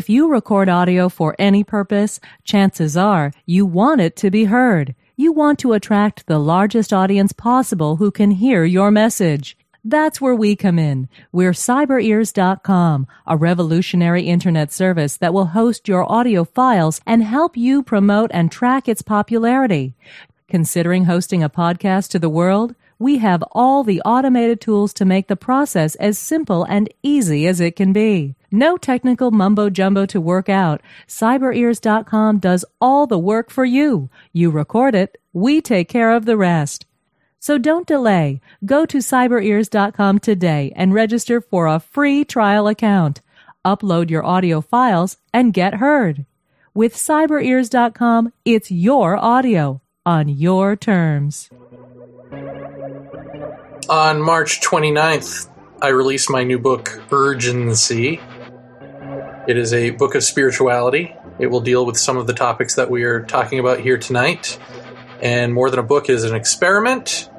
If you record audio for any purpose, chances are you want it to be heard. You want to attract the largest audience possible who can hear your message. That's where we come in. We're cyberears.com, a revolutionary internet service that will host your audio files and help you promote and track its popularity. Considering hosting a podcast to the world? We have all the automated tools to make the process as simple and easy as it can be. No technical mumbo jumbo to work out. Cyberears.com does all the work for you. You record it, we take care of the rest. So don't delay. Go to cyberears.com today and register for a free trial account. Upload your audio files and get heard. With cyberears.com, it's your audio on your terms. On March 29th, I released my new book, Urgency. It is a book of spirituality. It will deal with some of the topics that we are talking about here tonight. And more than a book is an experiment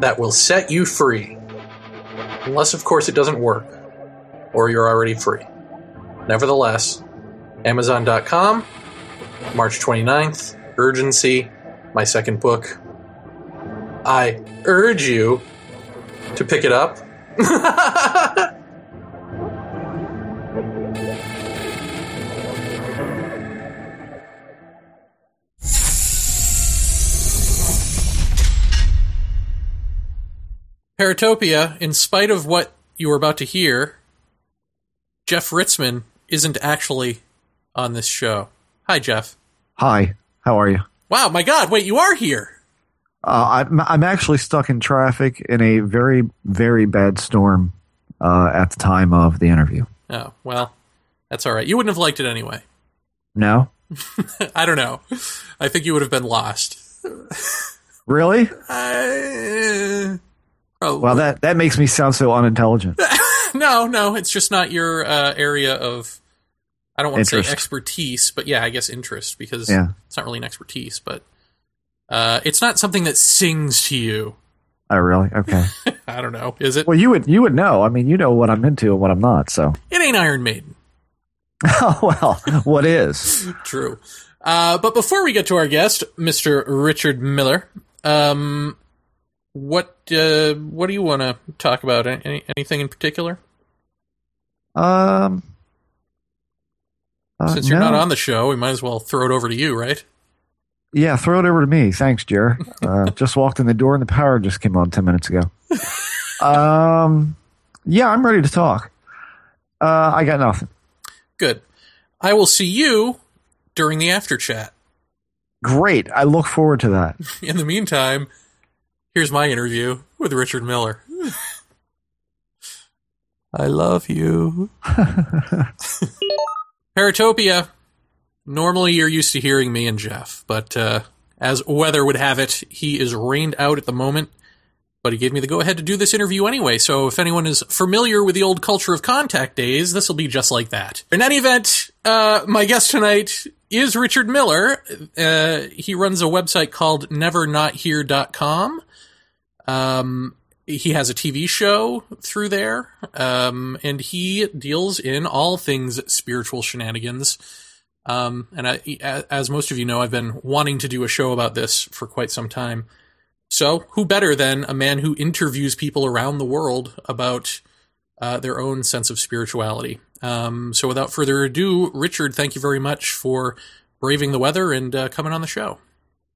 that will set you free. Unless, of course, it doesn't work, or you're already free. Nevertheless, Amazon.com, March 29th, Urgency, my second book. I urge you to pick it up. Paratopia, in spite of what you were about to hear, Jeff Ritzmann isn't actually on this show. Hi, Jeff. Hi, how are you? Wow, my God, wait, you are here. Uh, I'm, I'm actually stuck in traffic in a very, very bad storm uh, at the time of the interview. Oh, well, that's all right. You wouldn't have liked it anyway. No? I don't know. I think you would have been lost. Really? Uh, oh, Well, that, that makes me sound so unintelligent. no, no, it's just not your uh, area of. I don't want to say expertise, but yeah, I guess interest because Yeah. it's not really an expertise, but uh, it's not something that sings to you. Oh, really? Okay. I don't know. Is it? Well, you would you would know. I mean, you know what I'm into and what I'm not. So, It ain't Iron Maiden. oh well, what is? True. Uh, but before we get to our guest, Mr. Richard Miller, um, what uh, what do you want to talk about? Any, anything in particular? Um, uh, Since you're no. not on the show, we might as well throw it over to you, right? Yeah, throw it over to me. Thanks, Jer. Uh, just walked in the door and the power just came on ten minutes ago. Um, yeah, I'm ready to talk. Uh, I got nothing. Good. I will see you during the after chat. Great. I look forward to that. In the meantime, here's my interview with Richard Miller. I love you. Paratopia. Normally, you're used to hearing me and Jeff, but uh, as weather would have it, he is rained out at the moment. But he gave me the go ahead to do this interview anyway, so if anyone is familiar with the old culture of contact days, this will be just like that. In any event, uh, my guest tonight is Richard Miller. Uh, he runs a website called nevernothere.com. Um, he has a TV show through there, um, and he deals in all things spiritual shenanigans. Um, and I, as most of you know, I've been wanting to do a show about this for quite some time. So, who better than a man who interviews people around the world about uh, their own sense of spirituality? Um, so, without further ado, Richard, thank you very much for braving the weather and uh, coming on the show.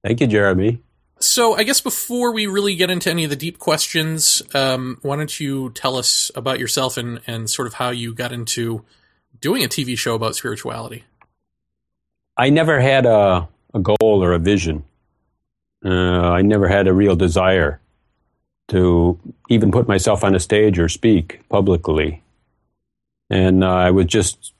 Thank you, Jeremy. So, I guess before we really get into any of the deep questions, um, why don't you tell us about yourself and, and sort of how you got into doing a TV show about spirituality? I never had a, a goal or a vision. Uh, I never had a real desire to even put myself on a stage or speak publicly. And uh, I was just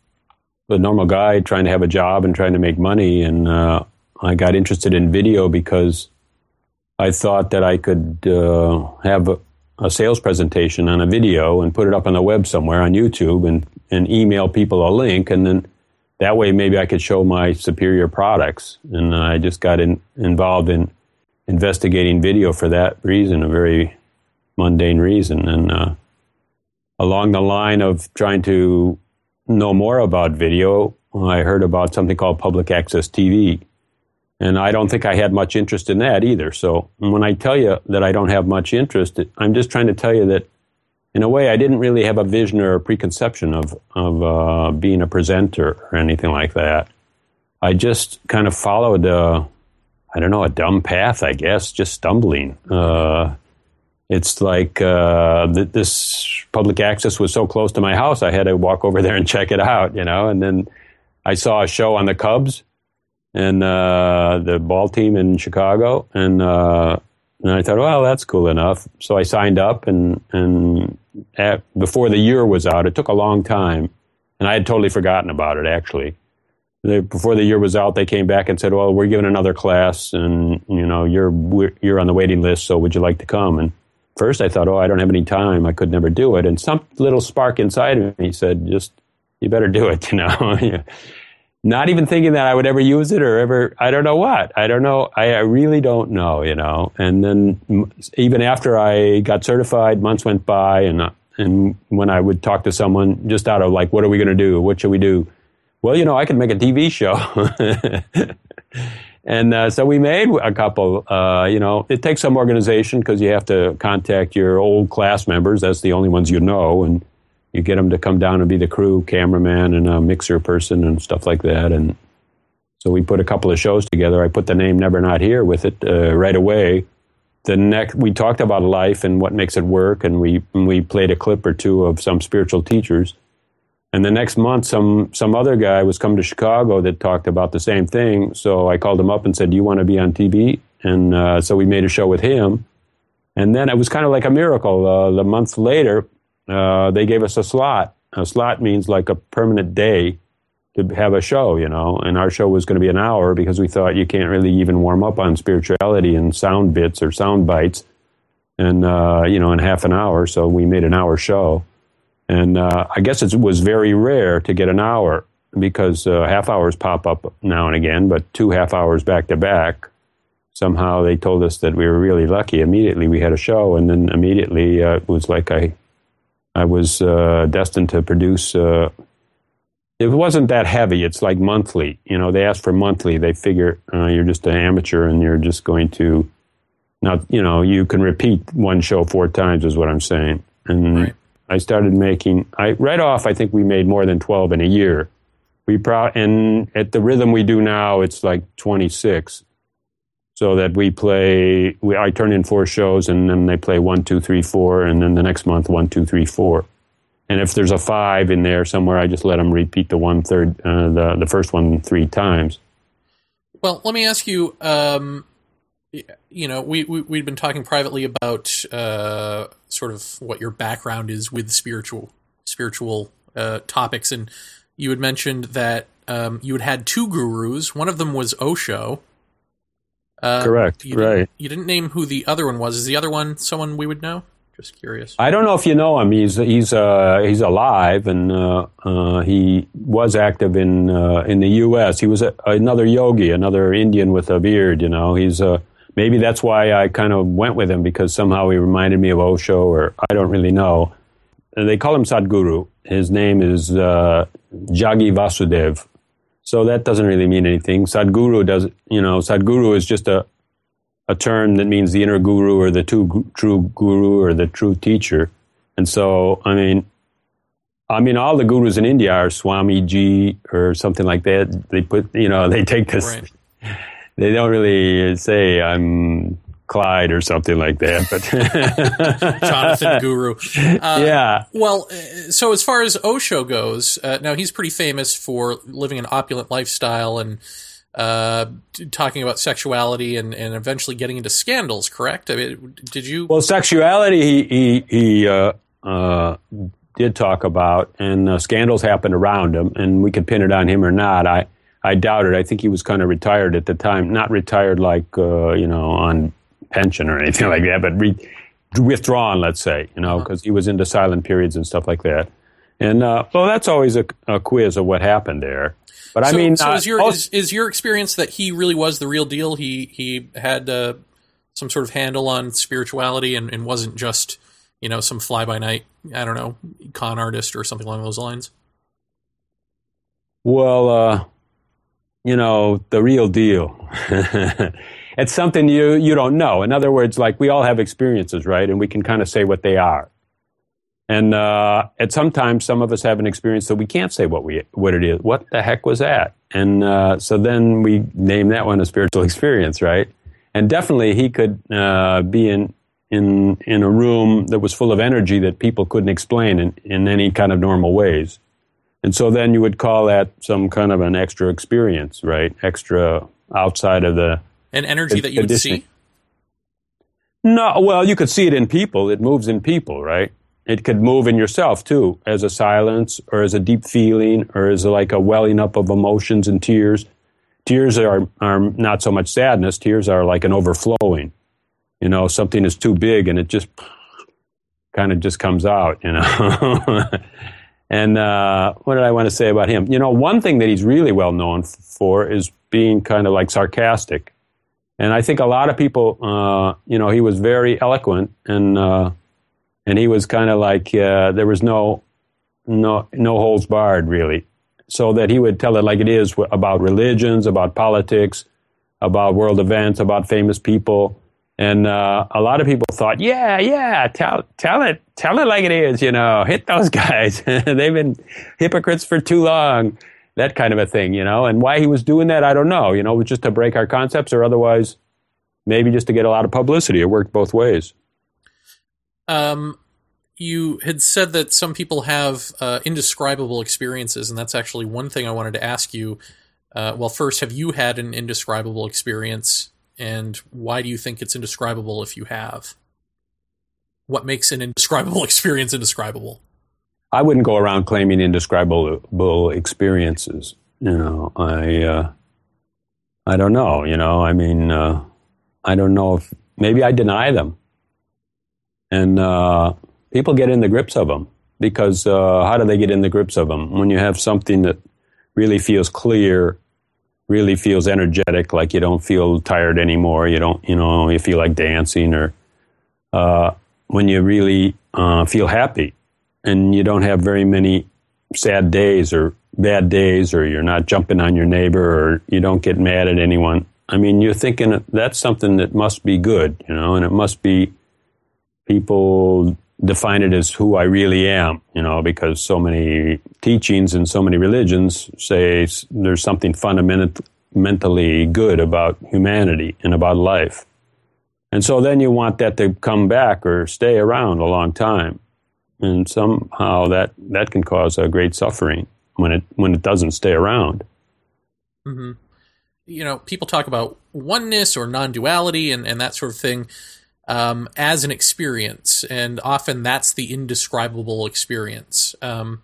a normal guy trying to have a job and trying to make money. And uh, I got interested in video because I thought that I could uh, have a, a sales presentation on a video and put it up on the web somewhere on YouTube and, and email people a link. And then that way maybe I could show my superior products. And I just got in, involved in investigating video for that reason, a very mundane reason. And uh, along the line of trying to know more about video, I heard about something called public access TV. And I don't think I had much interest in that either. So when I tell you that I don't have much interest, I'm just trying to tell you that in a way I didn't really have a vision or a preconception of, of uh, being a presenter or anything like that. I just kind of followed, uh, I don't know, a dumb path, I guess, just stumbling. Uh, it's like uh, th- this public access was so close to my house, I had to walk over there and check it out, you know. And then I saw a show on the Cubs and uh, the ball team in Chicago, and uh, and I thought, well, that's cool enough. So I signed up, and and at, before the year was out, it took a long time, and I had totally forgotten about it actually. Before the year was out, they came back and said, "Well, we're giving another class, and you know, you're you're on the waiting list. So would you like to come?" And first, I thought, "Oh, I don't have any time. I could never do it." And some little spark inside of me said, "Just you better do it." You know, not even thinking that I would ever use it or ever, I don't know what. I don't know. I, I really don't know, you know. And then even after I got certified, months went by, and, and when I would talk to someone just out of like, what are we going to do? What should we do? Well, you know, I could make a TV show. and uh, so we made a couple. Uh, you know, it takes some organization because you have to contact your old class members. That's the only ones you know. And you get them to come down and be the crew, cameraman, and a mixer person and stuff like that. And so we put a couple of shows together. I put the name Never Not Here with it uh, right away. The next, we talked about life and what makes it work, and we and we played a clip or two of some spiritual teachers. And the next month, some some other guy was coming to Chicago that talked about the same thing. So I called him up and said, "Do you want to be on TV?" And uh, so we made a show with him. And then it was kind of like a miracle. Uh, the month later, uh, they gave us a slot. A slot means like a permanent day to have a show, you know, and our show was going to be an hour because we thought you can't really even warm up on spirituality and sound bits or sound bites and, uh, you know, in half an hour. So we made an hour show. And uh, I guess it was very rare to get an hour because uh, half hours pop up now and again, but two half hours back to back. Somehow they told us that we were really lucky. Immediately we had a show, and then immediately uh, it was like I I was uh, destined to produce. Uh, it wasn't that heavy. It's like monthly. You know, they ask for monthly. They figure uh, you're just an amateur and you're just going to. not. you know, you can repeat one show four times, is what I'm saying. And Right. I started making. I right off. I think we made more than twelve in a year. We pro and at the rhythm we do now, it's like twenty six so that we play. We, I turn in four shows, and then they play one, two, three, four, and then the next month one, two, three, four. And if there's a five in there somewhere, I just let them repeat the one third, uh, the the first one three times. Well, let me ask you. Um, you know, we, we we'd been talking privately about uh, sort of what your background is with spiritual spiritual uh, topics, and you had mentioned that um, you had had two gurus. One of them was Osho. Uh, Correct, You didn't, right. You didn't name who the other one was. Is the other one someone we would know? Just curious. I don't know if you know him. He's he's uh, he's alive, and uh, uh, he was active in uh, in the U.S. He was a, another yogi, another Indian with a beard. You know, he's uh, maybe that's why I kind of went with him because somehow he reminded me of Osho, or I don't really know. And they call him Sadhguru. His name is uh, Jaggi Vasudev. So that doesn't really mean anything. Sadhguru does, you know, Sadhguru is just a a term that means the inner guru or the true, true guru or the true teacher. And so, I mean, I mean, all the gurus in India are Swamiji or something like that. They put, you know, they take this. Right. They don't really say I'm Clyde or something like that, but Jonathan Guru. Uh, yeah, Well, uh, so as far as Osho goes, uh, now he's pretty famous for living an opulent lifestyle and uh, talking about sexuality and, and eventually getting into scandals. Correct? I mean, did you? Well, sexuality, he he, he uh, uh, did talk about, and uh, scandals happened around him, and we could pin it on him or not. I I doubt it. I think he was kind of retired at the time, not retired like uh, you know on pension or anything like that, but re- withdrawn, let's say, you know, because he was into silent periods and stuff like that. And uh, well, that's always a, a quiz of what happened there. But I so, mean, so uh, is your is, is your experience that he really was the real deal? He he had uh, some sort of handle on spirituality and, and wasn't just you know some fly by night I don't know con artist or something along those lines. Well, uh, you know, the real deal. it's something you, you don't know. In other words, like we all have experiences, right? And we can kind of say what they are. And uh, at sometimes some of us have an experience that we can't say what we what it is. What the heck was that? And uh, so then we name that one a spiritual experience, right? And definitely he could uh, be in in in a room that was full of energy that people couldn't explain in, in any kind of normal ways. And so then you would call that some kind of an extra experience, right? Extra outside of the an energy that you would see. No, well, you could see it in people. It moves in people, right? It could move in yourself too, as a silence or as a deep feeling or as a, like a welling up of emotions and tears. Tears are, are not so much sadness. Tears are like an overflowing. You know, something is too big and it just kind of just comes out, you know. and uh, what did I want to say about him? You know, one thing that he's really well known for is being kind of like sarcastic. And I think a lot of people, uh, you know, he was very eloquent and uh, and he was kind of like uh, there was no no no holds barred really, so that he would tell it like it is about religions, about politics, about world events, about famous people. And uh, a lot of people thought, yeah, yeah, tell tell it tell it like it is, you know, hit those guys. They've been hypocrites for too long, that kind of a thing, you know. And why he was doing that, I don't know. You know, it was just to break our concepts, or otherwise, maybe just to get a lot of publicity. It worked both ways. Um, you had said that some people have uh, indescribable experiences, and that's actually one thing I wanted to ask you. Uh, well, first, have you had an indescribable experience, and why do you think it's indescribable if you have? What makes an indescribable experience indescribable? I wouldn't go around claiming indescribable experiences. You know, I uh, I don't know. You know, I mean, uh, I don't know if maybe I deny them and uh, people get in the grips of them because uh, how do they get in the grips of them when you have something that really feels clear really feels energetic like you don't feel tired anymore you don't you know you feel like dancing or uh, when you really uh, feel happy and you don't have very many sad days or bad days or you're not jumping on your neighbor or you don't get mad at anyone i mean you're thinking that's something that must be good you know and it must be people define it as who I really am, you know, because so many teachings and so many religions say there's something fundamentally good about humanity and about life. And so then you want that to come back or stay around a long time. And somehow that, that can cause a great suffering when it, when it doesn't stay around. Mm-hmm. You know, people talk about oneness or non duality and, and that sort of thing um, as an experience, and often that's the indescribable experience. Um,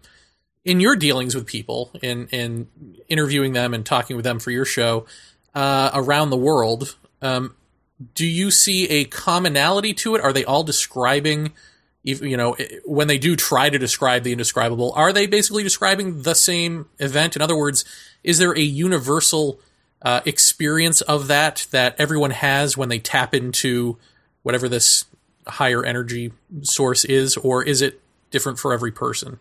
in your dealings with people, in in interviewing them and talking with them for your show uh, around the world, um, do you see a commonality to it? Are they all describing? You know, when they do try to describe the indescribable, are they basically describing the same event? In other words, is there a universal uh, experience of that that everyone has when they tap into whatever this higher energy source is, or is it different for every person?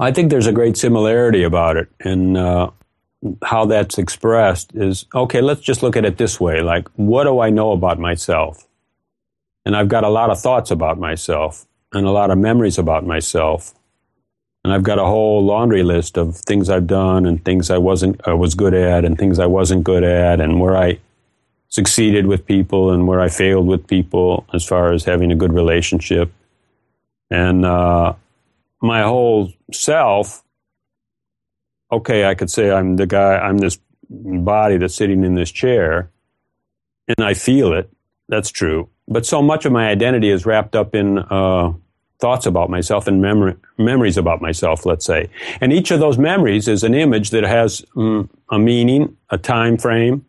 I think there's a great similarity about it, and uh, how that's expressed is okay. Let's just look at it this way: like, what do I know about myself? And I've got a lot of thoughts about myself, and a lot of memories about myself, and I've got a whole laundry list of things I've done and things I wasn't I was good at, and things I wasn't good at, and where I succeeded with people and where I failed with people as far as having a good relationship. And uh, my whole self, okay, I could say I'm the guy, I'm this body that's sitting in this chair, and I feel it. That's true. But so much of my identity is wrapped up in uh, thoughts about myself and memory, memories about myself, let's say. And each of those memories is an image that has mm, a meaning, a time frame,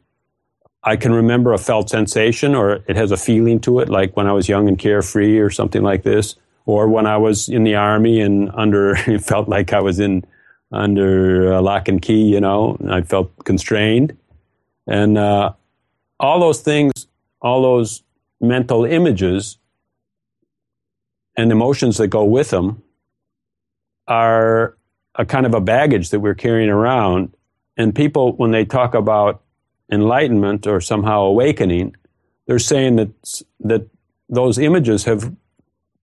I can remember a felt sensation or it has a feeling to it, like when I was young and carefree or something like this, or when I was in the army and under, it felt like I was in under lock and key, you know, I felt constrained. And uh, all those things, all those mental images and emotions that go with them are a kind of a baggage that we're carrying around. And people, when they talk about enlightenment or somehow awakening, they're saying that that those images have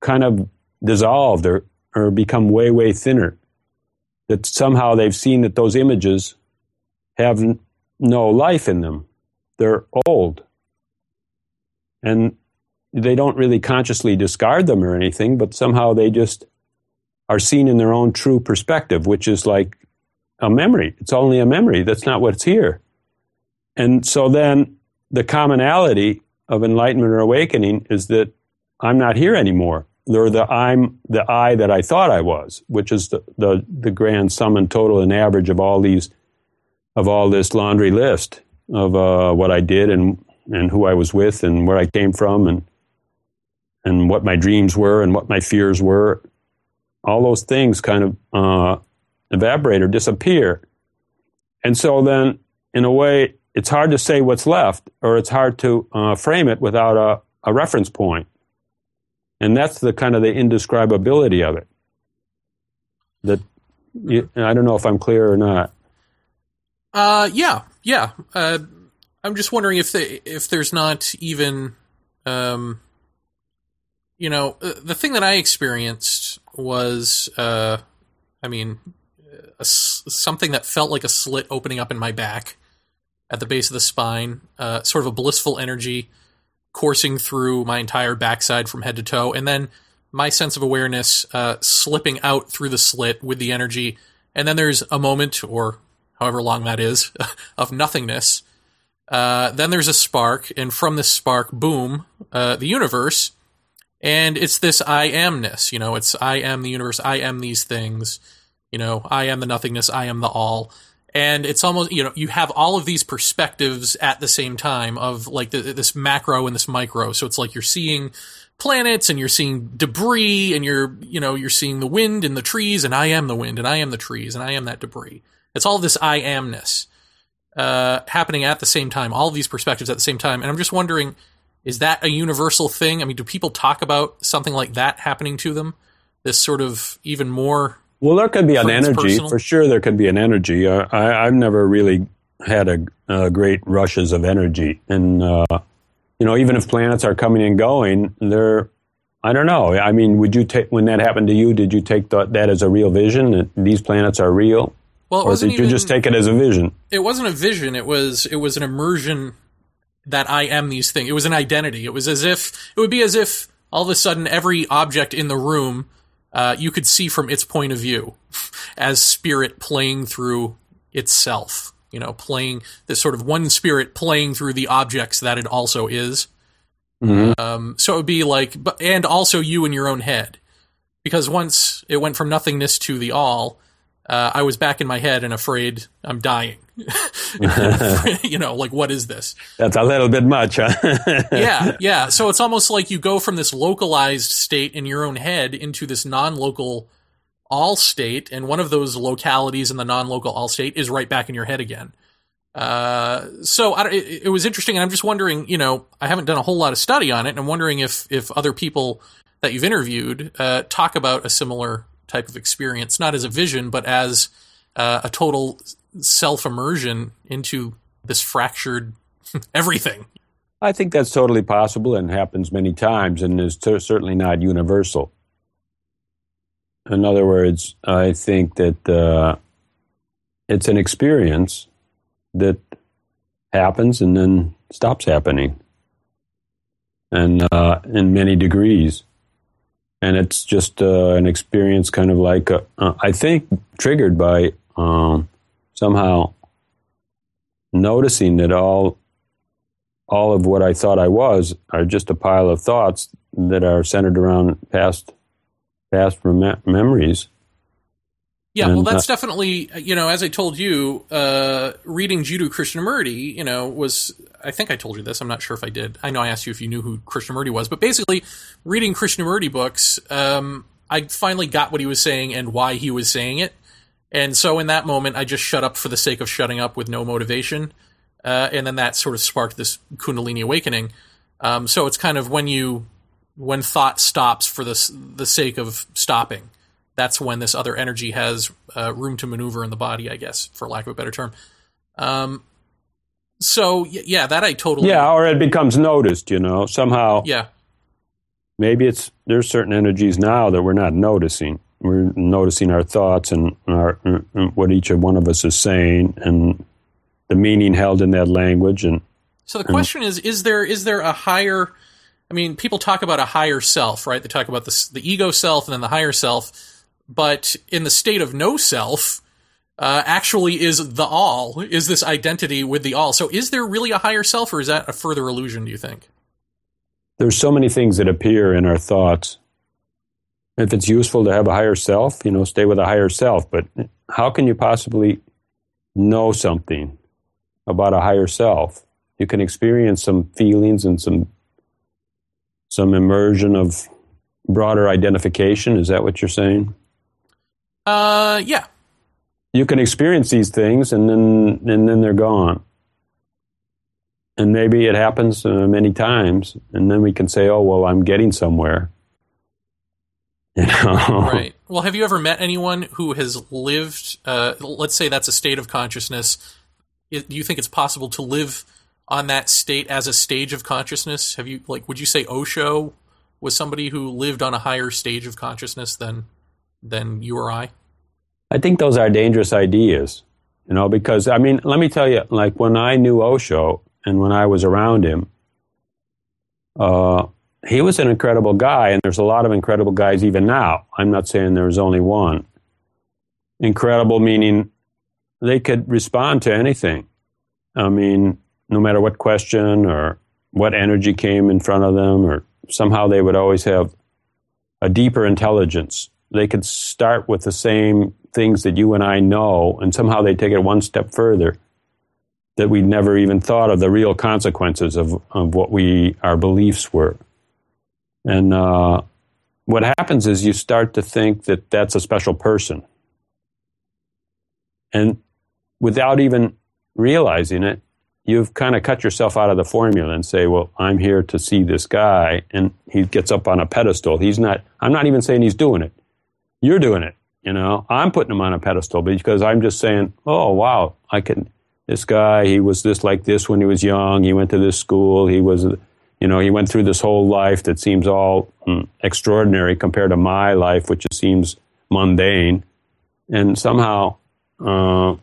kind of dissolved or, or become way, way thinner. That somehow they've seen that those images have n- no life in them. They're old. And they don't really consciously discard them or anything, but somehow they just are seen in their own true perspective, which is like a memory. It's only a memory. That's not what's here. And so then the commonality of enlightenment or awakening is that I'm not here anymore. Or the I'm the I that I thought I was, which is the, the, the grand sum and total and average of all these of all this laundry list of uh, what I did and and who I was with and where I came from and and what my dreams were and what my fears were. All those things kind of uh, evaporate or disappear. And so then, in a way, it's hard to say what's left, or it's hard to uh, frame it without a, a reference point. And that's the kind of the indescribability of it. That you, I don't know if I'm clear or not. Uh, yeah, yeah. Uh, I'm just wondering if they, if there's not even, um, you know, uh, the thing that I experienced was, uh, I mean, a, something that felt like a slit opening up in my back at the base of the spine, uh, sort of a blissful energy coursing through my entire backside from head to toe, and then my sense of awareness uh, slipping out through the slit with the energy. And then there's a moment, or however long that is, of nothingness. Uh, then there's a spark, and from this spark, boom, uh, the universe. And it's this I amness, you know, it's I am the universe, I am these things, you know, I am the nothingness, I am the all. And it's almost you know you have all of these perspectives at the same time of like the, this macro and this micro. So it's like you're seeing planets and you're seeing debris and you're you know you're seeing the wind and the trees and i am the wind and i am the trees and i am that debris. It's all this i amness uh, happening at the same time all of these perspectives at the same time and i'm just wondering is that a universal thing i mean do people talk about something like that happening to them this sort of even more well, there could be an energy for sure. There could be an energy. Uh, I, have never really had a, a, great rushes of energy, and uh, you know, even if planets are coming and going, they're. I don't know. I mean, would you take when that happened to you? Did you take the, that as a real vision that these planets are real? Well, or did you just take it as a vision? It wasn't a vision. It was it was an immersion that I am these things. It was an identity. It was as if it would be as if all of a sudden every object in the room uh, you could see from its point of view as spirit playing through itself. You know, playing this sort of one spirit playing through the objects that it also is. Mm-hmm. Um, so it would be like, but and also you in your own head, because once it went from nothingness to the all, uh, I was back in my head and afraid I'm dying. you know, like what is this? That's a little bit much, huh? yeah, yeah. So it's almost like you go from this localized state in your own head into this non-local all state, and one of those localities in the non-local all state is right back in your head again. Uh, so I, it, it, was interesting, and I'm just wondering. You know, I haven't done a whole lot of study on it, and I'm wondering if if other people that you've interviewed uh, talk about a similar type of experience, not as a vision, but as uh, a total self immersion into this fractured everything. I think that's totally possible and happens many times and is t- certainly not universal. In other words, I think that uh, it's an experience that happens and then stops happening, and uh, in many degrees. And it's just uh, an experience, kind of like, a, uh, I think, triggered by um, somehow noticing that all all of what I thought I was are just a pile of thoughts that are centered around past past memories. Yeah, and, well, that's uh, definitely you know, as I told you, uh, reading Jiddu Krishnamurti, you know, was I think I told you this. I'm not sure if I did. I know I asked you if you knew who Krishnamurti was, but basically, reading Krishnamurti books, um, I finally got what he was saying and why he was saying it. And so in that moment, I just shut up for the sake of shutting up with no motivation. Uh, and then that sort of sparked this Kundalini awakening. Um, so it's kind of when you, when thought stops for the, the sake of stopping. That's when this other energy has uh, room to maneuver in the body, I guess, for lack of a better term. Um, so yeah, that I totally yeah, or it becomes noticed, you know, somehow. Yeah, maybe it's there's certain energies now that we're not noticing. We're noticing our thoughts and our and what each one of us is saying and the meaning held in that language. And so the question and, is: is there is there a higher? I mean, people talk about a higher self, right? They talk about the the ego self and then the higher self. But in the state of no self, uh, actually is the all, is this identity with the all. So is there really a higher self, or is that a further illusion, do you think? There's so many things that appear in our thoughts. If it's useful to have a higher self, you know, stay with a higher self. But how can you possibly know something about a higher self? You can experience some feelings and some some immersion of broader identification. Is that what you're saying? Uh, yeah, you can experience these things and then and then they're gone. And maybe it happens uh, many times and then we can say oh well i'm getting somewhere. You know? Right. Well have you ever met anyone who has lived uh, let's say that's a state of consciousness. Do you think it's possible to live on that state as a stage of consciousness? Have you like would you say osho was somebody who lived on a higher stage of consciousness than than you or i I think those are dangerous ideas, you know, because I mean, let me tell you, like when I knew Osho and when I was around him, uh, he was an incredible guy, and there's a lot of incredible guys even now. I'm not saying there's only one. Incredible meaning they could respond to anything. I mean, no matter what question or what energy came in front of them, or somehow they would always have a deeper intelligence. They could start with the same things that you and I know, and somehow they take it one step further that we never even thought of the real consequences of, of what we our beliefs were. And uh, what happens is you start to think that that's a special person. And without even realizing it, you've kind of cut yourself out of the formula and say, well, I'm here to see this guy. And he gets up on a pedestal. He's not, I'm not even saying he's doing it. You're doing it. You know, I'm putting him on a pedestal because I'm just saying, oh, wow, I can, this guy, he was this like this when he was young. He went to this school. He was, you know, he went through this whole life that seems all mm, extraordinary compared to my life, which seems mundane. And somehow, uh,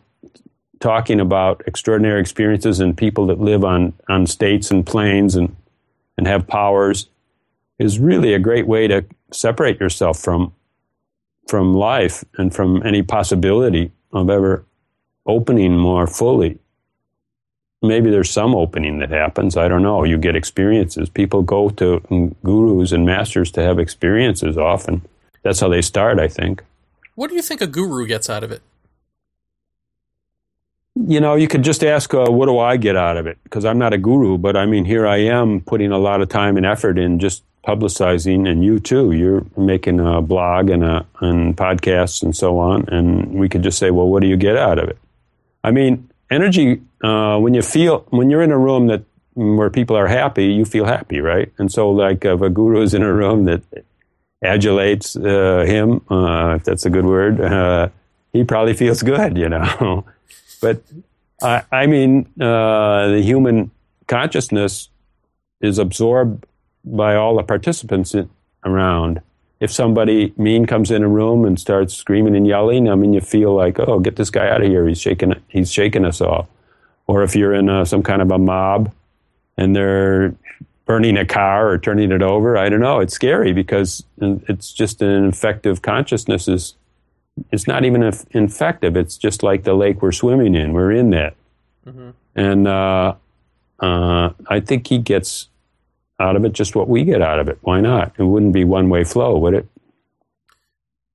talking about extraordinary experiences and people that live on, on states and planes and, and have powers is really a great way to separate yourself from from life and from any possibility of ever opening more fully. Maybe there's some opening that happens. I don't know. You get experiences. People go to gurus and masters to have experiences often. That's how they start, I think. What do you think a guru gets out of it? You know, you could just ask, uh, what do I get out of it? Because I'm not a guru, but I mean, here I am putting a lot of time and effort in just publicizing, and you too. You're making a blog and a and podcasts and so on, and we could just say, well, what do you get out of it? I mean, energy. Uh, when you feel when you're in a room that where people are happy, you feel happy, right? And so, like, if a guru is in a room that adulates uh, him, uh, if that's a good word, uh, he probably feels good, you know. but I, I mean, uh, the human consciousness is absorbed by all the participants around. If somebody mean comes in a room and starts screaming and yelling, I mean, you feel like, oh, get this guy out of here. He's shaking, he's shaking us all. Or if you're in a, some kind of a mob and they're burning a car or turning it over, I don't know. It's scary because it's just an infective consciousness is it's not even infective. It's just like the lake we're swimming in. We're in that. Mm-hmm. And uh, uh, I think he gets out of it just what we get out of it. Why not? It wouldn't be one way flow, would it?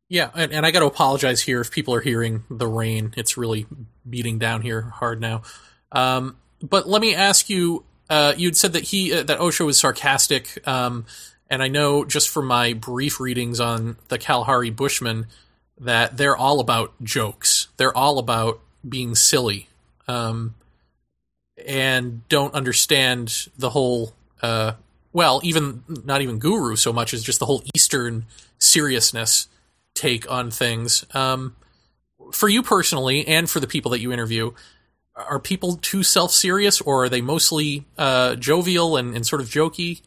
Yeah, and, and I got to apologize here if people are hearing the rain. It's really beating down here hard now. Um, but let me ask you: uh, you'd said that he uh, that Osho was sarcastic, um, and I know just from my brief readings on the Kalahari Bushmen that they're all about jokes. They're all about being silly, um, and don't understand the whole uh, well, even not even guru so much as just the whole Eastern seriousness take on things. Um, for you personally, and for the people that you interview, are people too self serious, or are they mostly uh, jovial and, and sort of jokey?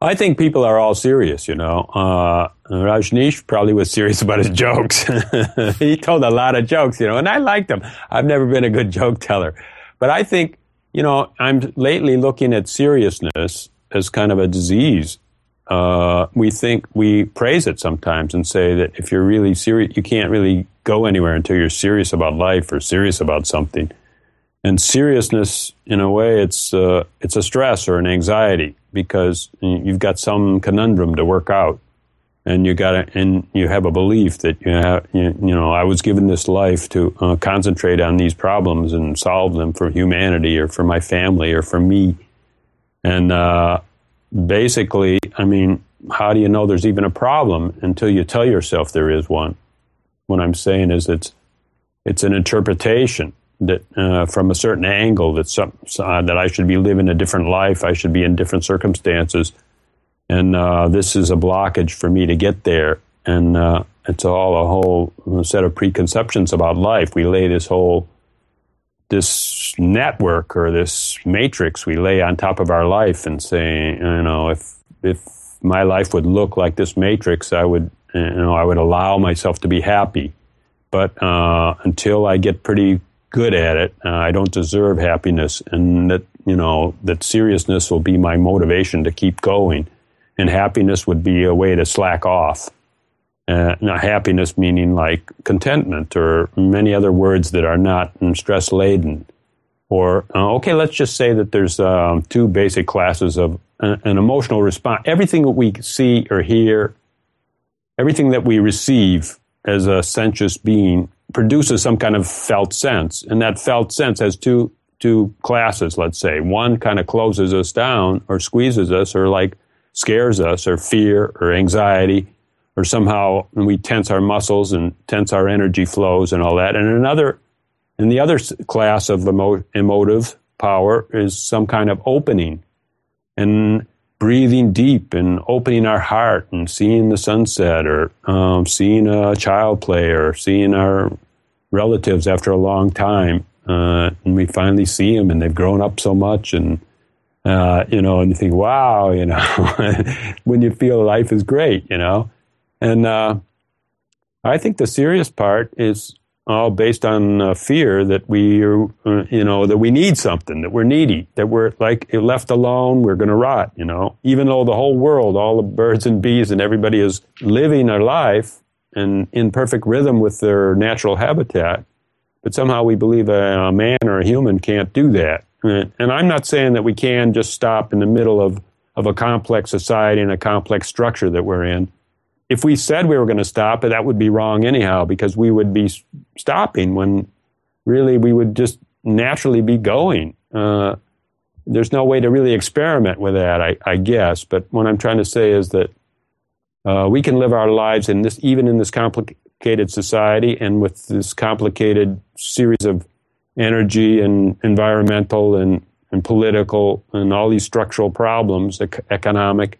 I think people are all serious, you know. Uh, Rajneesh probably was serious about his jokes. he told a lot of jokes, you know, and I liked them. I've never been a good joke teller. But I think, you know, I'm lately looking at seriousness as kind of a disease. Uh, we think we praise it sometimes and say that if you're really serious, you can't really go anywhere until you're serious about life or serious about something. And seriousness, in a way, it's uh, it's a stress or an anxiety because you've got some conundrum to work out, and you got and you have a belief that you have you, you know I was given this life to uh, concentrate on these problems and solve them for humanity or for my family or for me, and uh, basically, I mean, how do you know there's even a problem until you tell yourself there is one? What I'm saying is it's it's an interpretation that uh, from a certain angle that some uh, that I should be living a different life, I should be in different circumstances, and uh, this is a blockage for me to get there. And uh, it's all a whole set of preconceptions about life. We lay this whole this network or this matrix we lay on top of our life and say, you know, if if my life would look like this matrix, I would you know I would allow myself to be happy. But uh, until I get pretty good at it. Uh, I don't deserve happiness, and that you know that seriousness will be my motivation to keep going, and happiness would be a way to slack off. Uh, happiness meaning like contentment or many other words that are not stress laden. Or uh, okay, let's just say that there's um, two basic classes of an, an emotional response. Everything that we see or hear, everything that we receive as a sensuous being produces some kind of felt sense. And that felt sense has two, two classes, let's say. One kind of closes us down or squeezes us or like scares us or fear or anxiety or somehow we tense our muscles and tense our energy flows and all that. And another, and the other class of emo- emotive power is some kind of opening and breathing deep and opening our heart and seeing the sunset or um, seeing a child play or seeing our relatives after a long time, uh, and we finally see them, and they've grown up so much, and uh, you know, and you think, wow, you know, when you feel life is great, you know, and uh, I think the serious part is all based on uh, fear that we are, uh, you know, that we need something, that we're needy, that we're like left alone, we're going to rot, you know. Even though the whole world, all the birds and bees and everybody is living their life, and in perfect rhythm with their natural habitat. But somehow we believe a, a man or a human can't do that. And, I'm not saying that we can just stop in the middle of, of a complex society and a complex structure that we're in. If we said we were going to stop, it, that would be wrong anyhow, because we would be stopping when really we would just naturally be going. Uh, there's no way to really experiment with that, I, I, guess. But what I'm trying to say is that uh, we can live our lives in this, even in this complicated society and with this complicated series of energy and environmental and, and political and all these structural problems, economic,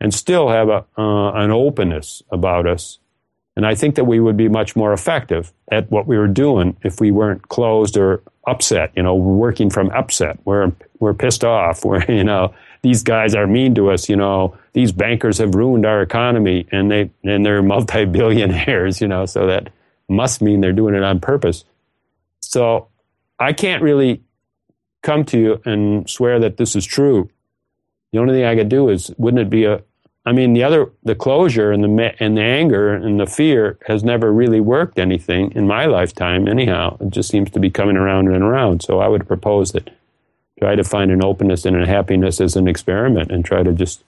and still have a, uh, an openness about us. And I think that we would be much more effective at what we were doing if we weren't closed or upset. You know, we're working from upset. We're we're pissed off. We're you know these guys are mean to us. You know, these bankers have ruined our economy and they and they're multi-billionaires, you know, so that must mean they're doing it on purpose. So I can't really come to you and swear that this is true. The only thing I could do is wouldn't it be a I mean the other the closure and the and the anger and the fear has never really worked anything in my lifetime anyhow. It just seems to be coming around and around. So I would propose that try to find an openness and a happiness as an experiment and try to just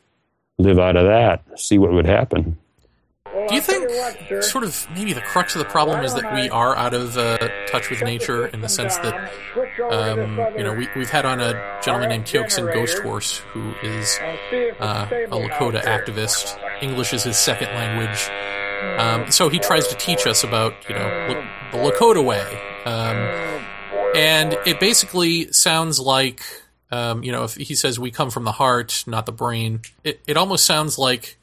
live out of that, see what would happen. Do you think, sort of, maybe the crux of the problem is that we are out of uh, touch with nature in the sense that, um, you know, we, have had on a gentleman named Tiokasin Ghosthorse who is uh, a Lakota activist. English is his second language. Um, so he tries to teach us about, you know, the Lakota way. Um, and it basically sounds like um, you know, if he says we come from the heart, not the brain, it, it almost sounds like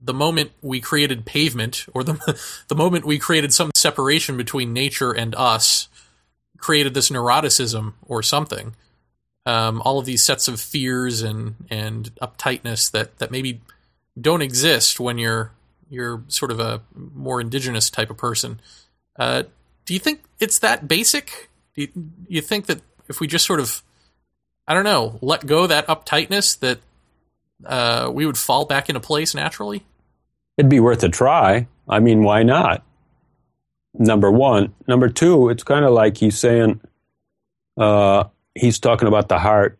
the moment we created pavement, or the the moment we created some separation between nature and us, created this neuroticism or something. Um, all of these sets of fears and and uptightness that that maybe don't exist when you're you're sort of a more indigenous type of person. Uh, do you think it's that basic? Do you, you think that if we just sort of, I don't know, let go that uptightness, that uh, we would fall back into place naturally? It'd be worth a try. I mean, why not? Number one. Number two, it's kind of like he's saying, uh, he's talking about the heart.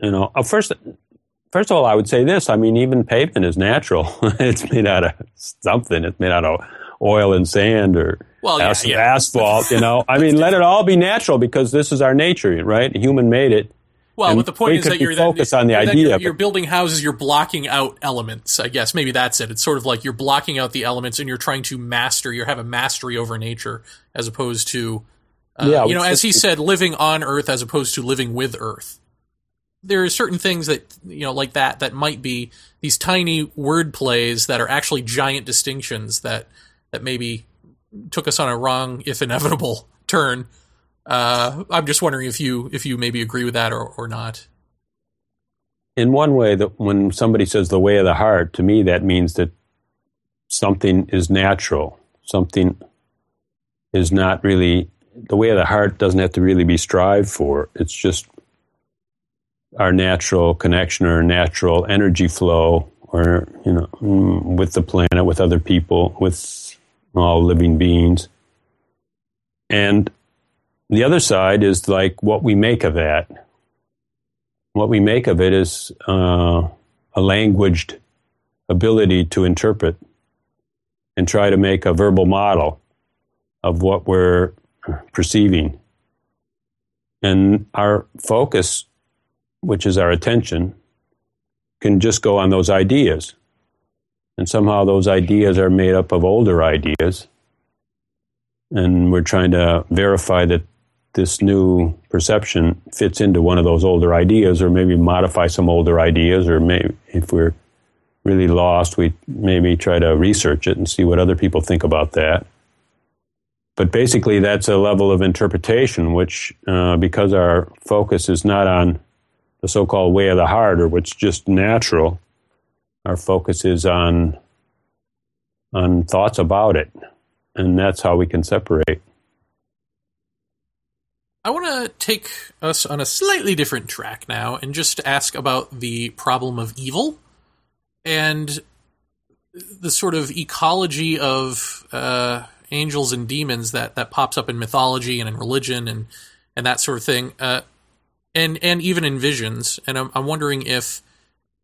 You know, uh, first, first of all, I would say this. I mean, even pavement is natural. it's made out of something. It's made out of oil and sand or well, yeah, yeah. asphalt. You know, I mean, let it all be natural because this is our nature, right? Human made it. Well, And but the point is that you're focused on the idea You're, you're building houses. You're blocking out elements. I guess maybe that's it. It's sort of like you're blocking out the elements, and you're trying to master. You have a mastery over nature, as opposed to, uh, Yeah, you know, as he said, living on Earth as opposed to living with Earth. There are certain things that you know, like that, that might be these tiny word plays that are actually giant distinctions that that maybe took us on a wrong, if inevitable, turn. Uh, I'm just wondering if you if you maybe agree with that or, or not. in one way that when somebody says the way of the heart to me that means that something is natural. Something is not really the way of the heart doesn't have to really be strived for. It's just our natural connection or natural energy flow or you know mm, with the planet with other people with all living beings. And the other side is like what we make of that what we make of it is uh, a languaged ability to interpret and try to make a verbal model of what we're perceiving. And our focus, which is our attention, can just go on those ideas. And somehow those ideas are made up of older ideas. And we're trying to verify that this new perception fits into one of those older ideas, or maybe modify some older ideas, or maybe if we're really lost, we maybe try to research it and see what other people think about that. But basically, that's a level of interpretation which, uh, because our focus is not on the so called way of the heart, or what's just natural, our focus is on, on thoughts about it. And that's how we can separate. I want to take us on a slightly different track now and just ask about the problem of evil and the sort of ecology of uh, angels and demons that, that pops up in mythology and in religion and, and that sort of thing, uh, and and even in visions. And I'm, I'm wondering if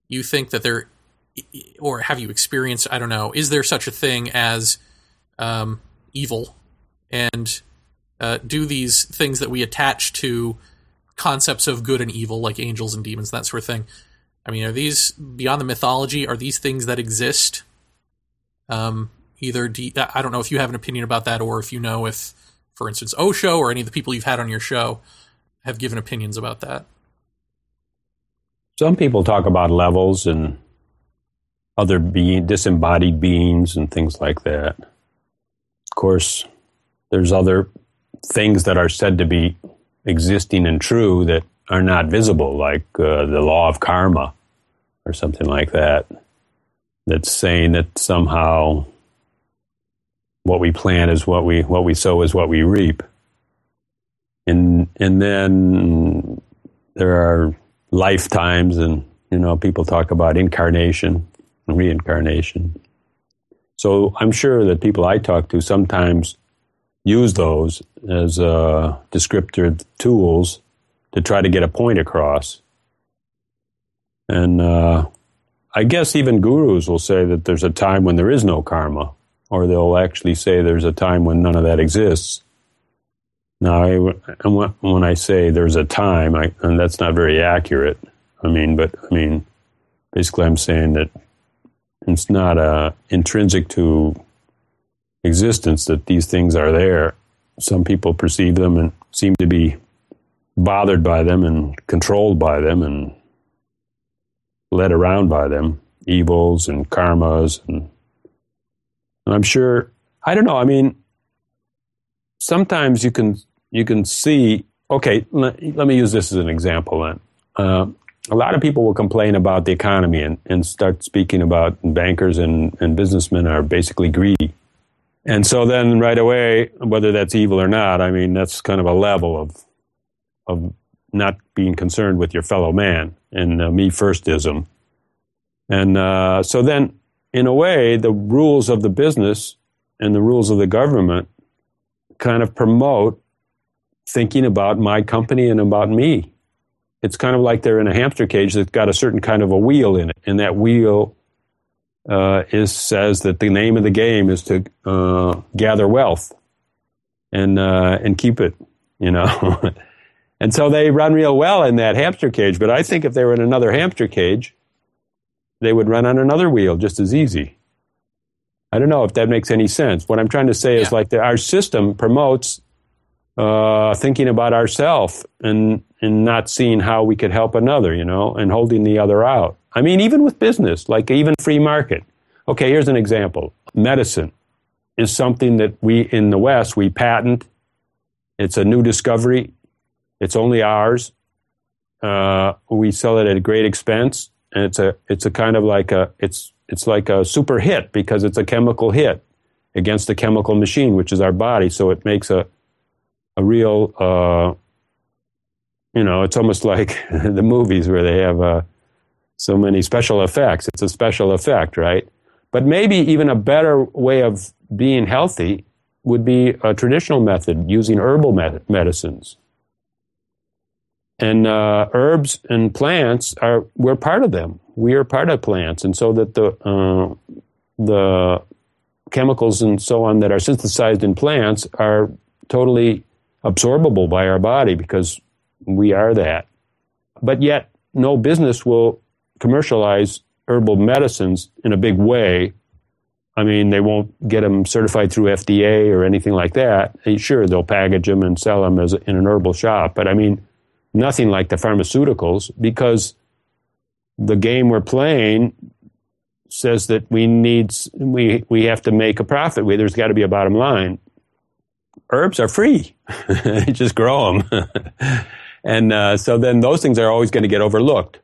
you think that there, or have you experienced? I don't know. Is there such a thing as um, evil and uh, do these things that we attach to concepts of good and evil, like angels and demons, that sort of thing. I mean, are these beyond the mythology? Are these things that exist? Um, either I don't know if you have an opinion about that, or if you know if, for instance, Osho or any of the people you've had on your show have given opinions about that. Some people talk about levels and other being disembodied beings and things like that. Of course, there's other things that are said to be existing and true that are not visible, like uh, the law of karma or something like that. That's saying that somehow what we plant is what we what we sow is what we reap. And and then there are lifetimes and you know people talk about incarnation and reincarnation. So I'm sure that people I talk to sometimes use those as uh, descriptive tools to try to get a point across. And uh, I guess even gurus will say that there's a time when there is no karma, or they'll actually say there's a time when none of that exists. Now, I, when I say there's a time, I, and that's not very accurate. I mean, but I mean, basically, I'm saying that it's not uh, intrinsic to existence that these things are there. Some people perceive them and seem to be bothered by them and controlled by them and led around by them. evils and karmas and, and I'm sure I don't know. I mean, sometimes you can you can see. Okay, let, let me use this as an example. Then, uh, a lot of people will complain about the economy and, and start speaking about bankers and, and businessmen are basically greedy. And so then right away, whether that's evil or not, I mean, that's kind of a level of, of not being concerned with your fellow man and uh, me firstism. And uh, so then, in a way, the rules of the business and the rules of the government kind of promote thinking about my company and about me. It's kind of like they're in a hamster cage that's got a certain kind of a wheel in it, and that wheel uh, is says that the name of the game is to uh, gather wealth and uh, and keep it, you know. and so they run real well in that hamster cage. But I think if they were in another hamster cage, they would run on another wheel just as easy. I don't know if that makes any sense. What I'm trying to say yeah. is like the, our system promotes uh, thinking about ourselves and and not seeing how we could help another, you know, and holding the other out. I mean, even with business, like even free market. Okay, here's an example. Medicine is something that we in the West we patent. It's a new discovery. It's only ours. Uh, we sell it at a great expense, and it's a it's a kind of like a it's it's like a super hit because it's a chemical hit against the chemical machine, which is our body. So it makes a a real, uh, you know, it's almost like the movies where they have uh, so many special effects. It's a special effect, right? But maybe even a better way of being healthy would be a traditional method using herbal med- medicines. And uh, herbs and plants are we're part of them. We are part of plants, and so that the uh, the chemicals and so on that are synthesized in plants are totally absorbable by our body because we are that. But yet, no business will commercialize herbal medicines in a big way. I mean, they won't get them certified through FDA or anything like that. Sure, they'll package them and sell them as in an herbal shop, but I mean, nothing like the pharmaceuticals because the game we're playing says that we need we we have to make a profit. There's got to be a bottom line herbs are free. just grow them. and uh, so then those things are always going to get overlooked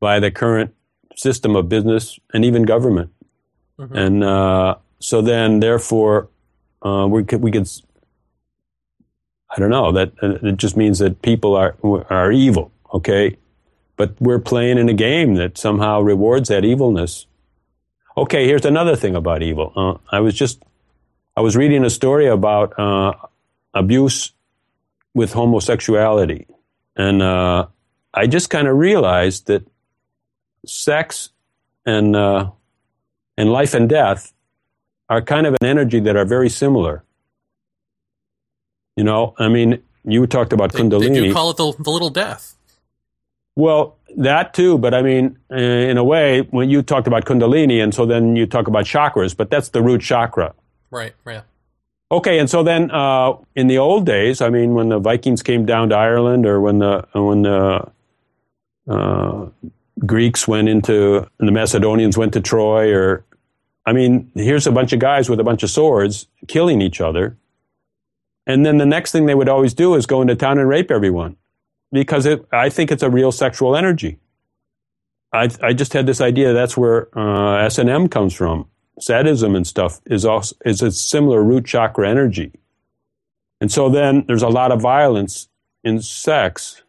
by the current system of business and even government. Mm-hmm. And uh, so then, therefore, uh, we could, we could, I don't know, that uh, it just means that people are, are evil, okay? But we're playing in a game that somehow rewards that evilness. Okay, here's another thing about evil. Uh, I was just I was reading a story about uh, abuse with homosexuality, and uh, I just kind of realized that sex and uh, and life and death are kind of an energy that are very similar. You know, I mean, you talked about they, Kundalini. They do call it the, the little death. Well, that too, but I mean, in a way, when you talked about Kundalini, and so then you talk about chakras, but that's the root chakra. Right, right. Okay, and so then uh, in the old days, I mean, when the Vikings came down to Ireland, or when the when the uh, Greeks went into the Macedonians went to Troy, or I mean, here's a bunch of guys with a bunch of swords killing each other, and then the next thing they would always do is go into town and rape everyone, because it, I think it's a real sexual energy. I I just had this idea that's where uh, S and M comes from sadism and stuff is also is a similar root chakra energy. And so then there's a lot of violence in sex.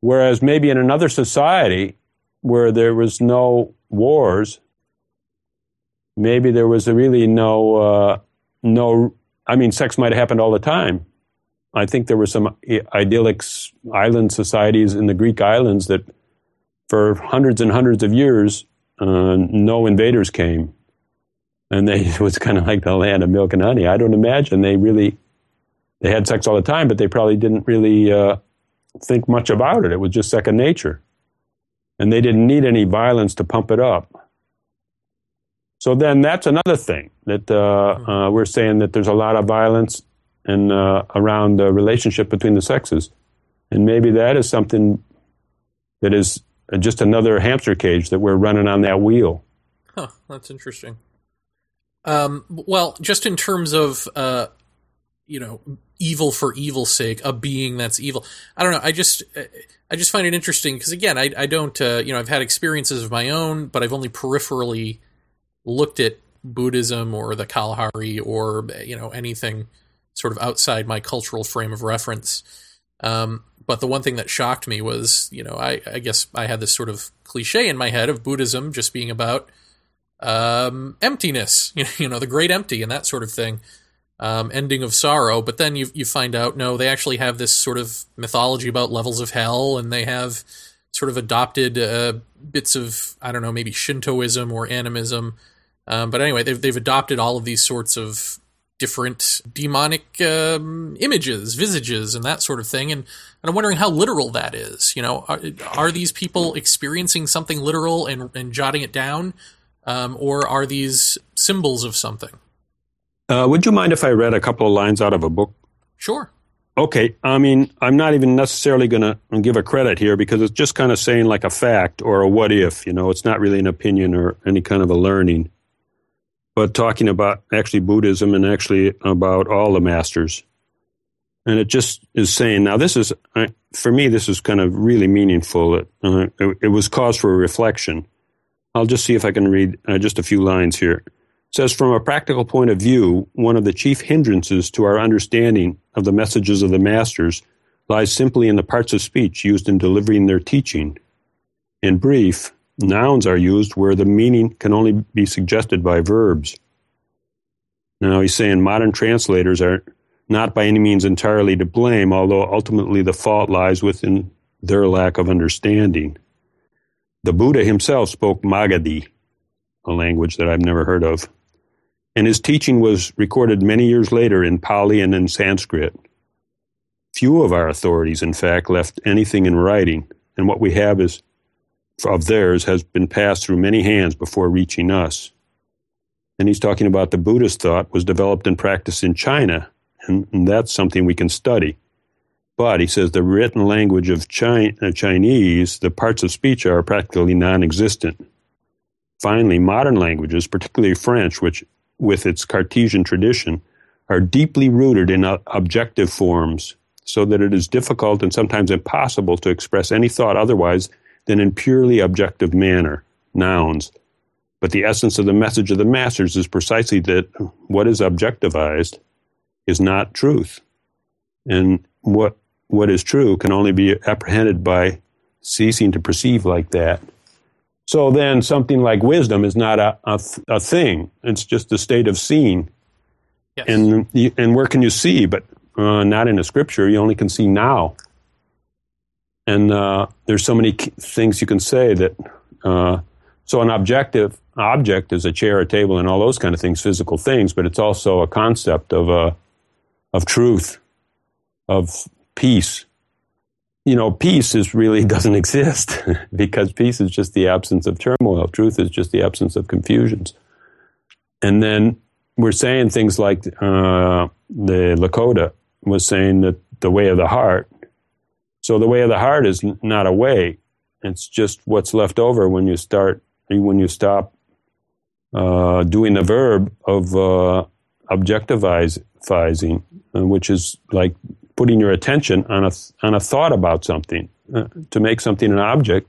Whereas maybe in another society where there was no wars, maybe there was really no uh, no. I mean, sex might have happened all the time. I think there were some idyllic island societies in the Greek islands that, for hundreds and hundreds of years, uh, no invaders came, and they it was kind of like the land of milk and honey. I don't imagine they really they had sex all the time, but they probably didn't really uh, think much about it. It was just second nature, and they didn't need any violence to pump it up. So then that's another thing that uh, hmm. uh, we're saying that there's a lot of violence and uh, around the relationship between the sexes, and maybe that is something that is just another hamster cage that we're running on that wheel. Huh, that's interesting. Um, well, just in terms of, uh, you know, evil for evil's sake, a being that's evil. I don't know. I just, I just find it interesting because again, I, I don't, uh, you know, I've had experiences of my own, but I've only peripherally looked at Buddhism or the Kalahari or you know anything sort of outside my cultural frame of reference. Um, but the one thing that shocked me was, you know, I, I, guess I had this sort of cliche in my head of Buddhism just being about um, emptiness, you know, the great empty and that sort of thing, um, ending of sorrow. But then you you find out no, they actually have this sort of mythology about levels of hell, and they have sort of adopted uh, bits of I don't know, maybe Shintoism or animism. Um, but anyway, they've they've adopted all of these sorts of different demonic um, images, visages, and that sort of thing. And, and I'm wondering how literal that is. You know, are, are these people experiencing something literal and, and jotting it down, um, or are these symbols of something? Uh, would you mind if I read a couple of lines out of a book? Sure. Okay. I mean, I'm not even necessarily going to give a credit here because it's just kind of saying like a fact or a what if. You know, it's not really an opinion or any kind of a learning but talking about actually Buddhism and actually about all the masters. And it just is saying, now this is, for me, this is kind of really meaningful. Uh, it, it, was cause for reflection. I'll just see if I can read uh, just a few lines here. Says, from a practical point of view, one of the chief hindrances to our understanding of the messages of the masters lies simply in the parts of speech used in delivering their teaching. In brief, Nouns are used where the meaning can only be suggested by verbs. Now he's saying modern translators are not by any means entirely to blame, although ultimately the fault lies within their lack of understanding. The Buddha himself spoke Magadhi, a language that I've never heard of, and his teaching was recorded many years later in Pali and in Sanskrit. Few of our authorities, in fact, left anything in writing, and what we have is of theirs has been passed through many hands before reaching us. And he's talking about the Buddhist thought was developed and practiced in China, and, and that's something we can study. But he says the written language of uh, Chinese, the parts of speech are practically non existent. Finally, modern languages, particularly French, which with its Cartesian tradition, are deeply rooted in uh, objective forms, so that it is difficult and sometimes impossible to express any thought otherwise than in purely objective manner, nouns. But the essence of the message of the masters is precisely that what is objectivized is not truth. And what what is true can only be apprehended by ceasing to perceive like that. So then something like wisdom is not a, a, a thing. It's just a state of seeing. Yes. And, and where can you see? But uh, not in a scripture. You only can see now. And uh, there's so many things you can say that. Uh, so an objective object is a chair, a table, and all those kind of things, physical things. But it's also a concept of uh, of truth, of peace. You know, peace is really doesn't exist because peace is just the absence of turmoil. Truth is just the absence of confusions. And then we're saying things like uh, the Lakota was saying that the way of the heart so the way of the heart is not a way; it's just what's left over when you start when you stop uh, doing the verb of uh, objectivizing, which is like putting your attention on a on a thought about something. Uh, to make something an object,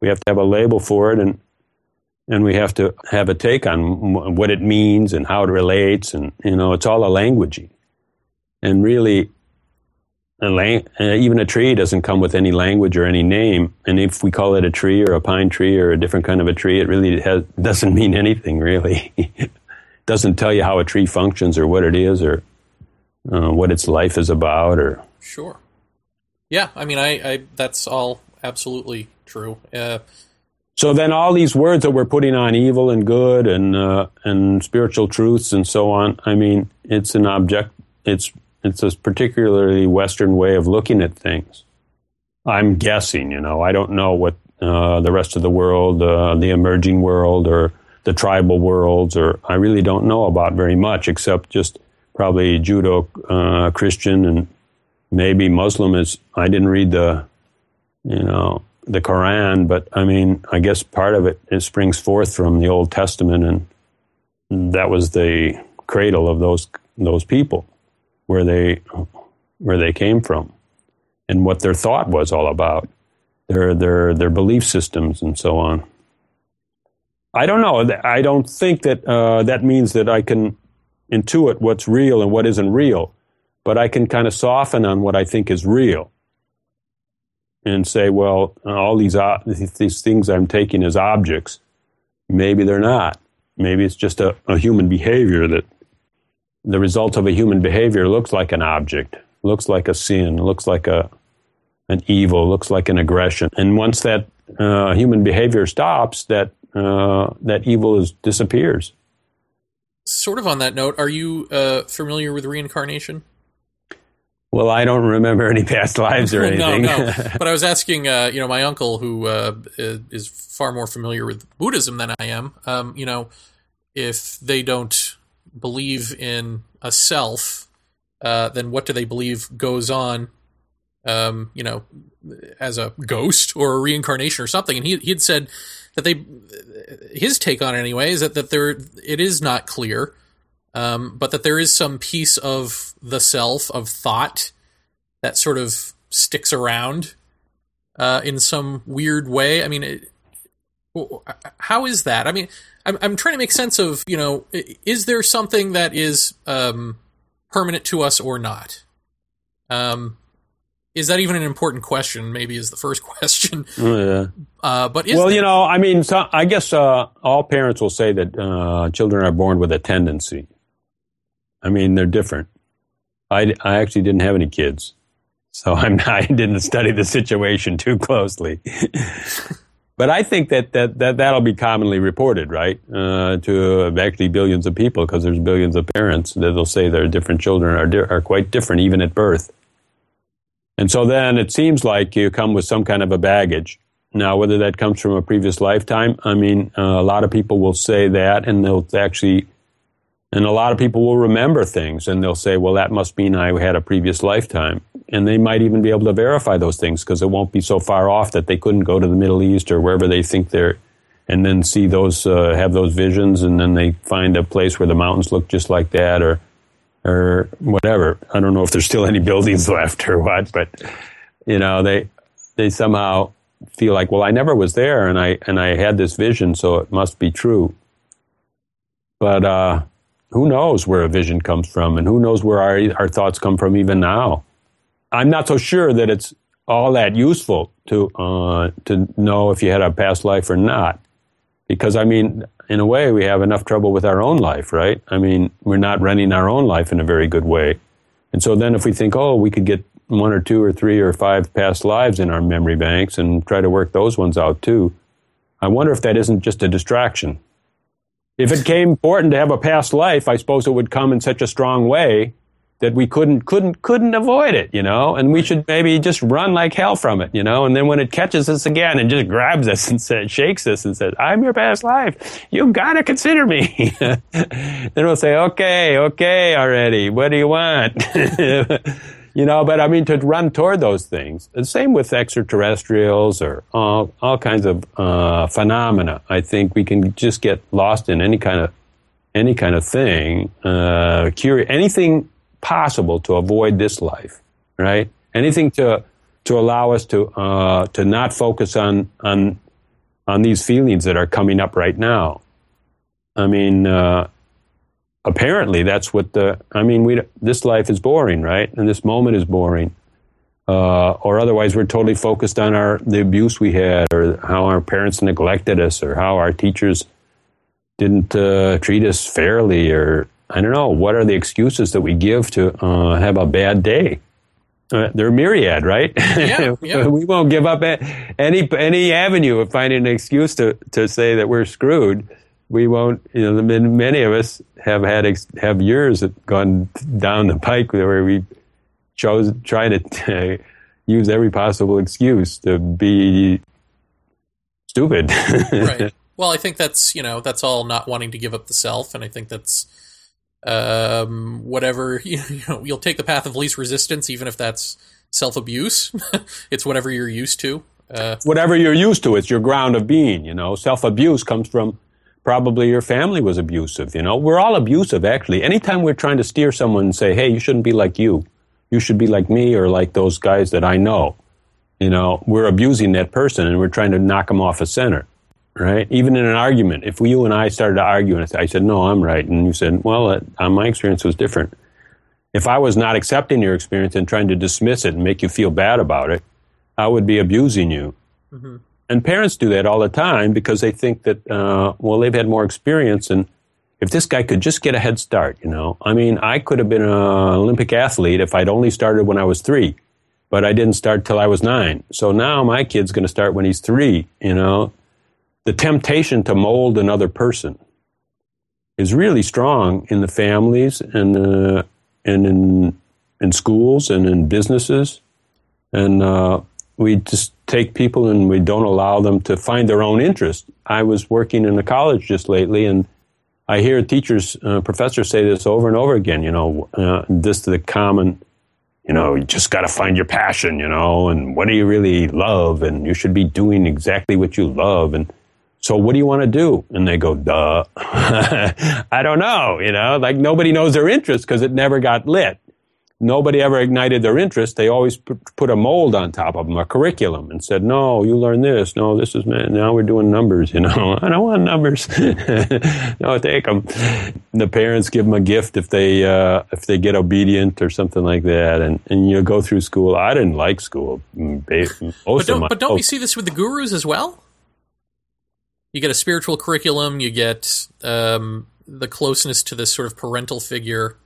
we have to have a label for it, and and we have to have a take on what it means and how it relates, and you know, it's all a languaging. And really, a lang- uh, even a tree doesn't come with any language or any name. And if we call it a tree or a pine tree or a different kind of a tree, it really has, doesn't mean anything, really. doesn't tell you how a tree functions or what it is or uh, what its life is about or. Sure. Yeah, I mean, I, I that's all absolutely true. Uh, so then, all these words that we're putting on evil and good and uh, and spiritual truths and so on. I mean, it's an object. It's it's a particularly Western way of looking at things. I'm guessing, you know, I don't know what uh, the rest of the world, uh, the emerging world, or the tribal worlds, or I really don't know about very much except just probably Judeo uh, Christian and maybe Muslim is. I didn't read the, you know, the Quran, but I mean, I guess part of it, it springs forth from the Old Testament, and that was the cradle of those those people, where they where they came from, and what their thought was all about, their their their belief systems, and so on. I don't know. I don't think that uh, that means that I can intuit what's real and what isn't real, but I can kind of soften on what I think is real and say, well, all these these things I'm taking as objects, maybe they're not. Maybe it's just a, a human behavior that the result of a human behavior looks like an object, looks like a sin, looks like a an evil, looks like an aggression. And once that uh, human behavior stops, that uh, that evil is disappears. Sort of on that note, are you uh, familiar with reincarnation? Well, I don't remember any past lives or anything. no, no. But I was asking, uh, you know, my uncle, who uh, is far more familiar with Buddhism than I am, um, you know, if they don't believe in a self, uh, then what do they believe goes on, um, you know, as a ghost or a reincarnation or something? And he he had said that they his take on it anyway is that that there it is not clear, um, but that there is some piece of the self of thought that sort of sticks around uh, in some weird way. I mean, it, how is that? I mean, I'm I'm trying to make sense of you know, is there something that is um, permanent to us or not? Um, is that even an important question? Maybe is the first question. Oh, yeah. Uh, but well, there- you know, I mean, so I guess uh, all parents will say that uh, children are born with a tendency. I mean, they're different. I, I actually didn't have any kids, so I'm not, I didn't study the situation too closely. but I think that, that, that that'll be commonly reported, right, uh, to actually billions of people because there's billions of parents that will say their different children are di- are quite different even at birth. And so then it seems like you come with some kind of a baggage. Now, whether that comes from a previous lifetime, I mean, uh, a lot of people will say that, and they'll actually, and a lot of people will remember things, and they'll say, well, that must mean I had a previous lifetime. And they might even be able to verify those things because it won't be so far off that they couldn't go to the Middle East or wherever they think they're, and then see those, uh, have those visions, and then they find a place where the mountains look just like that, or or whatever. I don't know if there's still any buildings left or what, but you know, they they somehow feel like, well, I never was there, and I and I had this vision, so it must be true. But uh, who knows where a vision comes from, and who knows where our our thoughts come from even now? I'm not so sure that it's all that useful to uh, to know if you had a past life or not, because I mean, in a way, we have enough trouble with our own life, right? I mean, we're not running our own life in a very good way. And so then if we think, oh, we could get one or two or three or five past lives in our memory banks and try to work those ones out too, I wonder if that isn't just a distraction. If it came important to have a past life, I suppose it would come in such a strong way that we couldn't couldn't couldn't avoid it, you know, and we should maybe just run like hell from it, you know, and then when it catches us again and just grabs us and says, shakes us and says, "I'm your past life, you've gotta consider me," then we'll say, "Okay, okay, already. What do you want?" you know, but I mean to run toward those things. The same with extraterrestrials or all all kinds of uh, phenomena. I think we can just get lost in any kind of any kind of thing, uh, curious, anything possible to avoid this life, right? Anything to to allow us to uh, to not focus on on on these feelings that are coming up right now. I mean, uh, apparently that's what the. I mean, we this life is boring, right? And this moment is boring. Uh, or otherwise, we're totally focused on our the abuse we had, or how our parents neglected us, or how our teachers didn't uh, treat us fairly, or I don't know, what are the excuses that we give to uh, have a bad day? Uh, they're myriad, right? Yeah, yeah. we won't give up any any avenue of finding an excuse to, to say that we're screwed. We won't. You know, many of us have had ex- have years that gone down the pike where we chose trying to use every possible excuse to be stupid. right. Well, I think that's you know that's all not wanting to give up the self, and I think that's um, whatever you know you'll take the path of least resistance, even if that's self abuse. it's whatever you're used to. Uh, Whatever you're used to, it's your ground of being. You know, self abuse comes from probably your family was abusive. You know, we're all abusive actually. Anytime we're trying to steer someone and say, "Hey, you shouldn't be like you," you should be like me or like those guys that I know. You know, we're abusing that person and we're trying to knock them off a center, right? Even in an argument, if you and I started to argue and I said, no, I'm right, and you said, well, uh, my experience was different. If I was not accepting your experience and trying to dismiss it and make you feel bad about it, I would be abusing you. Mm-hmm. And parents do that all the time because they think that, uh, well, they've had more experience and if this guy could just get a head start, you know. I mean, I could have been an Olympic athlete if I'd only started when I was three, but I didn't start till I was nine. So now my kid's going to start when he's three, you know. The temptation to mold another person is really strong in the families and uh, and in in schools and in businesses, and uh, we just take people and we don't allow them to find their own interest. I was working in a college just lately, and I hear teachers, uh, professors say this over and over again. You know, uh, this the common. You know, you just got to find your passion. You know, and what do you really love? And you should be doing exactly what you love. And so, what do you want to do? And they go, duh. I don't know. You know, like nobody knows their interest because it never got lit nobody ever ignited their interest. They always put a mold on top of them, a curriculum, and said, "No, you learn this. No, this is man. Now we're doing numbers. You know, I don't want numbers. no, take them." The parents give them a gift if they uh, if they get obedient or something like that, and and you go through school. I didn't like school. Mm, but don't, but don't we see this with the gurus as well? You get a spiritual curriculum. You get um, the closeness to this sort of parental figure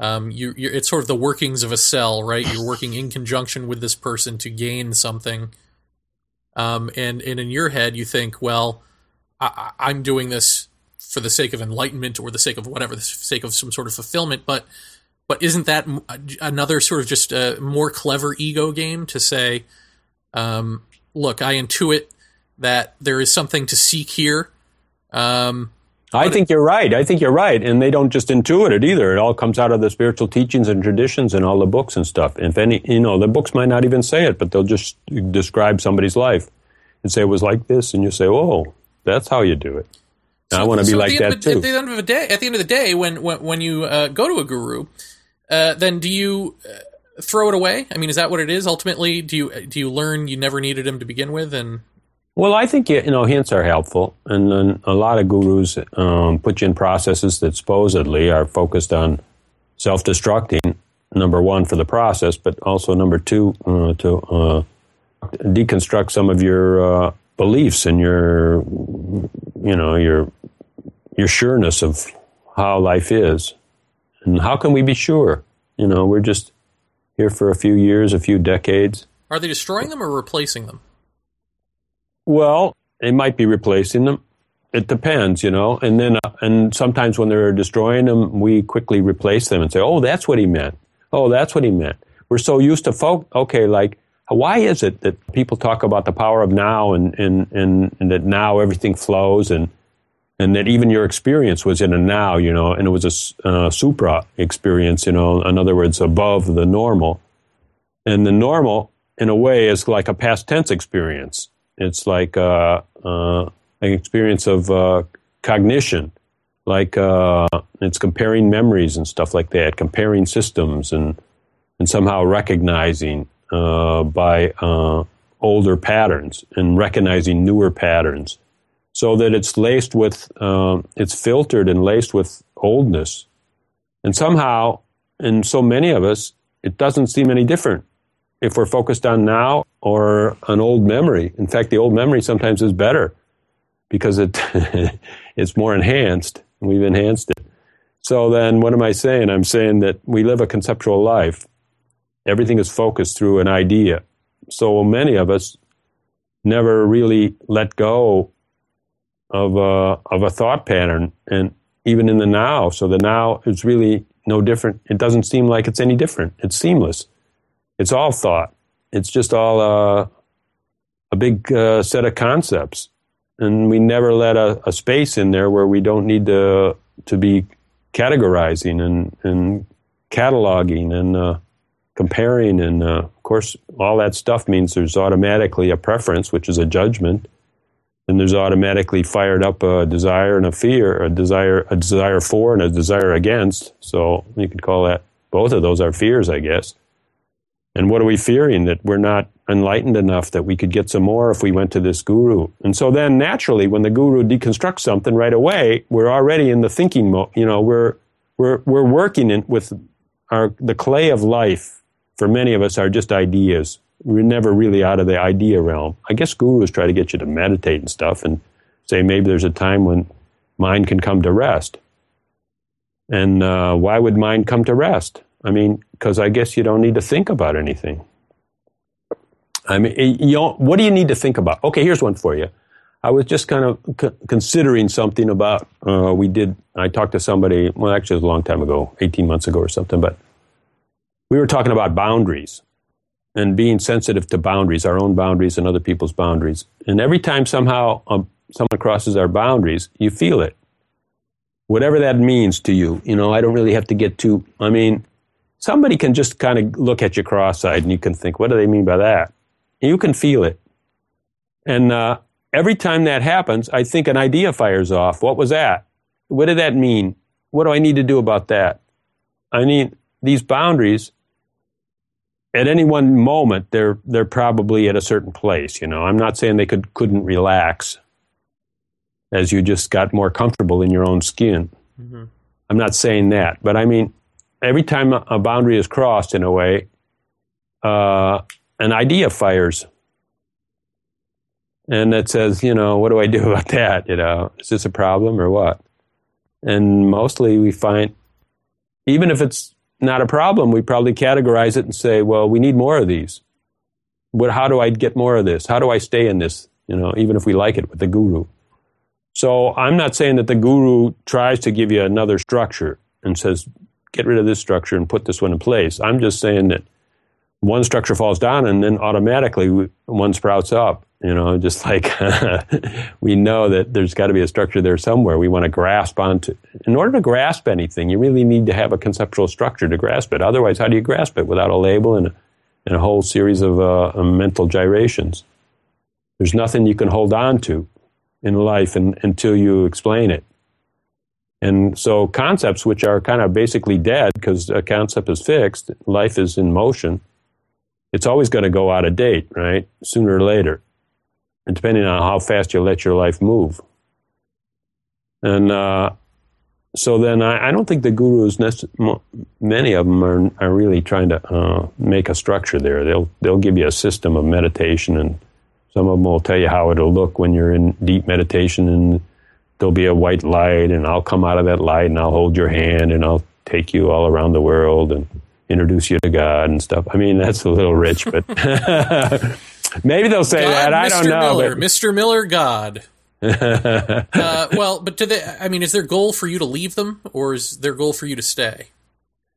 um, you, it's sort of the workings of a cell, right? You're working in conjunction with this person to gain something. Um, and, and in your head, you think, well, I, I'm doing this for the sake of enlightenment or the sake of whatever, the sake of some sort of fulfillment. But, but isn't that another sort of just a more clever ego game to say, um, look, I intuit that there is something to seek here. Um, I think you're right. I think you're right. And they don't just intuit it either. It all comes out of the spiritual teachings and traditions and all the books and stuff. If any, you know, the books might not even say it, but they'll just describe somebody's life and say it was like this. And you say, oh, that's how you do it. So, I want to be so like that too. At the end of the day, at the end of the day, when when, when you uh, go to a guru, uh, then do you uh, throw it away? I mean, is that what it is? Ultimately, do you do you learn you never needed him to begin with, and well, I think you know hints are helpful, and then a lot of gurus um, put you in processes that supposedly are focused on self-destructing. Number one for the process, but also number two uh, to uh, deconstruct some of your uh, beliefs and your you know your your sureness of how life is, and how can we be sure? You know, we're just here for a few years, a few decades. Are they destroying them or replacing them? Well, it might be replacing them. It depends, you know. And then, uh, and sometimes when they're destroying them, we quickly replace them and say, "Oh, that's what he meant. Oh, that's what he meant." We're so used to folk. Okay, like why is it that people talk about the power of now and and and, and that now everything flows and and that even your experience was in a now, you know, and it was a uh, supra experience, you know, in other words, above the normal. And the normal, in a way, is like a past tense experience. It's like uh, uh, an experience of uh, cognition, like uh, it's comparing memories and stuff like that, comparing systems and and somehow recognizing uh, by older patterns and recognizing newer patterns, so that it's laced with it's filtered and laced with oldness, and somehow, in so many of us, it doesn't seem any different if we're focused on now or an old memory. In fact, the old memory sometimes is better because it it's more enhanced. We've enhanced it. So then, what am I saying? I'm saying that we live a conceptual life. Everything is focused through an idea. So many of us never really let go of a, of a thought pattern, and even in the now. So the now is really no different. It doesn't seem like it's any different. It's seamless. It's all thought. It's just all uh, a big uh, set of concepts, and we never let a, a, space in there where we don't need to to be categorizing and and cataloging and uh, comparing, and uh, of course, all that stuff means there's automatically a preference, which is a judgment, and there's automatically fired up a desire and a fear, a desire, a desire for, and a desire against. So you could call that both of those are fears, I guess. And what are we fearing? That we're not enlightened enough that we could get some more if we went to this guru. And so then naturally, when the guru deconstructs something right away, we're already in the thinking mode. You know, we're, we're, we're working in, with our, the clay of life for many of us are just ideas. We're never really out of the idea realm. I guess gurus try to get you to meditate and stuff and say maybe there's a time when mind can come to rest. And uh, why would mind come to rest? I mean, because I guess you don't need to think about anything. I mean, you know, what do you need to think about? Okay, here's one for you. I was just kind of c- considering something about, uh, we did, I talked to somebody, well, actually, it was a long time ago, 18 months ago or something, but we were talking about boundaries and being sensitive to boundaries, our own boundaries and other people's boundaries. And every time somehow um, someone crosses our boundaries, you feel it. Whatever that means to you, you know, I don't really have to get too, I mean, somebody can just kind of look at you cross-eyed and you can think, what do they mean by that? You can feel it. And uh, every time that happens, I think an idea fires off. What was that? What did that mean? What do I need to do about that? I mean, these boundaries, at any one moment, they're they're probably at a certain place. You know, I'm not saying they could couldn't relax as you just got more comfortable in your own skin. Mm-hmm. I'm not saying that, but I mean, every time a boundary is crossed in a way, uh, an idea fires. And it says, you know, what do I do about that? You know, is this a problem or what? And mostly we find, even if it's not a problem, we probably categorize it and say, well, we need more of these. What, how do I get more of this? How do I stay in this? You know, even if we like it with the guru. So I'm not saying that the guru tries to give you another structure and says, get rid of this structure and put this one in place. I'm just saying that one structure falls down and then automatically one sprouts up. You know, just like we know that there's got to be a structure there somewhere. We want to grasp onto. In order to grasp anything, you really need to have a conceptual structure to grasp it. Otherwise, how do you grasp it without a label and a, and a whole series of uh, mental gyrations? There's nothing you can hold on to in life in, until you explain it. And so concepts which are kind of basically dead because a concept is fixed, life is in motion, it's always going to go out of date, right? Sooner or later. And depending on how fast you let your life move. And uh, so then I, I, don't think the gurus, many of them are, are really trying to uh, make a structure there. They'll, they'll give you a system of meditation and some of them will tell you how it'll look when you're in deep meditation and there'll be a white light and I'll come out of that light and I'll hold your hand and I'll take you all around the world and introduce you to God and stuff. I mean, that's a little rich, but maybe they'll say God, that. I don't know. Miller, but... Mr. Miller, God. uh, well, but do they? I mean, is their goal for you to leave them, or is their goal for you to stay?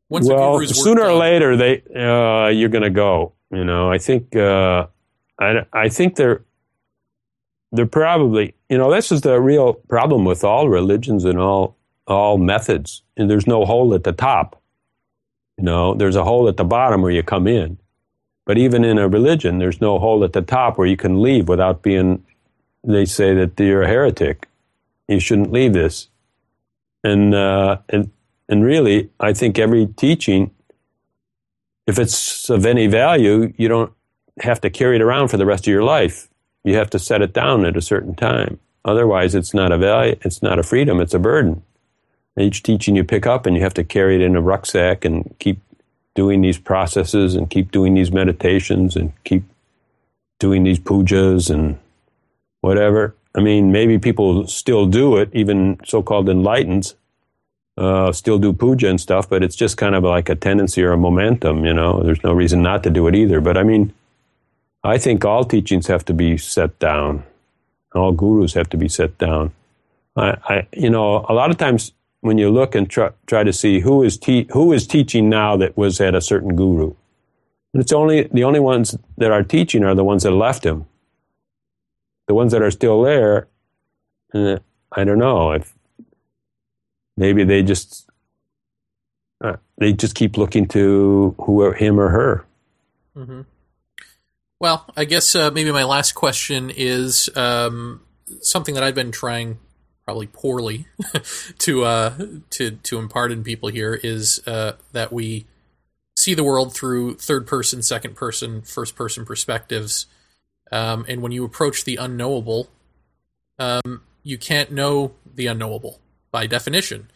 Once well, sooner or later, they uh, you're going to go. You know, I think uh, I, I think they're they're probably you know this is the real problem with all religions and all all methods. And there's no hole at the top. You know there's a hole at the bottom where you come in. But even in a religion there's no hole at the top where you can leave without being they say that you're a heretic. You shouldn't leave this. And uh, and and really i think every teaching if it's of any value you don't have to carry it around for the rest of your life you have to set it down at a certain time. Otherwise, it's not a value, it's not a freedom, it's a burden. Each teaching you pick up, and you have to carry it in a rucksack and keep doing these processes and keep doing these meditations and keep doing these pujas and whatever. I mean, maybe people still do it, even so called enlightened, uh, still do puja and stuff, but it's just kind of like a tendency or a momentum, you know. There's no reason not to do it either. But I mean, I think all teachings have to be set down. All gurus have to be set down. I, I you know, a lot of times when you look and try, try to see who is te- who is teaching now that was at a certain guru, and it's only the only ones that are teaching are the ones that left him. The ones that are still there, eh, I don't know if maybe they just uh, they just keep looking to who him or her. Mm-hmm. Well, I guess uh, maybe my last question is um, something that I've been trying, probably poorly, to uh, to to impart in people here is uh, that we see the world through third person, second person, first person perspectives, um, and when you approach the unknowable, um, you can't know the unknowable by definition.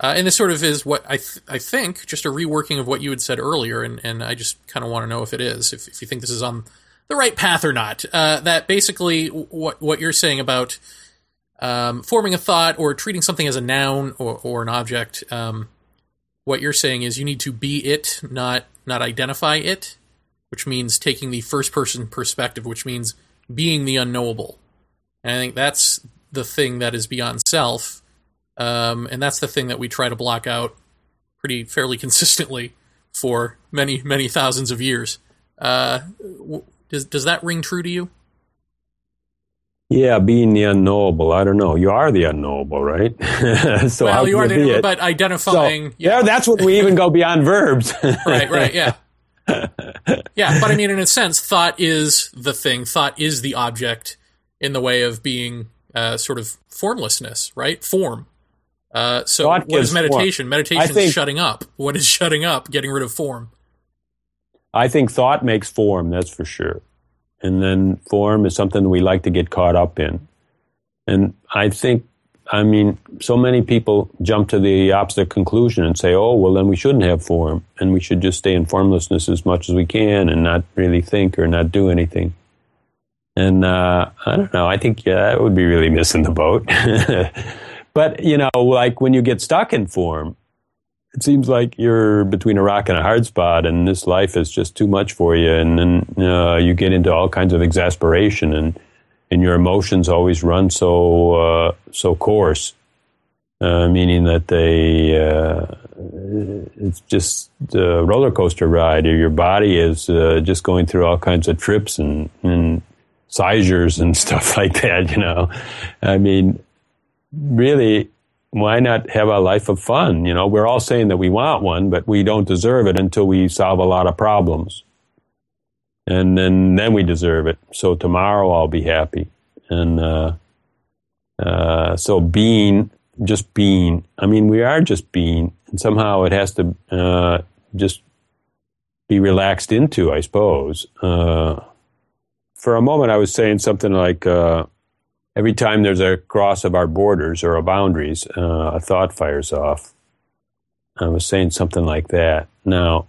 Uh, and this sort of is what I th- I think just a reworking of what you had said earlier, and, and I just kind of want to know if it is, if, if you think this is on the right path or not. Uh, that basically what what you're saying about um, forming a thought or treating something as a noun or, or an object. Um, what you're saying is you need to be it, not not identify it, which means taking the first person perspective, which means being the unknowable. And I think that's the thing that is beyond self um, and that's the thing that we try to block out pretty fairly consistently for many, many thousands of years. Uh, does, does that ring true to you? Yeah, being the unknowable. I don't know. You are the unknowable, right? so well, you are the unknowable, but identifying. So, yeah, that's when we even go beyond verbs. right, right, yeah. yeah, but I mean, in a sense, thought is the thing. Thought is the object in the way of being uh, sort of formlessness, right? Form. Uh, so what is meditation? Form. Meditation think, is shutting up. What is shutting up? Getting rid of form. I think thought makes form, that's for sure. And then form is something we like to get caught up in. And I think, I mean, so many people jump to the opposite conclusion and say, oh, well, then we shouldn't have form and we should just stay in formlessness as much as we can and not really think or not do anything. And uh, I don't know. I think yeah, that would be really missing the boat. But, you know, like when you get stuck in form, it seems like you're between a rock and a hard spot, and this life is just too much for you, and then uh, you get into all kinds of exasperation, and and your emotions always run so uh, so coarse, uh, meaning that they uh, it's just a roller coaster ride. or Your body is uh, just going through all kinds of trips and and seizures and stuff like that. You know, I mean really, why not have a life of fun? You know, we're all saying that we want one, but we don't deserve it until we solve a lot of problems. And then, then we deserve it. So tomorrow I'll be happy. And uh, uh, so being, just being, I mean, we are just being, and somehow it has to uh, just be relaxed into, I suppose. Uh, for a moment, I was saying something like, uh, every time there's a cross of our borders or our boundaries, uh, a thought fires off. I was saying something like that. Now,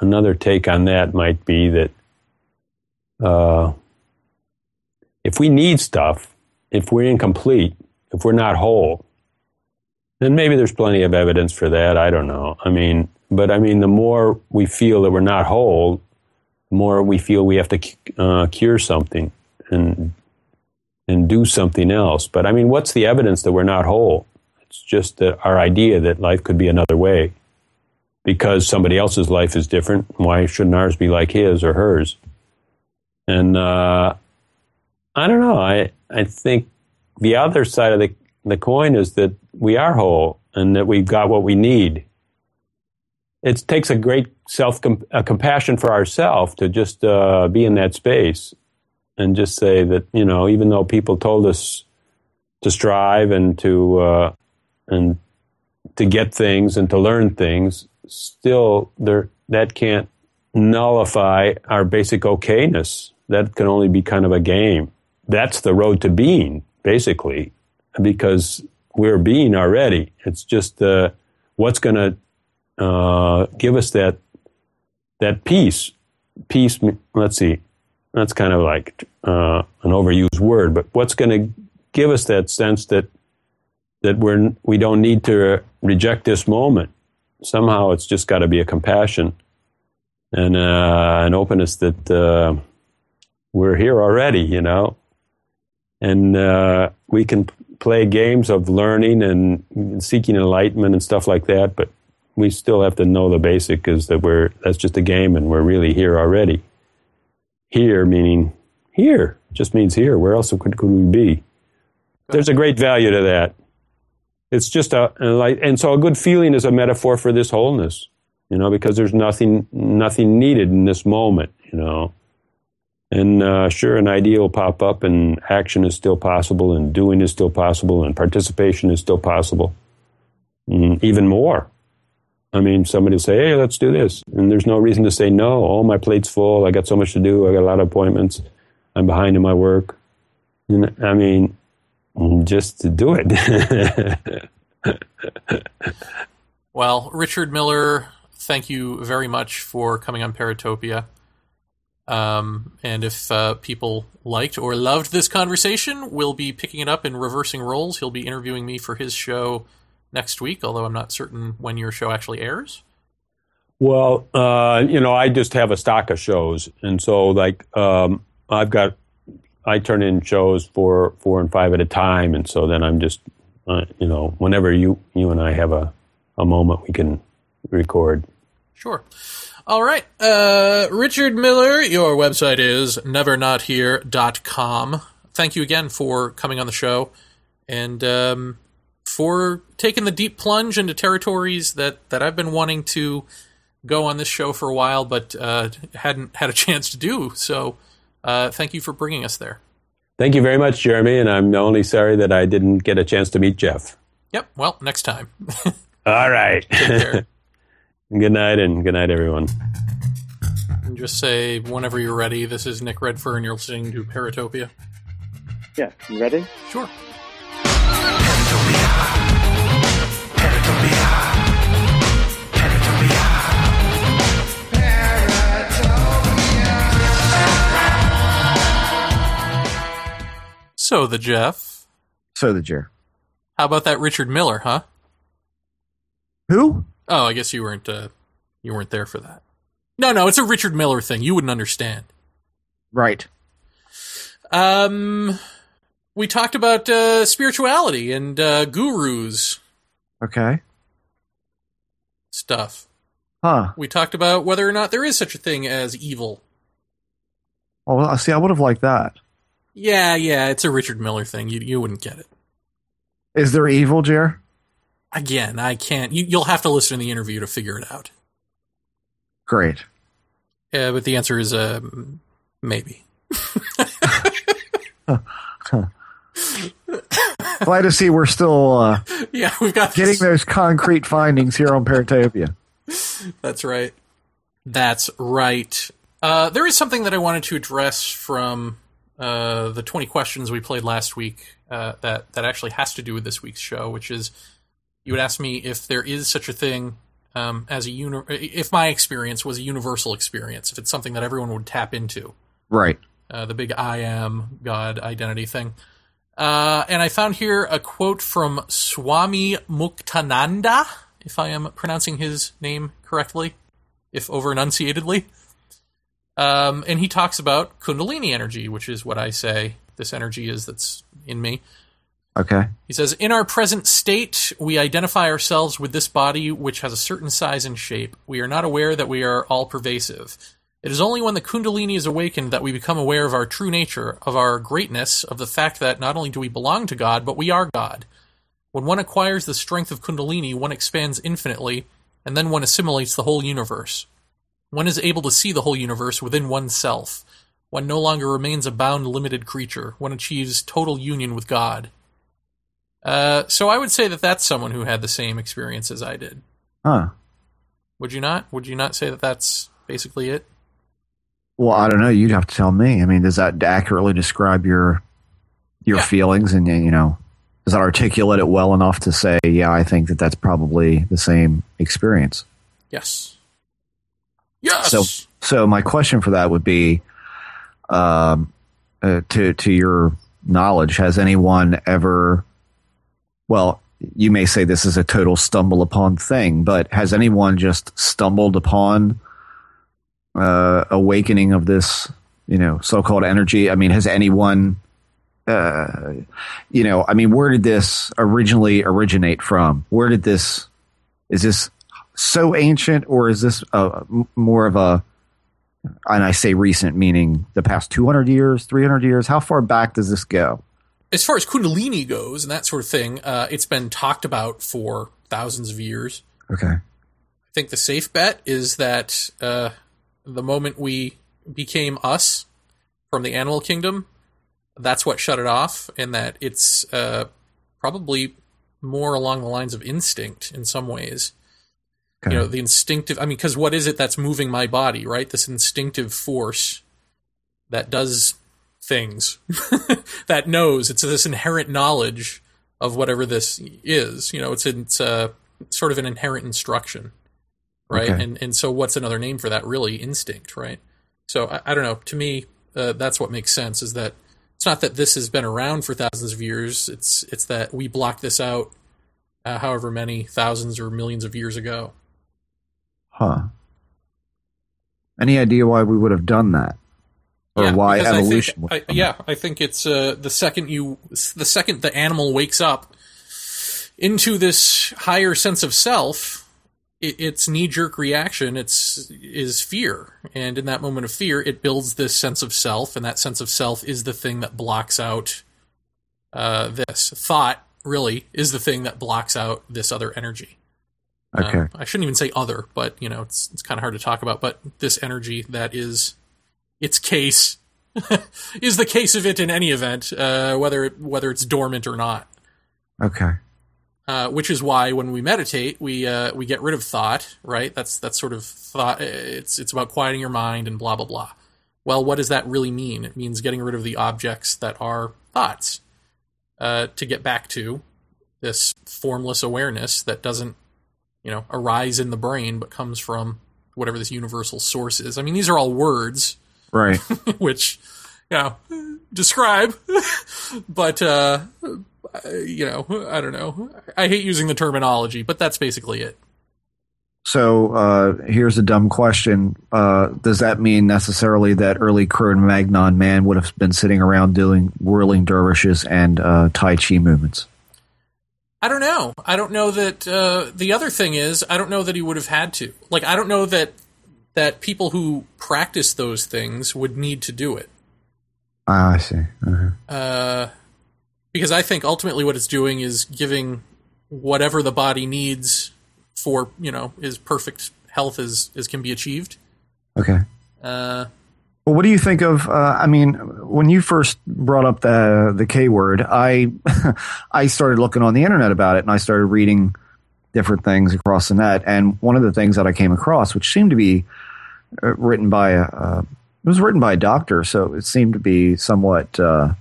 another take on that might be that uh, if we need stuff, if we're incomplete, if we're not whole, then maybe there's plenty of evidence for that. I don't know. I mean, but I mean, the more we feel that we're not whole, the more we feel we have to uh, cure something and and do something else. But I mean, what's the evidence that we're not whole? It's just that our idea that life could be another way. Because somebody else's life is different, why shouldn't ours be like his or hers? And uh, I don't know. I I think the other side of the the coin is that we are whole and that we've got what we need. It takes a great self a compassion for ourselves to just uh, be in that space and just say that you know even though people told us to strive and to uh, and to get things and to learn things, still there that can't nullify our basic okayness. That can only be kind of a game. That's the road to being, basically, because we're being already. It's just uh, what's going to uh, give us that that peace. Peace. Let's see that's kind of like uh, an overused word, but what's going to give us that sense that that we're we don't need to reject this moment? Somehow, it's just got to be a compassion and uh, an openness that uh, we're here already, you know, and uh, we can play games of learning and seeking enlightenment and stuff like that, but we still have to know the basic is that we're that's just a game and we're really here already here meaning here just means here. Where else could, could we be? There's a great value to that. it's just a and so a good feeling is a metaphor for this wholeness, you know, because there's nothing nothing needed in this moment, you know. And uh, sure, an idea will pop up, and action is still possible, and doing is still possible, and participation is still possible. Mm, even more. I mean, somebody will say, "Hey, let's do this," and there's no reason to say no. Oh, my plate's full. I got so much to do. I got a lot of appointments. I'm behind in my work. And, I mean, just to do it. well, Richard Miller, thank you very much for coming on Paratopia. Um, and if uh, people liked or loved this conversation, we'll be picking it up in reversing roles. He'll be interviewing me for his show next week, although I'm not certain when your show actually airs. Well, uh, you know, I just have a stock of shows, and so like um, I've got I turn in shows four, four and five at a time, and so then I'm just, uh, you know, whenever you you and I have a a moment, we can record. Sure. All right. Uh, Richard Miller, your website is nevernothere.com. Thank you again for coming on the show and um, for taking the deep plunge into territories that, that I've been wanting to go on this show for a while, but uh, hadn't had a chance to do. So uh, thank you for bringing us there. Thank you very much, Jeremy. And I'm only sorry that I didn't get a chance to meet Jeff. Yep. Well, next time. All right. good night and good night, everyone. And just say whenever you're ready. This is Nick Redfern. You're listening to Paratopia. Yeah. You ready? Sure. So the Jeff. So the Jer. How about that Richard Miller, huh? Who? Oh, I guess you weren't uh, you weren't there for that. No, no, it's a Richard Miller thing. You wouldn't understand. Right. Um, we talked about uh, spirituality and uh, gurus. Okay. Stuff. Huh. We talked about whether or not there is such a thing as evil. Oh well, see, I would have liked that. Yeah, yeah, it's a Richard Miller thing. You you wouldn't get it. Is there evil, Jer? Again, I can't. You, you'll have to listen to the interview to figure it out. Great. Yeah, but the answer is um, maybe. Glad to see we're still uh, yeah, we've got getting this. those concrete findings here on Paratopia. That's right. That's right. Uh, there is something that I wanted to address from uh, the 20 questions we played last week uh, that, that actually has to do with this week's show, which is you would ask me if there is such a thing um, as a uni- if my experience was a universal experience, if it's something that everyone would tap into. Right. Uh, the big I am God identity thing. Uh, and I found here a quote from Swami Muktananda, if I am pronouncing his name correctly, if over enunciatedly. Um, and he talks about Kundalini energy, which is what I say this energy is that's in me. Okay. He says, In our present state, we identify ourselves with this body which has a certain size and shape. We are not aware that we are all pervasive. It is only when the Kundalini is awakened that we become aware of our true nature, of our greatness, of the fact that not only do we belong to God, but we are God. When one acquires the strength of Kundalini, one expands infinitely, and then one assimilates the whole universe. One is able to see the whole universe within oneself. One no longer remains a bound, limited creature. One achieves total union with God. Uh, so I would say that that's someone who had the same experience as I did. Huh. Would you not? Would you not say that that's basically it? Well, I don't know. You'd have to tell me. I mean, does that accurately describe your your Yeah. feelings and you know, does that articulate it well enough to say, yeah, I think that that's probably the same experience. Yes. Yes. So, so my question for that would be, um, uh, to to your knowledge, has anyone ever? Well, you may say this is a total stumble upon thing, but has anyone just stumbled upon uh, awakening of this, you know, so-called energy? I mean, has anyone? Uh, you know, I mean, where did this originally originate from? Where did this? Is this so ancient, or is this uh, more of a? And I say recent, meaning the past two hundred years, three hundred years. How far back does this go? as far as Kundalini goes and that sort of thing, uh, it's been talked about for thousands of years. Okay. I think the safe bet is that uh, the moment we became us from the animal kingdom, that's what shut it off, and that it's uh, probably more along the lines of instinct in some ways. Okay. You know, the instinctive. I mean, because what is it that's moving my body, right? This instinctive force that does things, that knows. It's this inherent knowledge of whatever this is. You know, it's it's uh, sort of an inherent instruction, right? Okay. And and so, what's another name for that? Really, instinct, right? So I, I don't know. To me, uh, that's what makes sense. Is that it's not that this has been around for thousands of years. It's it's that we blocked this out, uh, however many thousands or millions of years ago. Huh. Any idea why we would have done that? Or why because I think- evolution would I- have done yeah, I think it's uh, the second you, the second the animal wakes up into this higher sense of self, it, its knee jerk reaction it's is fear, and in that moment of fear, it builds this sense of self, and that sense of self is the thing that blocks out uh, this thought. Really, is the thing that blocks out this other energy. That. Okay. Um, I shouldn't even say other, but you know, it's it's kind of hard to talk about. But this energy that is its case is the case of it in any event, uh, whether it, whether it's dormant or not. okay. Uh, which is why when we meditate, we uh, we get rid of thought. Right? That's that's sort of thought. It's it's about quieting your mind and blah blah blah. Well, what does that really mean? It means getting rid of the objects that are thoughts uh, to get back to this formless awareness that doesn't, you know, arise in the brain but comes from whatever this universal source is. I mean, these are all words Right. which you know describe but uh you know i don't know i hate using the terminology but that's basically it So uh, here's a dumb question. Uh, does that mean necessarily that early Cro-Magnon man would have been sitting around doing whirling dervishes and uh, Tai Chi movements? I don't know i don't know that uh the other thing is i don't know that he would have had to like i don't know that that people who practice those things would need to do it Ah, I see. uh uh, because I think ultimately what it's doing is giving whatever the body needs for you know is perfect health as as can be achieved. Okay. Uh, Well, what do you think of? Uh, I mean, when you first brought up the the K word, I I started looking on the internet about it, and I started reading different things across the net. And one of the things that I came across, which seemed to be uh, written by a, uh, it was written by a doctor, so it seemed to be somewhat uh,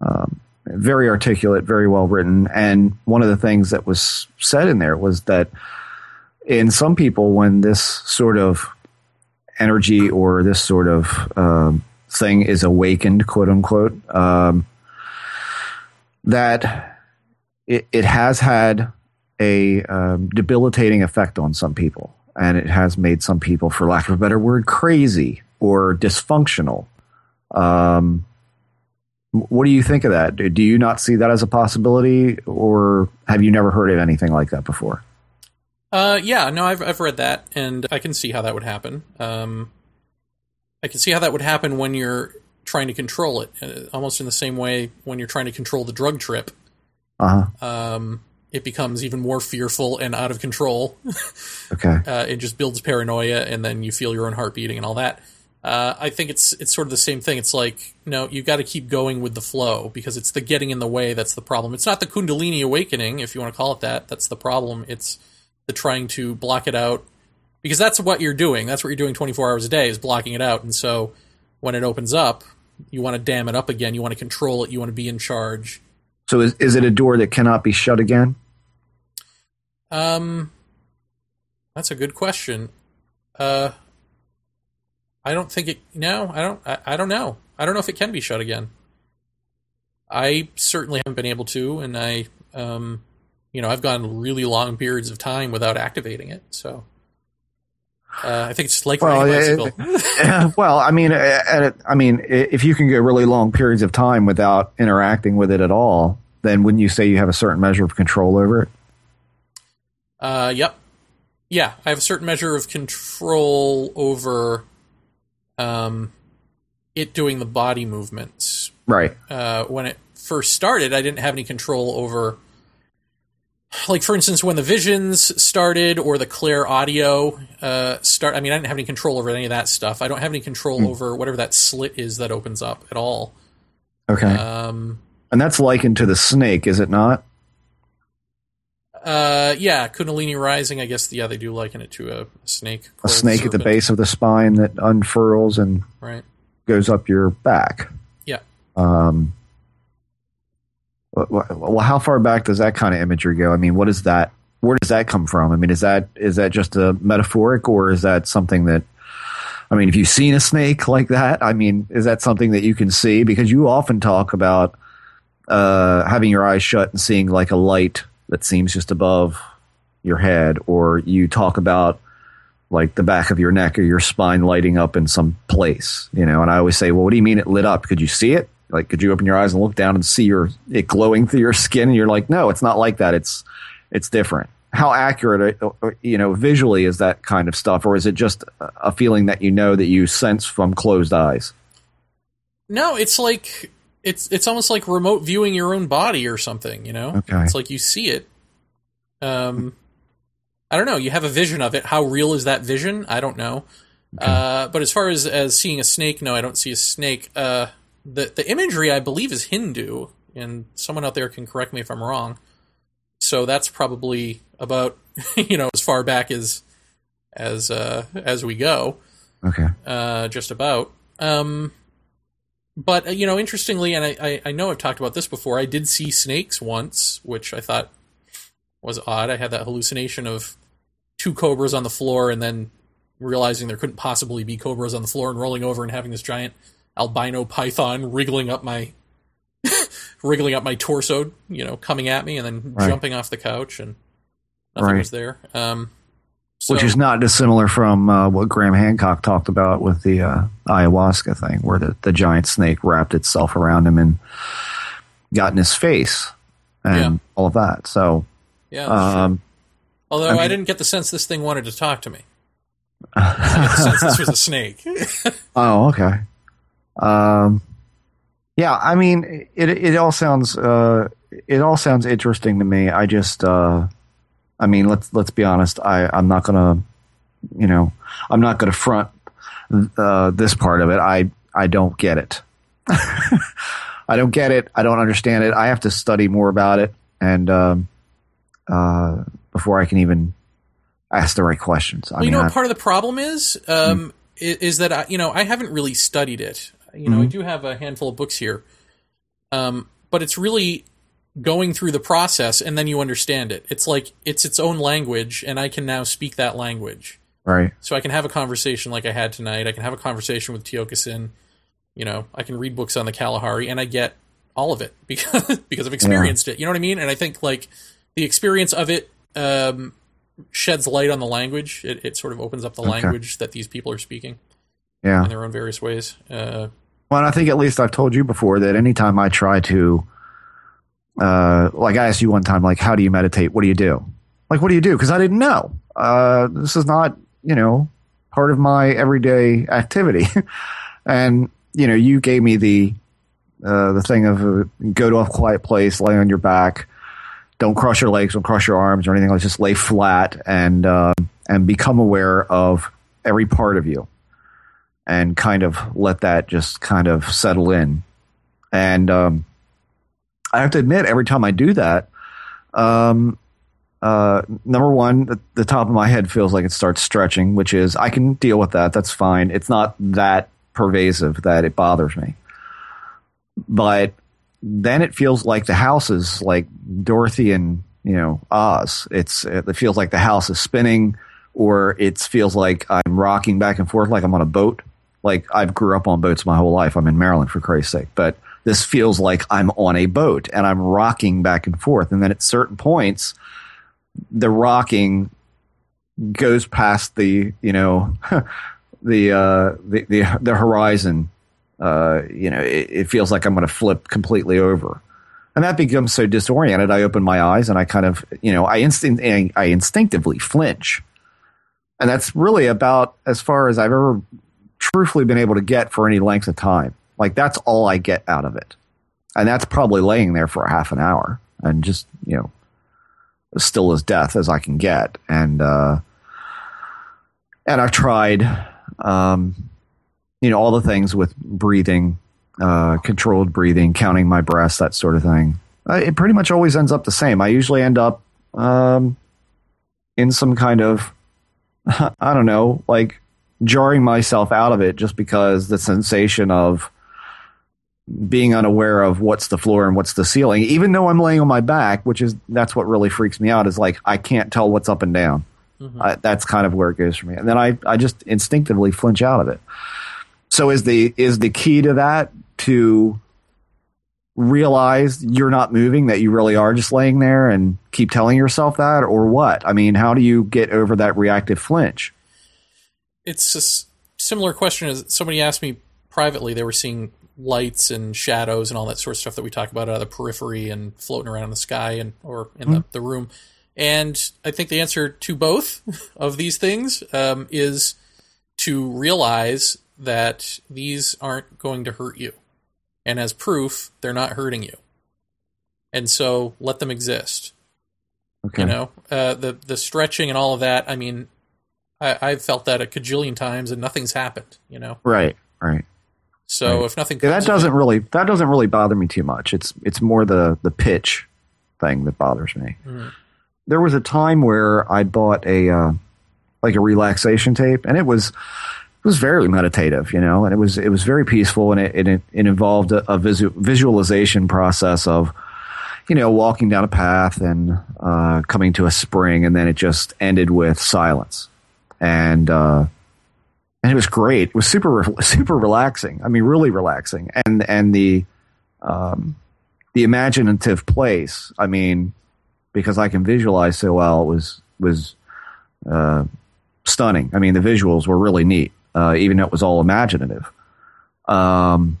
um, very articulate, very well written. And one of the things that was said in there was that in some people, when this sort of energy or this sort of um, thing is awakened, quote unquote, um, that it, it has had a um, debilitating effect on some people. And it has made some people, for lack of a better word, crazy or dysfunctional. Um, what do you think of that? Do do you not see that as a possibility, or have you never heard of anything like that before? Uh, yeah, no, I've I've read that, and I can see how that would happen. Um, I can see how that would happen when you're trying to control it, uh, almost in the same way when you're trying to control the drug trip. Uh huh. Um, it becomes even more fearful and out of control. Okay. uh, it just builds paranoia, and then you feel your own heart beating and all that. Uh, I think it's it's sort of the same thing. It's like no, you got to keep going with the flow because it's the getting in the way that's the problem. It's not the Kundalini awakening, if you want to call it that. That's the problem. It's the trying to block it out because that's what you're doing. That's what you're doing 24 hours a day is blocking it out. And so when it opens up, you want to dam it up again. You want to control it. You want to be in charge. So is is it a door that cannot be shut again? Um, that's a good question. Uh, I don't think it. No, I don't. I, I don't know. I don't know if it can be shut again. I certainly haven't been able to, and I, um, you know, I've gone really long periods of time without activating it. So, uh, I think it's like Well, riding a it- bicycle. well, I mean, I mean, if you can go really long periods of time without interacting with it at all, then wouldn't you say you have a certain measure of control over it? Uh, yep. Yeah, I have a certain measure of control over, um, it doing the body movements. Right. uh, when it first started, I didn't have any control over. Like for instance, when the visions started or the Claire audio uh, start, I mean, I didn't have any control over any of that stuff. I don't have any control over whatever that slit is that opens up at all. Okay. Um, and that's likened to the snake, is it not? uh, yeah, Kundalini rising. I guess yeah, they do liken it to a snake. A snake at the base of the spine that unfurls and right? goes up your back. Yeah. Um, well, how far back does that kind of imagery go? I mean, what is that? Where does that come from? I mean, is that is that just a metaphoric, or is that something that? I mean, if you've seen a snake like that, I mean, is that something that you can see? Because you often talk about uh, having your eyes shut and seeing like a light that seems just above your head, or you talk about like the back of your neck or your spine lighting up in some place, you know. And I always say, well, what do you mean it lit up? Could you see it? Like, could you open your eyes and look down and see your it glowing through your skin? And you're like, no, it's not like that. It's it's different. How accurate, uh, uh, you know, visually is that kind of stuff, or is it just a- feeling that you know that you sense from closed eyes? No, it's like it's it's almost like remote viewing your own body or something. You know, Okay. it's like you see it. Um, I don't know. You have a vision of it. How real is that vision? I don't know. Uh, but as far as as seeing a snake, no, I don't see a snake. Uh, the the imagery I believe is Hindu, and someone out there can correct me if I'm wrong. So that's probably about you know as far back as as uh, as we go Okay. uh, just about. Um, but uh, you know, interestingly, and I, I, I know I've talked about this before. I did see snakes once, which I thought was odd. I had that hallucination of two cobras on the floor, and then realizing there couldn't possibly be cobras on the floor, and rolling over and having this giant albino python wriggling up my wriggling up my torso, you know, coming at me, and then Right. jumping off the couch, and nothing Right. was there. Um, Which is not dissimilar from uh, what Graham Hancock talked about with the uh, ayahuasca thing, where the, the giant snake wrapped itself around him and got in his face and Yeah. all of that. So, yeah. um, Although I I, didn't get the sense this thing wanted to talk to me. I get the sense this was a snake. oh, okay. Um, yeah, I mean, it it all sounds uh, it all sounds interesting to me. I just, uh, I mean, let's let's be honest. I I'm not gonna, you know, I'm not gonna front uh, this part of it. I I don't get it. I don't get it. I don't understand it. I have to study more about it, and um, uh, before I can even ask the right questions. I well, you mean, know I- part of the problem is? Um, i- is, that I, you know I haven't really studied it. You know, I do have a handful of books here, um, but it's really going through the process and then you understand it. It's like it's its own language, and I can now speak that language. right. So I can have a conversation like I had tonight. I can have a conversation with Tiokasin. You know, I can read books on the Kalahari, and I get all of it because because I've experienced it. You know what I mean? And I think like the experience of it um, sheds light on the language. It, it sort of opens up the Okay. language that these people are speaking Yeah. in their own various ways. Uh, Well, and I think at least I've told you before that anytime I try to, uh, like I asked you one time, like, how do you meditate? What do you do? Like, what do you do? Because I didn't know. Uh, this is not, you know, part of my everyday activity. and, you know, you gave me the, uh, the thing of uh, go to a quiet place, lay on your back, don't cross your legs, don't cross your arms or anything. Like just lay flat and, uh, and become aware of every part of you and kind of let that just kind of settle in. And um, I have to admit, every time I do that, um, uh, number one, the, the top of my head feels like it starts stretching, which is I can deal with that. That's fine. It's not that pervasive that it bothers me. But then it feels like the house is like Dorothy and you know Oz. It's it feels like the house is spinning, or it feels like I'm rocking back and forth like I'm on a boat. Like I've grew up on boats my whole life. I'm in Maryland for Christ's sake, but this feels like I'm on a boat and I'm rocking back and forth. And then at certain points, the rocking goes past the you know the uh, the, the the horizon. Uh, you know, it, it feels like I'm going to flip completely over, and that becomes so disoriented. I open my eyes and I kind of you know I instinct I instinctively flinch, and that's really about as far as I've ever truthfully been able to get for any length of time. Like that's all I get out of it. and that's probably laying there for half an hour and just you know still as death as I can get, and uh, and I've tried, um, you know, all the things with breathing, uh, controlled breathing, counting my breaths, that sort of thing. Uh, it pretty much always ends up the same. I usually end up um, in some kind of, I don't know, like jarring myself out of it just because the sensation of being unaware of what's the floor and what's the ceiling, even though I'm laying on my back, which is that's what really freaks me out. Is like I can't tell what's up and down. Mm-hmm. I, that's kind of where it goes for me, and then I I just instinctively flinch out of it. So is the is the key to that to realize you're not moving, that you really are just laying there, and keep telling yourself that, or what? I mean, how do you get over that reactive flinch? It's a similar question as somebody asked me privately. They were seeing lights and shadows and all that sort of stuff that we talk about out of the periphery and floating around in the sky and or in mm-hmm. the, the room. And I think the answer to both of these things um, is to realize that these aren't going to hurt you. And as proof, they're not hurting you. And so let them exist. Okay. You know, uh, the the stretching and all of that. I mean, I, I've felt that a cajillion times, and nothing's happened. You know. Right. Right. So right. if nothing, yeah, that doesn't really that doesn't really bother me too much. It's it's more the the pitch thing that bothers me. Mm. There was a time where I bought a uh, like a relaxation tape, and it was it was very meditative, you know, and it was it was very peaceful, and it it, it involved a, a visu- visualization process of you know walking down a path and uh, coming to a spring, and then it just ended with silence, and uh, and it was great. It was super super relaxing. I mean, really relaxing, and and the um, the imaginative place. I mean, because I can visualize so well, it was was uh, stunning. I mean, the visuals were really neat, uh, even though it was all imaginative. Um,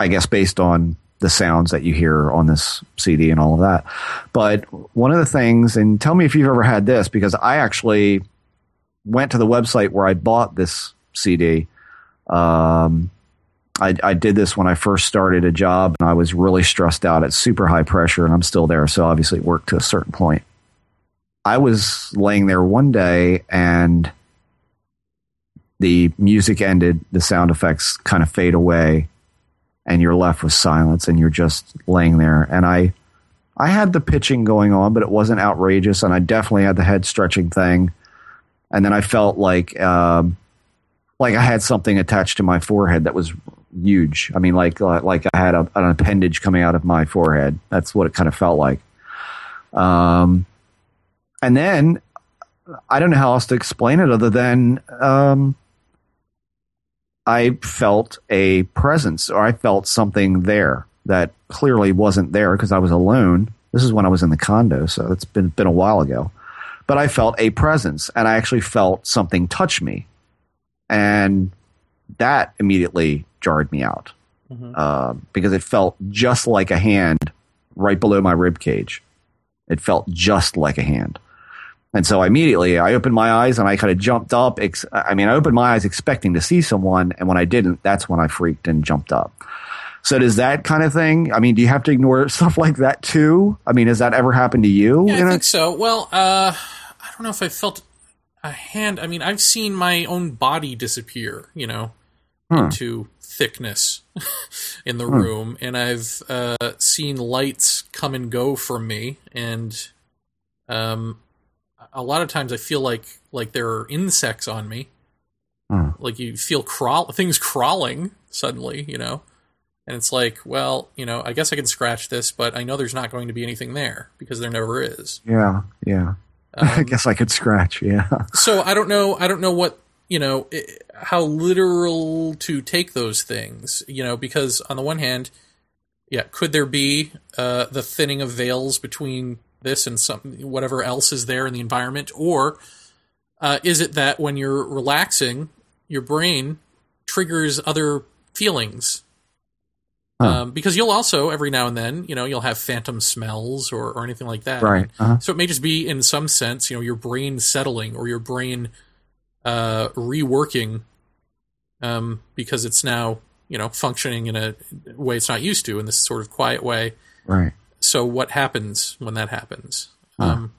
I guess based on the sounds that you hear on this CD and all of that. But one of the things, and tell me if you've ever had this, because I actually went to the website where I bought this CD. Um, I, I, did this when I first started a job, and I was really stressed out at super high pressure, and I'm still there. So obviously, it worked to a certain point. I was laying there one day, and the music ended, the sound effects kind of fade away, and you're left with silence, and you're just laying there. And I, I had the pitching going on, but it wasn't outrageous, and I definitely had the head stretching thing and then I felt like um, like I had something attached to my forehead that was huge. I mean, like uh, like I had a, an appendage coming out of my forehead. That's what it kind of felt like. Um, and then I don't know how else to explain it other than um, I felt a presence or I felt something there that clearly wasn't there because I was alone. This is when I was in the condo, so it's been been a while ago but I felt a presence and I actually felt something touch me. And that immediately jarred me out mm-hmm. uh, because it felt just like a hand right below my rib cage. It felt just like a hand. And so immediately I opened my eyes and I kind of jumped up. Ex- I mean, I opened my eyes expecting to see someone. And when I didn't, that's when I freaked and jumped up. So does that kind of thing? I mean, do you have to ignore stuff like that too? I mean, has that ever happened to you? Yeah, I think so. Well, uh, don't know if I felt a hand. I mean, I've seen my own body disappear, you know, hmm. into thickness in the hmm. room, and I've uh, seen lights come and go from me, and um, a lot of times I feel like like there are insects on me. Hmm. Like you feel crawl things crawling suddenly, you know. And it's like, well, you know, I guess I can scratch this, but I know there's not going to be anything there because there never is. Yeah, yeah. Um, I guess I could scratch. Yeah. so I don't know. I don't know what you know how literal to take those things. You know, because on the one hand, yeah, could there be uh, the thinning of veils between this and some whatever else is there in the environment, or uh, is it that when you're relaxing, your brain triggers other feelings Huh. Um, because you'll also every now and then, you know, you'll have phantom smells or, or anything like that. Right. Uh-huh. So it may just be in some sense, you know, your brain settling or your brain uh, reworking um, because it's now, you you know, functioning in a way it's not used to in this sort of quiet way. Right. So what happens when that happens? Um,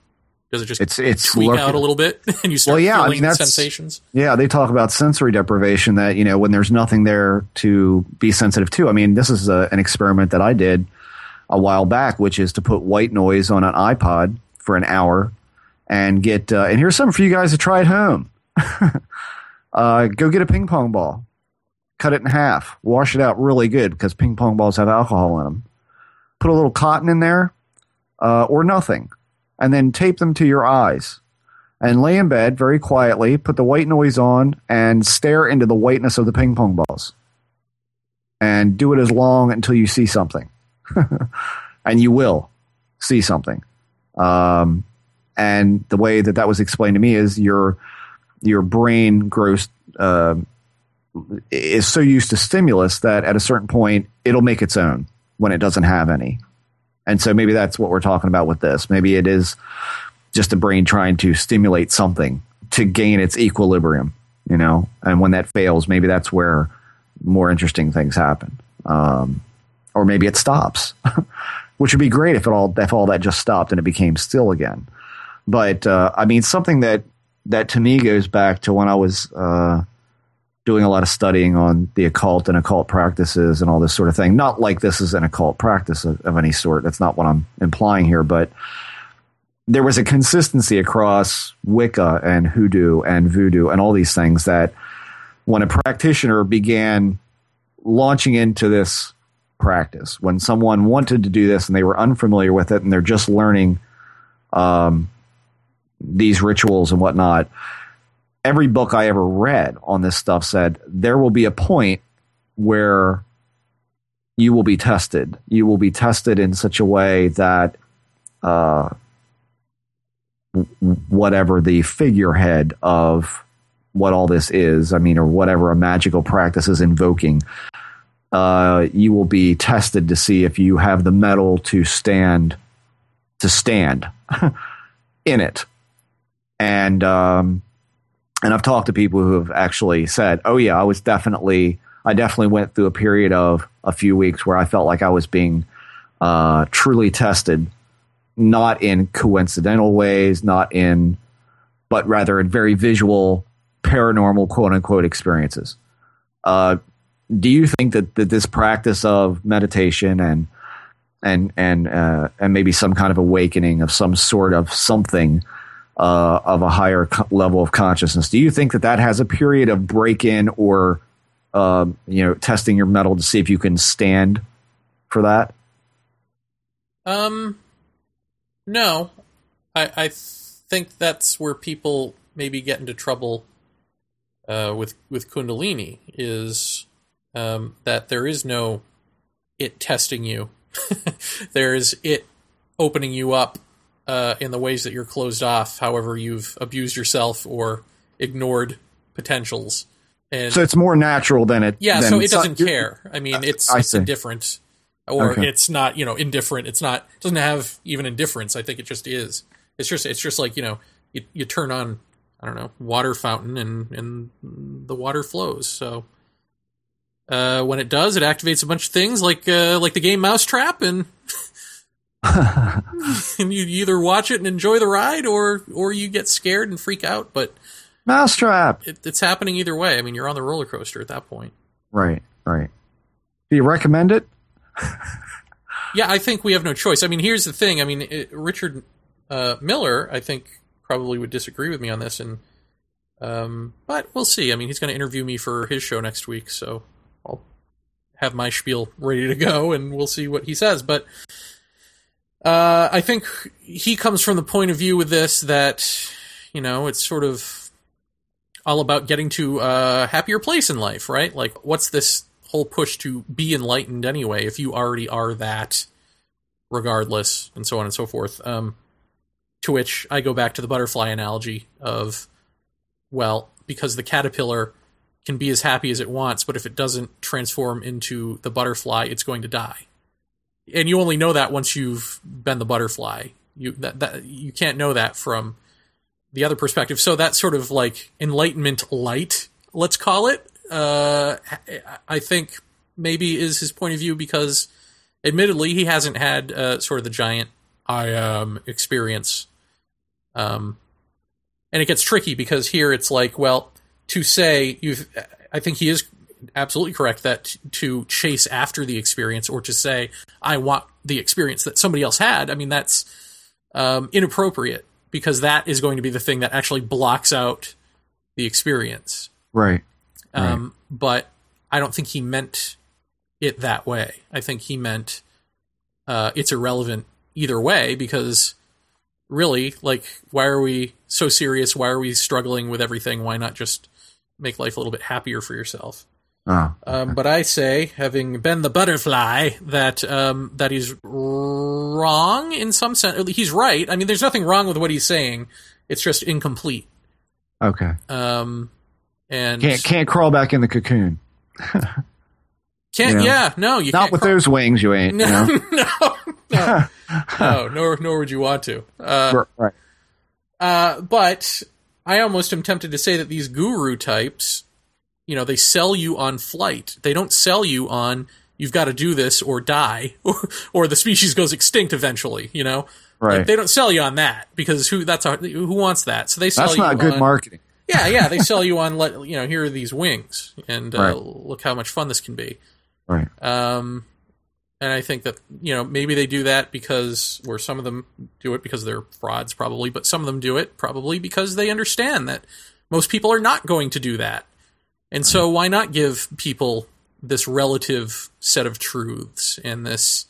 does it just It's it's tweak lurking- out a little bit and you start Well, yeah, I feeling mean, that's- sensations? Yeah, they talk about sensory deprivation that, you know, when there's nothing there to be sensitive to. I mean, this is a, an experiment that I did a while back, which is to put white noise on an iPod for an hour and get, uh, and here's something for you guys to try at home. uh, go get a ping pong ball, cut it in half, wash it out really good because ping pong balls have alcohol in them. Put a little cotton in there uh, or nothing, and then tape them to your eyes and lay in bed very quietly, put the white noise on, and stare into the whiteness of the ping pong balls. And do it as long until you see something. and you will see something. Um, and the way that that was explained to me is your your brain grows uh, is so used to stimulus that at a certain point it'll make its own when it doesn't have any. And so maybe that's what we're talking about with this. Maybe it is just the brain trying to stimulate something to gain its equilibrium, you know. And when that fails, maybe that's where more interesting things happen, um, or maybe it stops, which would be great if it all if all that just stopped and it became still again. But uh, I mean, something that that to me goes back to when I was uh, doing a lot of studying on the occult and occult practices and all this sort of thing. Not like this is an occult practice of, of any sort. That's not what I'm implying here, but there was a consistency across Wicca and hoodoo and voodoo and all these things that when a practitioner began launching into this practice, when someone wanted to do this and they were unfamiliar with it and they're just learning um, these rituals and whatnot, every book I ever read on this stuff said there will be a point where you will be tested. You will be tested in such a way that uh, whatever the figurehead of what all this is, I mean, or whatever a magical practice is invoking, uh, you will be tested to see if you have the mettle to stand to stand in it. And um, and I've talked to people who have actually said, "Oh yeah, I was definitely, I definitely went through a period of a few weeks where I felt like I was being uh, truly tested." not in coincidental ways, not in, but rather in very visual, paranormal, quote unquote experiences. Uh, do you think that, that this practice of meditation and and and uh, and maybe some kind of awakening of some sort of something uh, of a higher co- level of consciousness, do you think that that has a period of break in or um, you know testing your mettle to see if you can stand for that? Um, no, I I think that's where people maybe get into trouble uh, with with Kundalini is um, that there is no it testing you. there is it opening you up uh, in the ways that you're closed off. However, you've abused yourself or ignored potentials. And So it's more natural than it. yeah, than so it doesn't care. I mean, it's I it's indifferent, or Okay. it's not. You know, indifferent. It's not. It doesn't have even indifference. I think it just is. It's just. It's just like you know. You you turn on. I don't know water fountain and and the water flows. So uh, when it does, it activates a bunch of things like uh, like the game Mousetrap, and and you either watch it and enjoy the ride, or or you get scared and freak out. But Mousetrap. it, it's happening either way. I mean, you're on the roller coaster at that point. Right, right. Do you recommend it? Yeah, I think we have no choice. I mean, here's the thing. I mean, it, Richard uh, Miller, I think, probably would disagree with me on this, and um, but we'll see. I mean, he's going to interview me for his show next week, so I'll have my spiel ready to go, and we'll see what he says. But uh, I think he comes from the point of view with this that you know it's sort of all about getting to a happier place in life, right? Like, what's this whole push to be enlightened anyway if you already are that regardless and so on and so forth um, to which i go back to the butterfly analogy of well because the caterpillar can be as happy as it wants but if it doesn't transform into the butterfly it's going to die and you only know that once you've been the butterfly you that, that you can't know that from the other perspective so that sort of like enlightenment light let's call it uh, I think maybe is his point of view because, admittedly, he hasn't had uh, sort of the giant I am experience. Um, and it gets tricky because here it's like, well, to say you've, I think he is absolutely correct that to chase after the experience or to say I want the experience that somebody else had. I mean, that's um, inappropriate because that is going to be the thing that actually blocks out the experience. Right. Um, But I don't think he meant it that way. I think he meant uh, it's irrelevant either way because really, like, why are we so serious? Why are we struggling with everything? Why not just make life a little bit happier for yourself? Oh, Um, but I say, having been the butterfly, that um, that he's wrong in some sense. He's right. I mean, there's nothing wrong with what he's saying. It's just incomplete. okay. Um, and Can't can't crawl back in the cocoon. can't- yeah. yeah, no, you Not with crawl- those wings, you ain't. You No, know? no, no, no, nor nor would you want to. Uh, right. uh, but I almost am tempted to say that these guru types, you know, they sell you on flight. They don't sell you on you've got to do this or die, or or the species goes extinct eventually. You know, Right. Like, they don't sell you on that because who that's a, who wants that? So they sell That's you not good on, marketing. Yeah, yeah, they sell you on let you know here are these wings and uh, Right. look how much fun this can be. Right. Um, and I think that you know maybe they do that because, or some of them do it because they're frauds, probably, but some of them do it probably because they understand that most people are not going to do that, and so why not give people this relative set of truths and this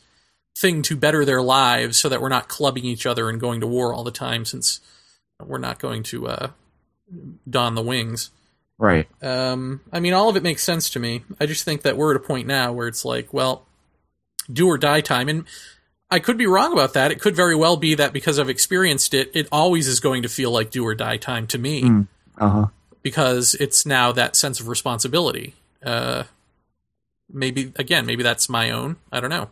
thing to better their lives so that we're not clubbing each other and going to war all the time since we're not going to uh, don the wings. Right. Um, I mean, all of it makes sense to me. I just think that we're at a point now where it's like, well, do or die time. And I could be wrong about that. It could very well be that because I've experienced it, it always is going to feel like do or die time to me Mm. Uh huh. Because it's now that sense of responsibility. Uh, maybe, again, maybe that's my own. I don't know.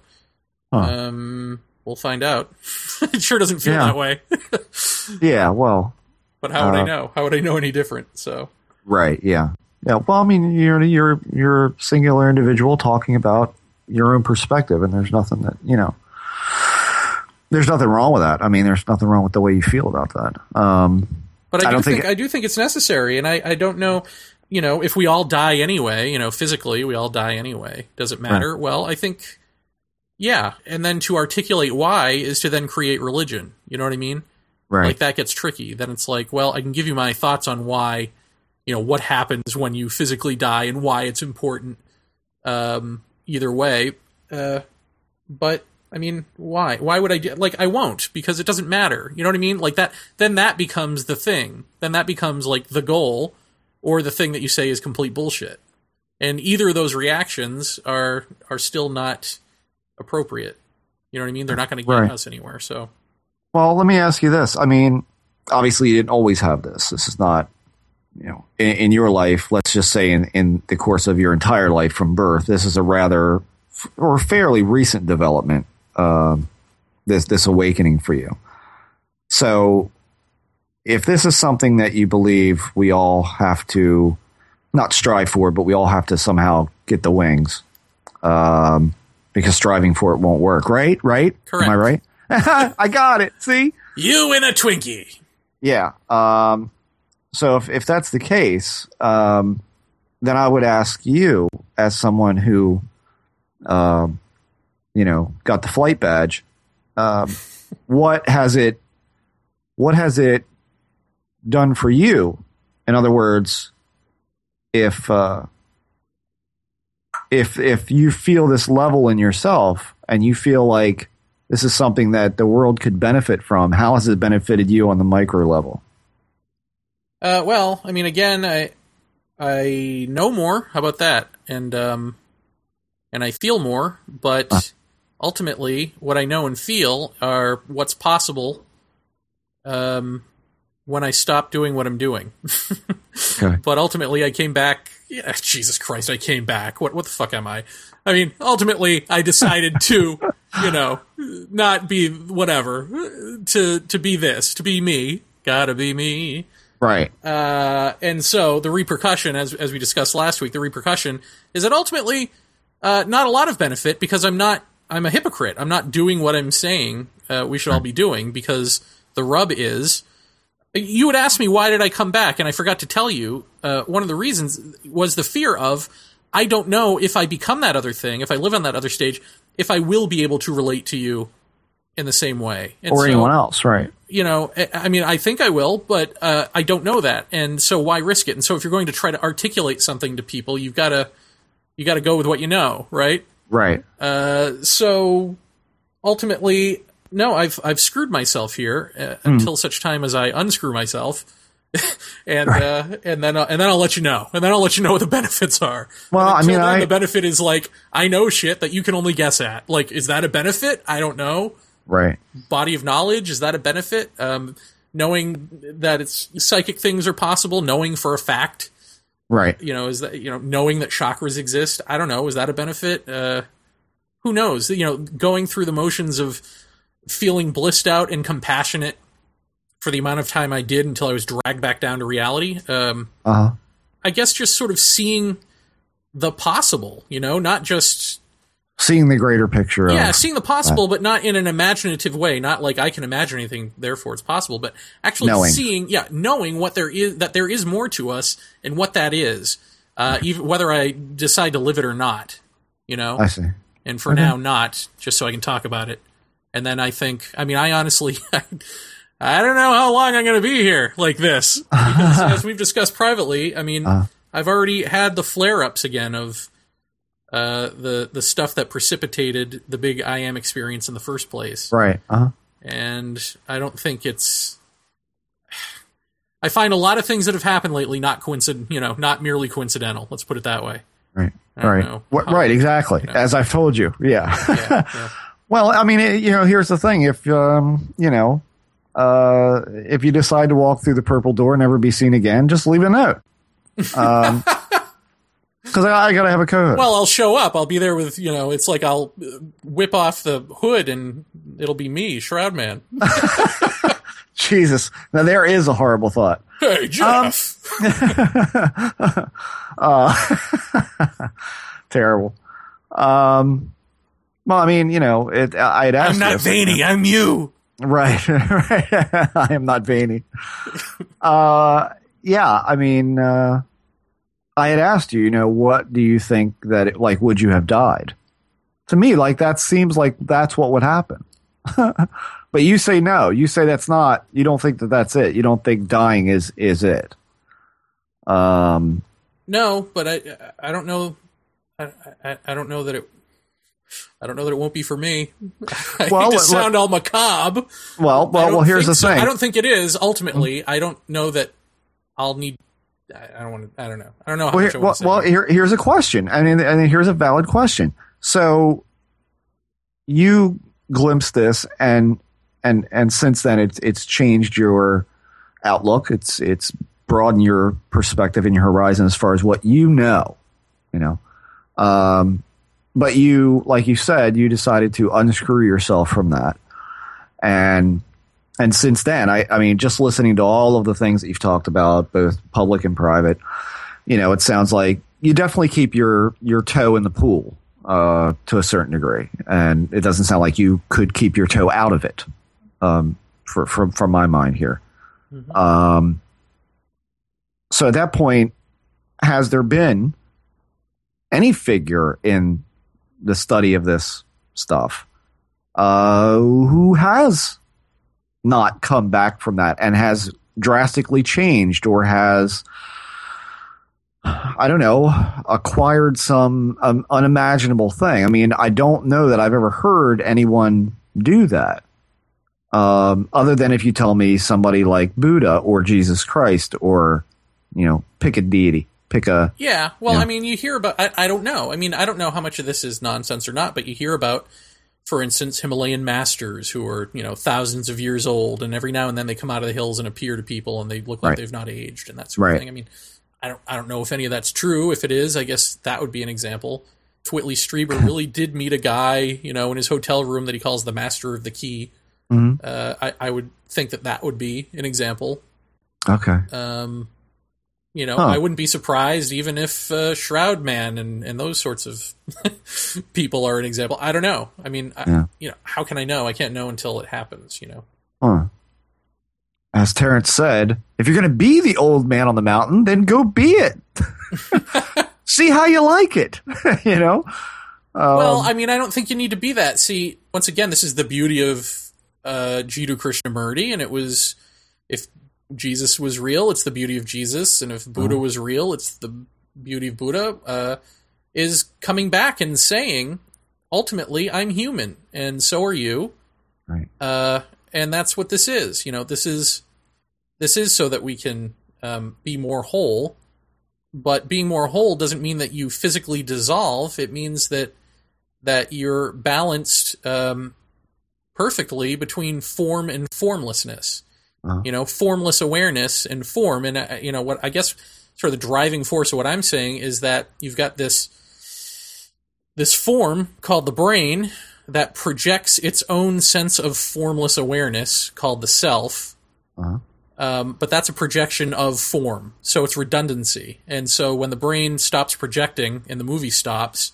Huh. Um, we'll find out. it sure doesn't feel Yeah. that way. Yeah. Well. but how would I Uh, know? How would I know any different? So. Right. Yeah. Yeah. Well, I mean, you're you're you're a singular individual talking about your own perspective, and there's nothing that you know. There's nothing wrong with that. I mean, there's nothing wrong with the way you feel about that. Um, But I, I do don't think, think- I do think it's necessary, and I, I don't know, you know, if we all die anyway, you know, physically we all die anyway. Does it matter? Well, I think, yeah. And then to articulate why is to then create religion. You know what I mean? right. Like that gets tricky. Then it's like, well, I can give you my thoughts on why, you know, what happens when you physically die and why it's important. Um, either way, uh, but I mean, why? Why would I do? Like, I won't because it doesn't matter. You know what I mean? Like that. Then that becomes the thing. Then that becomes like the goal, or the thing that you say is complete bullshit. And either of those reactions are are still not appropriate. You know what I mean? They're not going to get Right. us anywhere. So Well, let me ask you this. I mean, obviously, you didn't always have this. This is not, you know, in, in your life. Let's just say in, in the course of your entire life from birth, this is a rather or fairly recent development. Um, this this awakening for you. So, if this is something that you believe we all have to not strive for, but we all have to somehow get the wings, um, because striving for it won't work. Right? Right? Correct. Am I right? I got it. See? you in a Twinkie. Yeah. Um, so if, if that's the case, um, then I would ask you, as someone who, um, you know, got the flight badge, um, what has it, what has it done for you? In other words, if uh, if if you feel this level in yourself and you feel like this is something that the world could benefit from, how has it benefited you on the micro level? Uh, well, I mean, again, I I know more. How about that? And um, and I feel more. But. Ultimately, what I know and feel are what's possible. Um, when I stop doing what I'm doing. Okay. But ultimately, I came back. Yeah, Jesus Christ, I came back. What what the fuck am I? I mean, ultimately, I decided to, you know, not be whatever, to to be this, to be me. Gotta be me. Right. Uh, and so the repercussion, as as we discussed last week, the repercussion is that ultimately, Uh, not a lot of benefit because I'm not. I'm a hypocrite. I'm not doing what I'm saying uh, we should all be doing because the rub is. You would ask me why did I come back, and I forgot to tell you. Uh, one of the reasons was the fear of I don't know if I become that other thing, if I live on that other stage, if I will be able to relate to you in the same way, and or so- anyone else, right? you know, I- I mean, I think I will, but uh, I don't know that, and so why risk it? And so, if you're going to try to articulate something to people, you've got to you got to go with what you know, right? Right. Uh, so ultimately, no, I've I've screwed myself here uh, Hmm. until such time as I unscrew myself, and uh, and then uh, and then I'll let you know, and then I'll let you know what the benefits are. Well, I mean, then, I- the benefit is like I know shit that you can only guess at. Like, is that a benefit? I don't know Right. body of knowledge is that a benefit um, knowing that it's psychic things are possible knowing for a fact Right. you know is that you know knowing that chakras exist i don't know is that a benefit uh, who knows you know going through the motions of feeling blissed out and compassionate for the amount of time i did until i was dragged back down to reality um, Uh huh. i guess just sort of seeing the possible you know not just Seeing the greater picture. yeah, Of, seeing the possible, but not in an imaginative way. Not like I can imagine anything, therefore it's possible, but actually Knowing. seeing, yeah, knowing what there is, that there is more to us, and what that is, uh, even whether I decide to live it or not. You know, I see. and for now, not just so I can talk about it. And then I think, I mean, I honestly, I don't know how long I'm going to be here like this. Because as we've discussed privately, I mean, Uh. I've already had the flare ups again of uh, the the stuff that precipitated the big I am experience in the first place, Right. Uh huh. and I don't think it's. I find a lot of things that have happened lately not coincident, you know, not merely coincidental. Let's put it that way. Right. Right. know. What, right. Exactly. As I've told you. Yeah. Yeah, yeah. Well, I mean, it, you know, here's the thing: if um, you know, uh, if you decide to walk through the purple door and never be seen again, just leave a note. Um, because I, I gotta have a co-host. Well, I'll show up. I'll be there with you know. It's like I'll whip off the hood and it'll be me, Shroud Man. Jesus, now there is a horrible thought. Hey, Jeff. uh, terrible. Um, well, I mean, you know, it, I had asked. I'm not veiny. I'm you. Right, right. I am not veiny. uh, yeah, I mean, uh, I had asked you, you know, what do you think that, it, like, would you have died? To me, like, that seems like that's what would happen. but you say no. You say that's not. You don't think that that's it. You don't think dying is is it. Um. No, but I I don't know. I, I, I don't know that it. I don't know that it won't be for me. I Well, hate to let- sound all macabre. Well, well, well. Here's the so. thing. I don't think it is. Ultimately, I don't know that I'll need. I I don't want to. I don't know. I don't know how well, here, I well, to well here, here's a question. I mean, and here's a valid question. So you glimpsed this, and and and since then, it's it's changed your outlook. It's it's broadened your perspective and your horizon as far as what you know. You know, um, but you, like you said, you decided to unscrew yourself from that, and and since then, I, I mean, just listening to all of the things that you've talked about, both public and private, you know, it sounds like you definitely keep your your toe in the pool uh, to a certain degree, and it doesn't sound like you could keep your toe out of it. Um, for, from from my mind here. Um, so at that point, has there been any figure in the study of this stuff uh, who has not come back from that and has drastically changed or has I don't know, acquired some um, unimaginable thing. I mean, I don't know that I've ever heard anyone do that. Um, other than if you tell me somebody like Buddha or Jesus Christ or, you know, pick a deity, pick a, Yeah, well, Yeah. I mean, you hear about. I, I don't know. I mean, I don't know how much of this is nonsense or not, but you hear about, for instance, Himalayan masters who are you know thousands of years old, and every now and then they come out of the hills and appear to people, and they look like Right. they've not aged, and that sort Right. of thing. I mean, I don't. I don't know if any of that's true. If it is, I guess that would be an example. If Whitley Strieber really did meet a guy, you know, in his hotel room that he calls the master of the key, Mhm. uh, I, I would think that that would be an example. okay. Um, You know, Huh. I wouldn't be surprised even if uh, Shroud Man and, and those sorts of people are an example. I don't know. I mean, I, you know, how can I know? I can't know until it happens. You know. Huh. As Terrence said, if you're going to be the old man on the mountain, then go be it. See how you like it. you know. Um, Well, I mean, I don't think you need to be that. See, once again, this is the beauty of uh, Jiddu Krishnamurti, and it was if Jesus was real, it's the beauty of Jesus, and if Buddha was real, it's the beauty of Buddha. Uh, is coming back and saying, ultimately, I'm human, and so are you. Right. Uh, and that's what this is. You know, this is this is so that we can um, be more whole. But being more whole doesn't mean that you physically dissolve. It means that that you're balanced um, perfectly between form and formlessness. Uh-huh. You know, formless awareness and form. And uh, you know what? I guess sort of the driving force of what I'm saying is that you've got this this form called the brain that projects its own sense of formless awareness called the self. Uh-huh. Um, but that's a projection of form, so it's redundancy. And so when the brain stops projecting and the movie stops,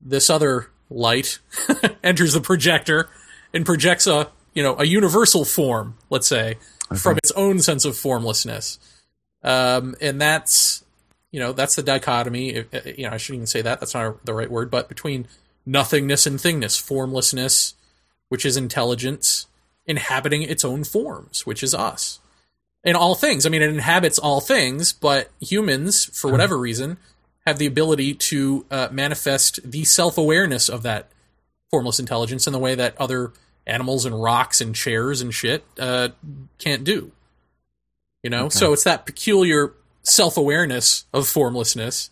this other light enters the projector and projects a you know a universal form, let's say, from its own sense of formlessness. Um, and that's you know that's the dichotomy. If- uh, You know, I shouldn't even say that. That's not the right word. But between nothingness and thingness, formlessness, which is intelligence, inhabiting its own forms, which is us. In all things, I mean, it inhabits all things, but humans, for whatever reason, have the ability to uh, manifest the self awareness of that formless intelligence in the way that other animals and rocks and chairs and shit uh, can't do. You know, so it's that peculiar self awareness of formlessness,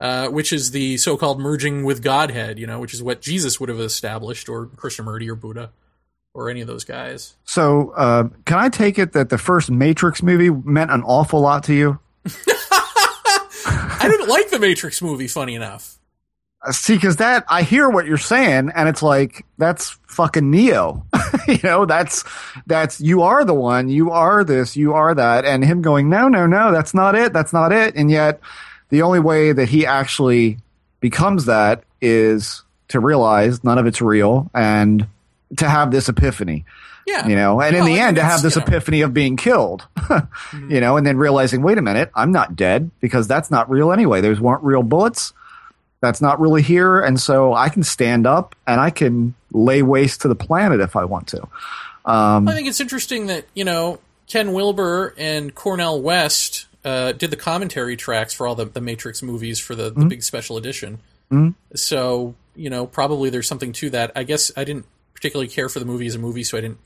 uh, which is the so called merging with Godhead, you know, which is what Jesus would have established, or Krishnamurti, or Buddha, or any of those guys. so, uh, can I take it that the first Matrix movie meant an awful lot to you? I didn't like the Matrix movie, funny enough. Uh, See, because that I hear what you're saying, and it's like that's fucking Neo. you know, that's that's you are the one, you are this, you are that, and him going, no, no, no, that's not it, that's not it, and yet the only way that he actually becomes that is to realize none of it's real and to have this epiphany. Yeah. you know and in the end to have this you know. Mm-hmm. epiphany of being killed you know and then realizing wait a minute i'm not dead because that's not real anyway those weren't real bullets that's not really here and so i can stand up and i can lay waste to the planet if i want to um, I think it's interesting that you know Ken Wilber and Cornel West uh, did the commentary tracks for all the, the Matrix movies for the, the big special edition. So you know, probably there's something to that. I guess I didn't particularly care for the movie as a movie, so I didn't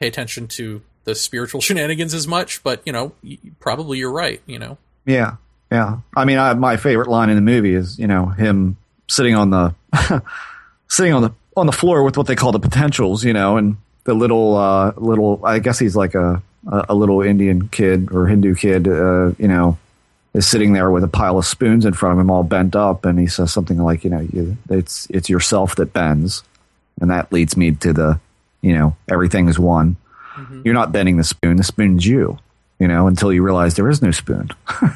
pay attention to the spiritual shenanigans as much. But you know, probably you're right. You know, yeah yeah. I mean I, my favorite line in the movie is you know him sitting on the sitting on the on the floor with what they call the potentials you know and the little uh little i guess he's like a a, little indian kid or hindu kid uh you know is sitting there with a pile of spoons in front of him all bent up and he says something like you know you, it's it's yourself that bends and that leads me to the you know everything is one. You're not bending the spoon. The spoon's you you know until you realize there is no spoon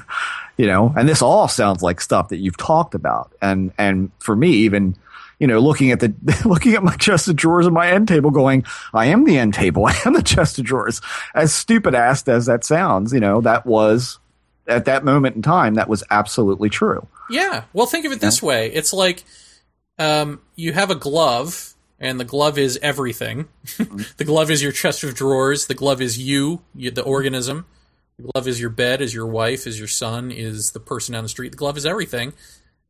you know and this all sounds like stuff that you've talked about and and for me even you know looking at the looking at my chest of drawers and my end table going i am the end table i am the chest of drawers as stupid ass as that sounds you know that was at that moment in time that was absolutely true Yeah. Well, think of it this way. It's like um, you have a glove, and the glove is everything. the glove is your chest of drawers. The glove is you, you, the organism. The glove is your bed, is your wife, is your son, is the person down the street. The glove is everything.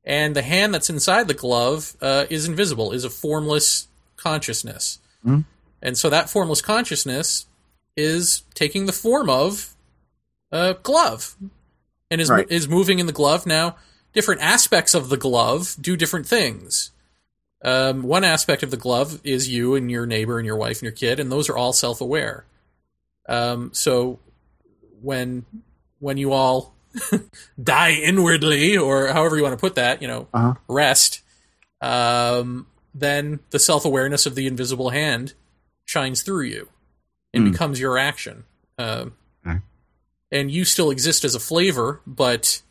And the hand that's inside the glove uh, is invisible, is a formless consciousness. And so that formless consciousness is taking the form of a glove and is Right. is moving in the glove now different aspects of the glove do different things um, one aspect of the glove is you and your neighbor and your wife and your kid and those are all self-aware um, so when when you all die inwardly or however you want to put that you know Uh-huh. rest um, then the self-awareness of the invisible hand shines through you and Hmm. becomes your action um, Okay. and you still exist as a flavor, but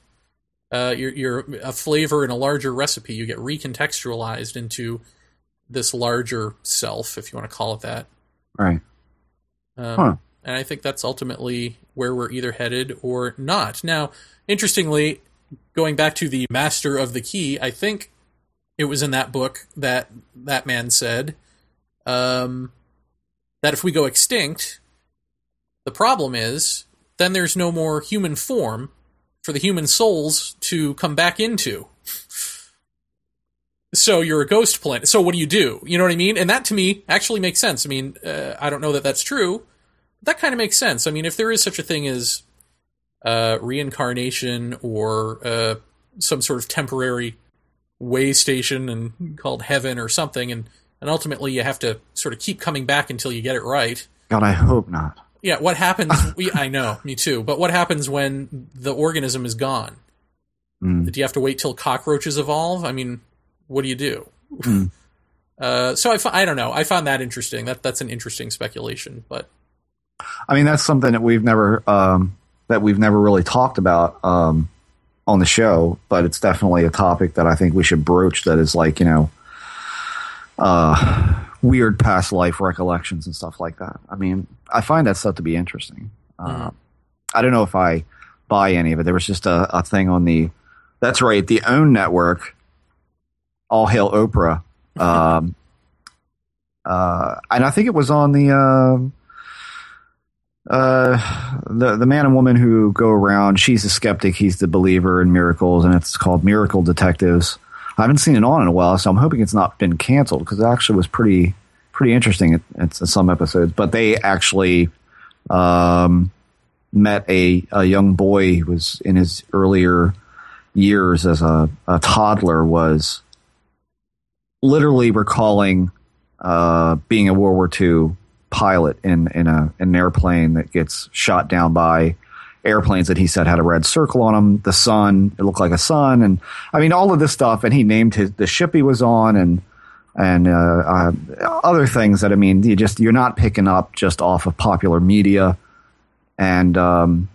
uh, you're, you're a flavor in a larger recipe. You get recontextualized into this larger self, if you want to call it that. Right. Um, Huh. And I think that's ultimately where we're either headed or not. Now, interestingly, going back to the Master of the Key, I think it was in that book that that man said um, that if we go extinct, the problem is then there's no more human form for the human souls to come back into. So you're a ghost planet. So what do you do? You know what I mean? And that to me actually makes sense. I mean, uh, I don't know that that's true. That kind of makes sense. I mean, if there is such a thing as uh, reincarnation or uh, some sort of temporary way station and called heaven or something, and and ultimately you have to sort of keep coming back until you get it right. God, I hope not. Yeah, what happens? we, I know, me too. But what happens when the organism is gone? Mm. Do you have to wait till cockroaches evolve? I mean, what do you do? Mm. Uh, so I, I don't know. I found that interesting. That that's an interesting speculation. But I mean, that's something that we've never um, that we've never really talked about um, on the show, but it's definitely a topic that I think we should broach. That is like you know, uh, weird past life recollections and stuff like that. I mean, I find that stuff to be interesting. Uh, I don't know if I buy any of it. There was just a, a thing on the that's right, the OWN network. All hail Oprah. Um, uh, and I think it was on the. Uh, the the man and woman who go around. She's a skeptic. He's the believer in miracles, and it's called Miracle Detectives. I haven't seen it on in a while, so I'm hoping it's not been canceled because it actually was pretty pretty interesting at, at some episodes. But they actually um, met a a young boy who was in his earlier years as a, a toddler was literally recalling uh, being a World War II pilot in in a in an airplane that gets shot down by airplanes that he said had a red circle on them. The sun, it looked like a sun, and I mean all of this stuff. And he named his the ship he was on, and and uh, uh, other things that I mean you just you're not picking up just off of popular media, and um,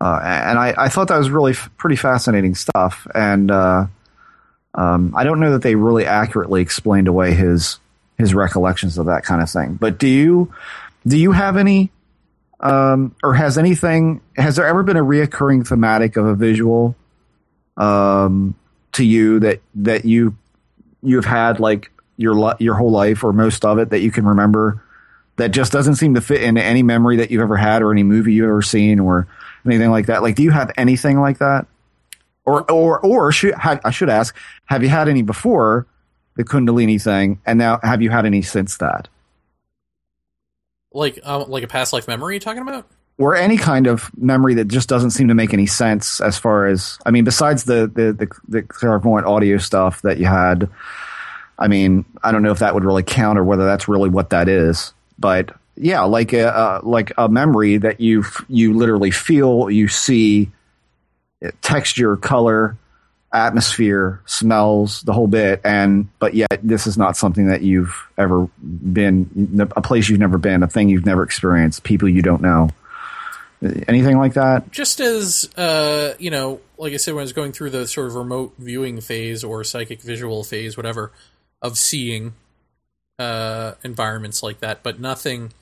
uh, and I, I thought that was really f- pretty fascinating stuff, and uh, um, I don't know that they really accurately explained away his his recollections of that kind of thing. But do you do you have any um, or has anything has there ever been a reoccurring thematic of a visual um, to you that that you you've had like your your whole life or most of it that you can remember that just doesn't seem to fit into any memory that you've ever had or any movie you've ever seen or anything like that like do you have anything like that or or or should I should ask have you had any before the kundalini thing and now have you had any since that like uh, like a past life memory you talking about? or any kind of memory that just doesn't seem to make any sense as far as I mean, besides the the the, the clairvoyant audio stuff that you had. I mean, I don't know if that would really count or whether that's really what that is, but yeah, like a uh, like a memory that you you literally feel, you see, texture, color, atmosphere, smells, the whole bit, and but yet this is not something that you've ever been, a place you've never been, a thing you've never experienced, people you don't know. Anything like that? Just as uh, you know, like I said, when I was going through the sort of remote viewing phase or psychic visual phase, whatever, of seeing uh, environments like that, but nothing.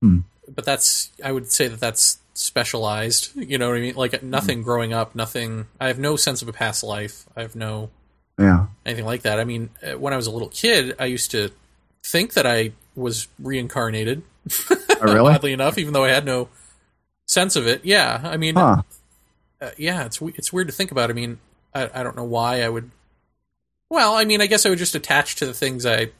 Hmm. But that's I would say that that's specialized. You know what I mean? Like nothing growing up, nothing. I have no sense of a past life. I have no Yeah. anything like that. I mean, uh, when I was a little kid, I used to think that I was reincarnated. Oh, really? Oddly enough, even though I had no sense of it. Yeah, I mean, Huh. uh, yeah, it's it's weird to think about. I mean, I I don't know why I would. Well, I mean, I guess I would just attach to the things I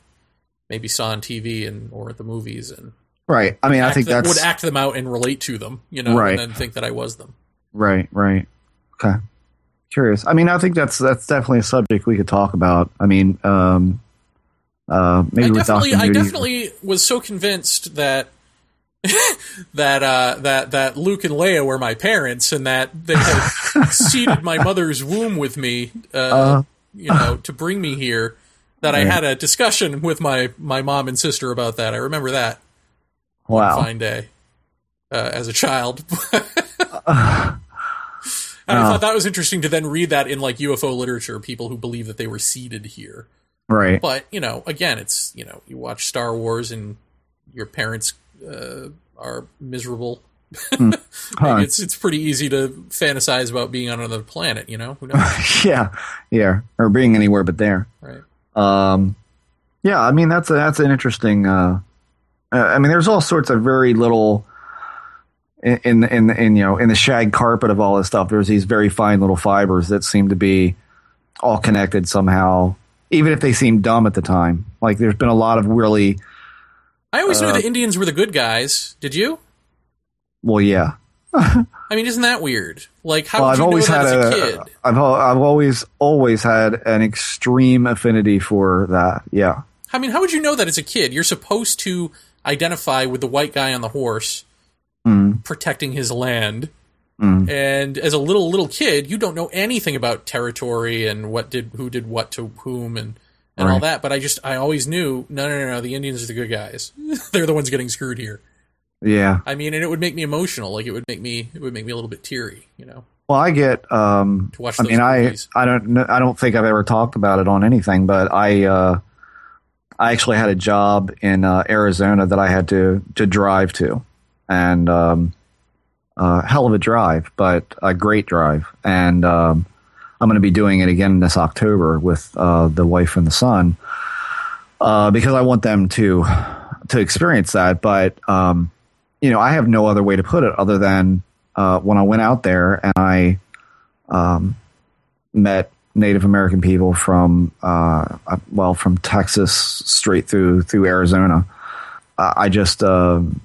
maybe saw on TV and or at the movies and Right. I mean, I think that's would act them out and relate to them, you know, Right. and then think that I was them. right. Right. Okay. Curious. I mean, I think that's that's definitely a subject we could talk about. I mean, um, uh, maybe I definitely, I definitely was so convinced that that uh, that that Luke and Leia were my parents, and that they had seeded my mother's womb with me, uh, Uh, you know, to bring me here. That I had a discussion with my my mom and sister about that. I remember that Wow. fine day uh, as a child. uh, And I thought that was interesting to then read that in like UFO literature, people who believe that they were seeded here. right. But you know, again, it's you know, you watch Star Wars and your parents uh, are miserable. Huh. Like, it's it's pretty easy to fantasize about being on another planet. You know, who knows, yeah, yeah, or being anywhere but there. right? Um, yeah, I mean that's a, that's an interesting. Uh, uh, I mean, there's all sorts of very little in, in in in you know in the shag carpet of all this stuff. There's these very fine little fibers that seem to be all connected somehow, even if they seem dumb at the time. Like there's been a lot of really I always Uh, knew the Indians were the good guys. Did you? well, yeah. I mean, isn't that weird? Like, how well, would I've you know always that had as a, a, kid? I've I've always always had an extreme affinity for that. Yeah. I mean, how would you know that as a kid? You're supposed to identify with the white guy on the horse Mm, protecting his land. mm. And as a little little kid, you don't know anything about territory and what did who did what to whom and and all Right. that. But I just I always knew no no no no the Indians are the good guys. They're the ones getting screwed here. Yeah. I mean, and it would make me emotional. Like it would make me it would make me a little bit teary. You know, Well, I get. Um, to watch. I mean, I movies. I don't I don't think I've ever talked about it on anything, but I uh, I actually had a job in uh, Arizona that I had to to drive to, and um, uh, hell of a drive, but a great drive, and um, I'm going to be doing it again this October with uh, the wife and the son uh, because I want them to to experience that, but. Um, you know, I have no other way to put it other than uh, when I went out there and I um, met Native American people from uh, uh, well, from Texas straight through through Arizona. Uh, I just um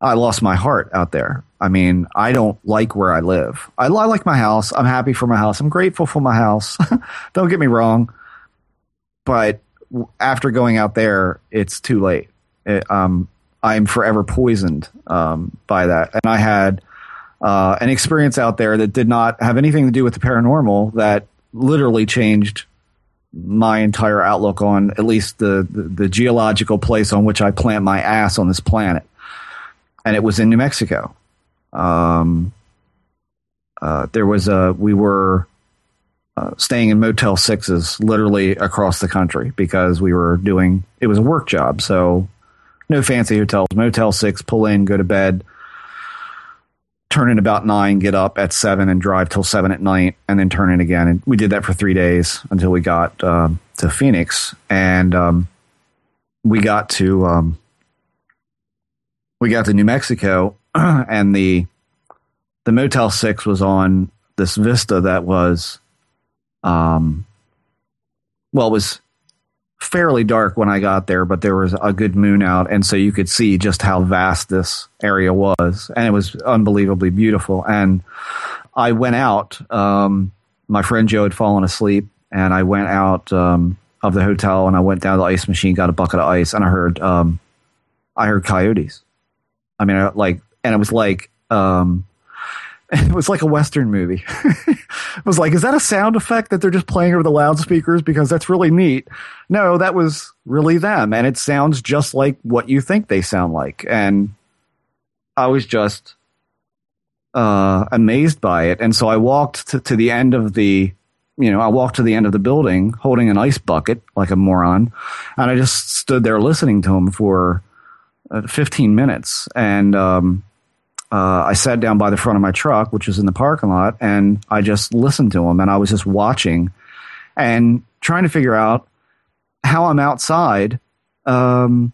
I lost my heart out there. I mean, I don't like where I live. I, I like my house. I'm happy for my house. I'm grateful for my house. don't get me wrong, but after going out there, it's too late. It, um, I'm forever poisoned um, by that. And I had uh, an experience out there that did not have anything to do with the paranormal that literally changed my entire outlook on at least the, the, the geological place on which I plant my ass on this planet. And it was in New Mexico. Um, uh, there was a, we were uh, staying in Motel Sixes literally across the country because we were doing, it was a work job. So, no fancy hotels. Motel Six, pull in, go to bed, turn in about nine, get up at seven, and drive till seven at night, and then turn in again. And we did that for three days until we got um, to Phoenix, and um, we got to um, we got to New Mexico, and the the Motel Six was on this vista that was, um, well, was fairly dark when I got there, but there was a good moon out, and so you could see just how vast this area was, and it was unbelievably beautiful. And I went out. Um, my friend Joe had fallen asleep, and I went out um, of the hotel, and I went down to the ice machine, got a bucket of ice, and I heard, um, I heard coyotes. I mean, I, like, and it was like, um, it was like a western movie. it was like, is that a sound effect that they're just playing over the loudspeakers because that's really neat? No, that was really them, and it sounds just like what you think they sound like. And I was just uh, amazed by it, and so I walked to, to the end of the, you know, I walked to the end of the building holding an ice bucket like a moron, and I just stood there listening to him for uh, 15 minutes, and um, uh, I sat down by the front of my truck, which was in the parking lot, and I just listened to him, and I was just watching and trying to figure out how I'm outside, um,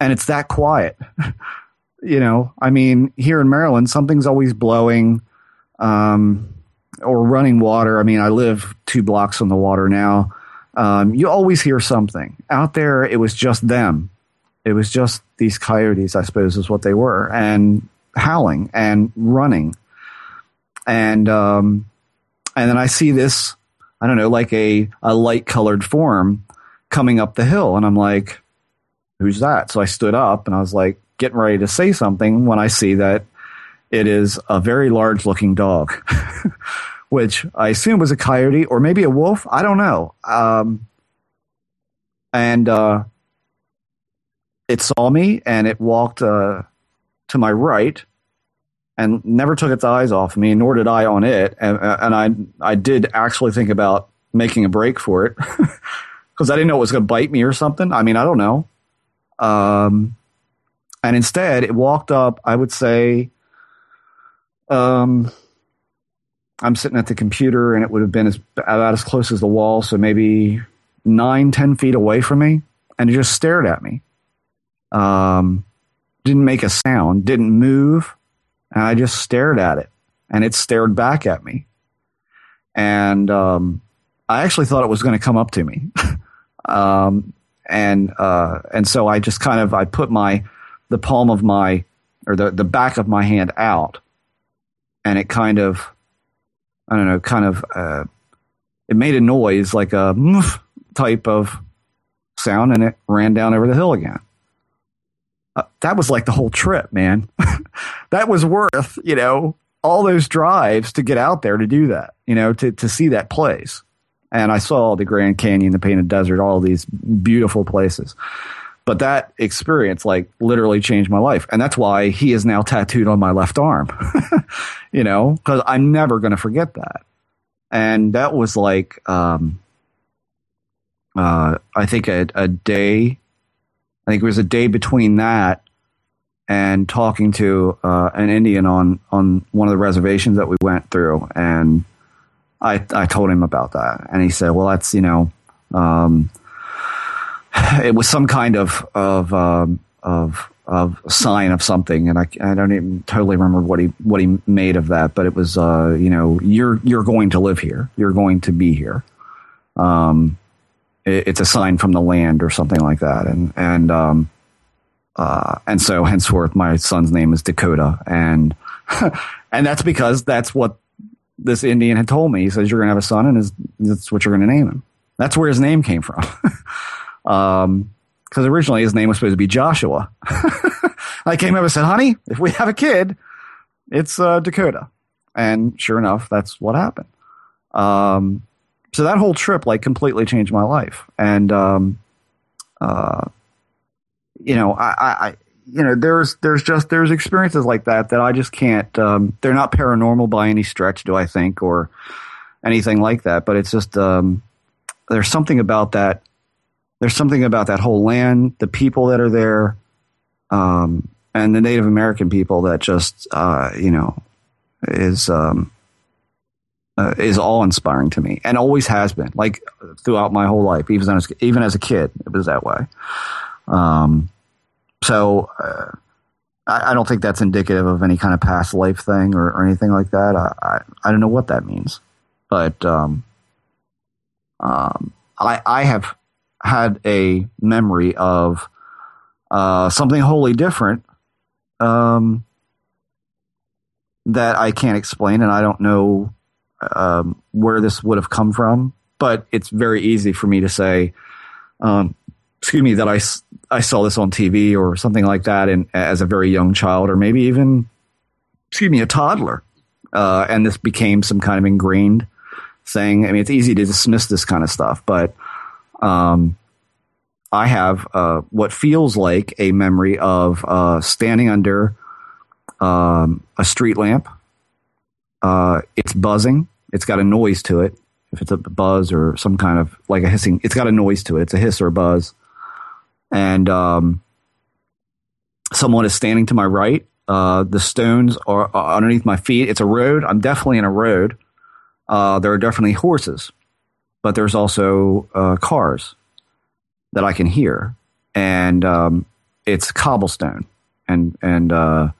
and it's that quiet. you know, I mean, here in Maryland, something's always blowing um, or running water. I mean, I live two blocks from the water now. Um, you always hear something out there. It was just them. It was just these coyotes, I suppose, is what they were, and howling and running. And um, and then I see this, I don't know, like a a light colored form coming up the hill, and I'm like, "Who's that?" So I stood up, and I was like, getting ready to say something when I see that it is a very large looking dog, which I assume was a coyote or maybe a wolf. I don't know. Um, and uh, it saw me and it walked uh, to my right and never took its eyes off me, nor did I on it. And, and I I did actually think about making a break for it because I didn't know it was going to bite me or something. I mean, I don't know. Um, and instead, it walked up. I would say, um, I'm sitting at the computer, and it would have been as about as close as the wall, so maybe nine, ten feet away from me, and it just stared at me. Um, didn't make a sound, didn't move, and I just stared at it, and it stared back at me. And um, I actually thought it was going to come up to me, um, and uh, and so I just kind of I put my the palm of my or the the back of my hand out, and it kind of I don't know, kind of uh, it made a noise like a type of sound, and it ran down over the hill again. Uh, that was like the whole trip, man. that was worth, you know, all those drives to get out there to do that, you know, to, to see that place. And I saw the Grand Canyon, the Painted Desert, all these beautiful places. But that experience, like, literally changed my life. And that's why he is now tattooed on my left arm, you know, because I'm never going to forget that. And that was like, um, uh, I think a, a day I think it was a day between that and talking to uh, an Indian on on one of the reservations that we went through, and I I told him about that, and he said, "Well, that's you know, um, it was some kind of of um, of of sign of something, and I, I don't even totally remember what he what he made of that, but it was uh, you know you're you're going to live here, you're going to be here." Um, it's a sign from the land or something like that. And and um, uh, and so henceforth, my son's name is Dakota, and and that's because that's what this Indian had told me. He says you're going to have a son, and his, that's what you're going to name him. That's where his name came from. um, because originally his name was supposed to be Joshua. I came up and said, "Honey, if we have a kid, it's uh, Dakota," and sure enough, that's what happened. Um, so that whole trip like completely changed my life. And um uh you know I, I you know there's there's just there's experiences like that that i just can't um they're not paranormal by any stretch do i think or anything like that. But it's just um there's something about that there's something about that whole land the people that are there um and the native american people that just uh you know is um uh, is awe inspiring to me and always has been like throughout my whole life even as even as a kid it was that way. Um, so uh, I, I, don't think that's indicative of any kind of past life thing or, or anything like that. I, I, I don't know what that means but um, um, I I have had a memory of uh, something wholly different um, that I can't explain and I don't know um, where this would have come from, but it's very easy for me to say, um, excuse me, that I, I saw this on TV or something like that in, as a very young child, or maybe even, excuse me, a toddler. Uh, and this became some kind of ingrained thing. I mean, it's easy to dismiss this kind of stuff, but um, I have uh, what feels like a memory of uh, standing under um, a street lamp uh, it's buzzing. It's got a noise to it. If it's a buzz or some kind of like a hissing, it's got a noise to it. It's a hiss or a buzz. And um, someone is standing to my right. Uh, the stones are, are, underneath my feet. It's a road. I'm definitely in a road. Uh, there are definitely horses, but there's also uh, cars that I can hear, and um, it's cobblestone, and and uh,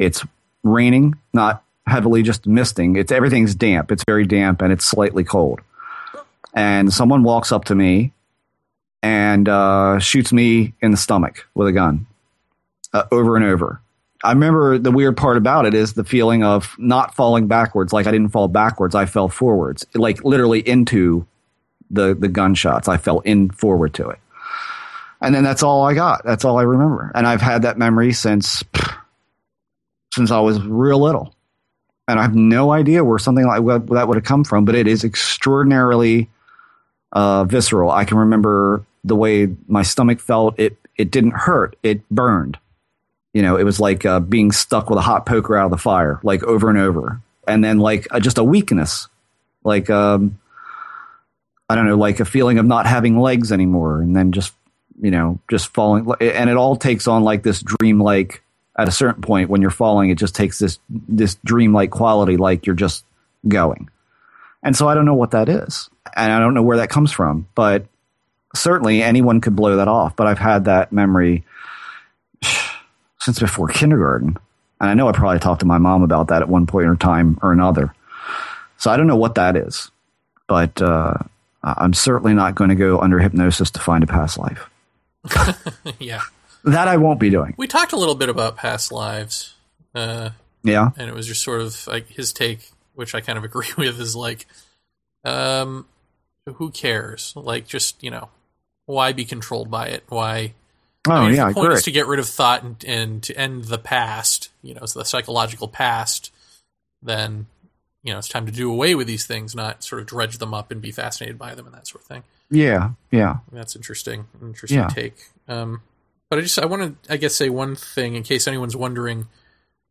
it's raining, not heavily just misting. It's everything's damp. It's very damp and it's slightly cold. And someone walks up to me and uh, shoots me in the stomach with a gun uh, over and over. I remember the weird part about it is the feeling of not falling backwards. Like I didn't fall backwards, I fell forwards, like literally into the the gunshots. I fell in forward to it, and then that's all I got. That's all I remember, and I've had that memory since since I was real little and I have no idea where something like that would have come from, but it is extraordinarily uh, visceral. I can remember the way my stomach felt. It it didn't hurt. It burned, You know, it was like uh, being stuck with a hot poker out of the fire, like over and over, and then like uh, just a weakness, like um, I don't know, like a feeling of not having legs anymore, and then just you know just falling, and it all takes on like this dream-like. At a certain point, when you're falling, it just takes this this dream-like quality, like you're just going. And so I don't know what that is, and I don't know where that comes from, but certainly anyone could blow that off. But I've had that memory since before kindergarten. And I know I probably talked to my mom about that at one point or time or another. So I don't know what that is, but uh, I'm certainly not going to go under hypnosis to find a past life. yeah. That I won't be doing. We talked a little bit about past lives. Uh, yeah. And it was just sort of like his take, which I kind of agree with, is like, um, who cares? Like, just, you know, why be controlled by it? Why Oh I mean, yeah, the point great. is to get rid of thought and, and to end the past, you know, so the psychological past, then you know it's time to do away with these things, not sort of dredge them up and be fascinated by them and that sort of thing. yeah, yeah. That's interesting, interesting Yeah. take. Um, but I just I want to I guess say one thing in case anyone's wondering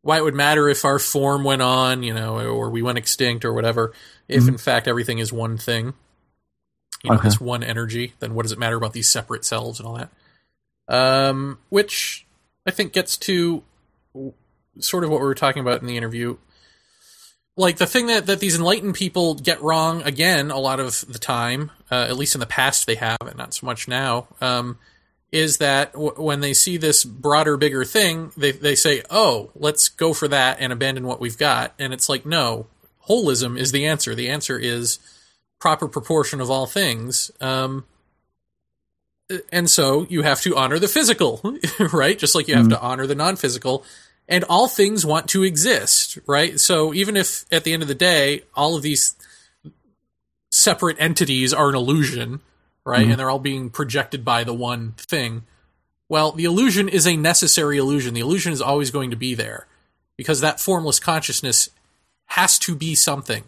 why it would matter if our form went on, you know, or we went extinct or whatever. If in fact everything is one thing, you know, Okay. this one energy, then what does it matter about these separate selves and all that? Um, which I think gets to sort of what we were talking about in the interview. Like the thing that, that these enlightened people get wrong again a lot of the time, uh, at least in the past they have, and not so much now, um, is that w- when they see this broader, bigger thing, they, they say, oh, let's go for that and abandon what we've got. And it's like, no, holism is the answer. The answer is proper proportion of all things. Um, and so you have to honor the physical, right? Just like you have to honor the non-physical. And all things want to exist, right? So even if at the end of the day, all of these separate entities are an illusion, right? And they're all being projected by the one thing. Well, the illusion is a necessary illusion. The illusion is always going to be there because that formless consciousness has to be something.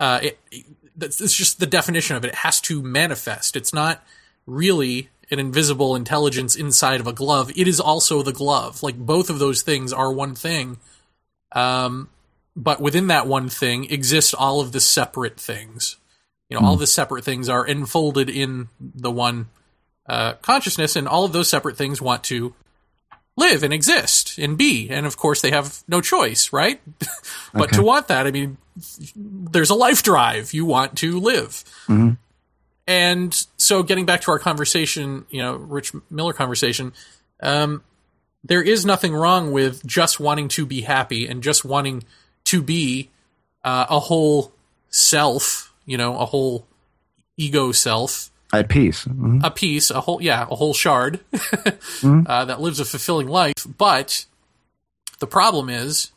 Uh, it, it, it's just the definition of it. It has to manifest. It's not really an invisible intelligence inside of a glove. It is also the glove. Like both of those things are one thing. Um, but within that one thing exist all of the separate things. You know, all the separate things are enfolded in the one uh, consciousness, and all of those separate things want to live and exist and be. And of course, they have no choice, right? but Okay. to want that, I mean, there's a life drive. You want to live. And so, getting back to our conversation, you know, Rich Miller conversation, um, there is nothing wrong with just wanting to be happy and just wanting to be uh, a whole self, you know, a whole ego self, At peace. Mhm. a piece, a whole, yeah, a whole shard uh, that lives a fulfilling life. But the problem is,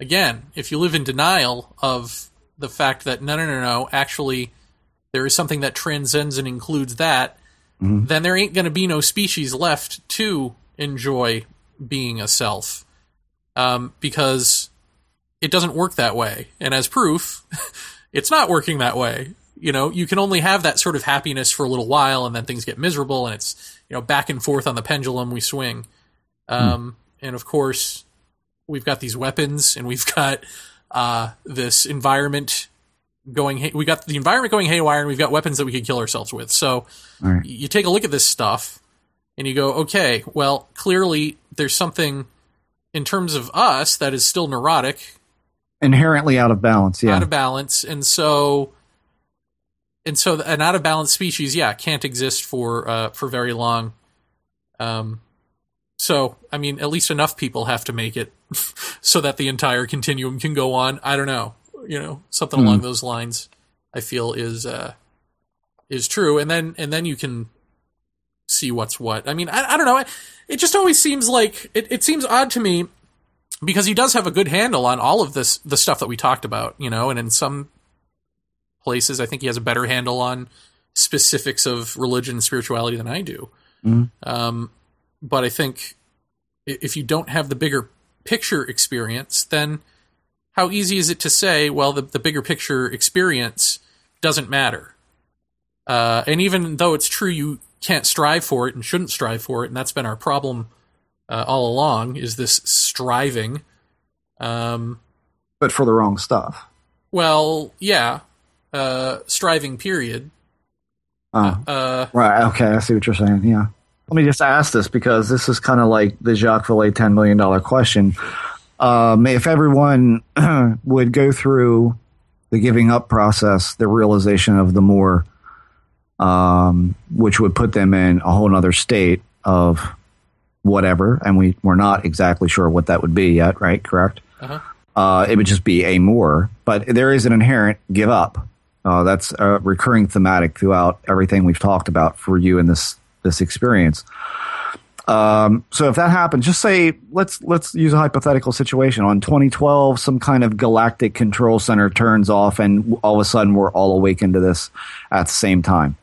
again, if you live in denial of the fact that no, no, no, no, actually, there is something that transcends and includes that, then there ain't going to be no species left to enjoy being a self, um, because it doesn't work that way. And as proof, it's not working that way. You know, you can only have that sort of happiness for a little while, and then things get miserable, and it's you know back and forth on the pendulum we swing. Um, And of course, we've got these weapons, and we've got uh, this environment going. hay- We got the environment going haywire, and we've got weapons that we could kill ourselves with. So right. you take a look at this stuff, and you go, okay, well, clearly there's something in terms of us that is still neurotic Inherently out of balance. Yeah. out of balance, and so and so an out of balance species, yeah, can't exist for uh, for very long. Um, so I mean, at least enough people have to make it so that the entire continuum can go on. I don't know, you know, something along those lines. I feel is uh, is true, and then and then you can see what's what. I mean, I, I don't know. It, it just always seems like it, it seems odd to me because he does have a good handle on all of this the stuff that we talked about, you know, and in some places I think he has a better handle on specifics of religion and spirituality than I do. Mhm. Um, but I think if you don't have the bigger picture experience, then how easy is it to say, well, the, the bigger picture experience doesn't matter? Uh, and even though it's true you can't strive for it and shouldn't strive for it, and that's been our problem uh, all along is this striving. Um, but for the wrong stuff. well, yeah, uh, striving. Period. Oh, Uh, right. Okay, I see what you're saying. Yeah. Let me just ask this because this is kind of like the Jacques Vallée $10 million question. Um, if everyone would go through the giving up process, the realization of the more, um, which would put them in a whole other state of whatever, and we, we're not exactly sure what that would be yet, right? Correct? Uh-huh. Uh, it would just be a more, but there is an inherent give up. Uh, that's a recurring thematic throughout everything we've talked about for you in this this experience. Um, so if that happens, just say let's let's use a hypothetical situation. On 2012, some kind of galactic control center turns off, and all of a sudden we're all awakened to this at the same time.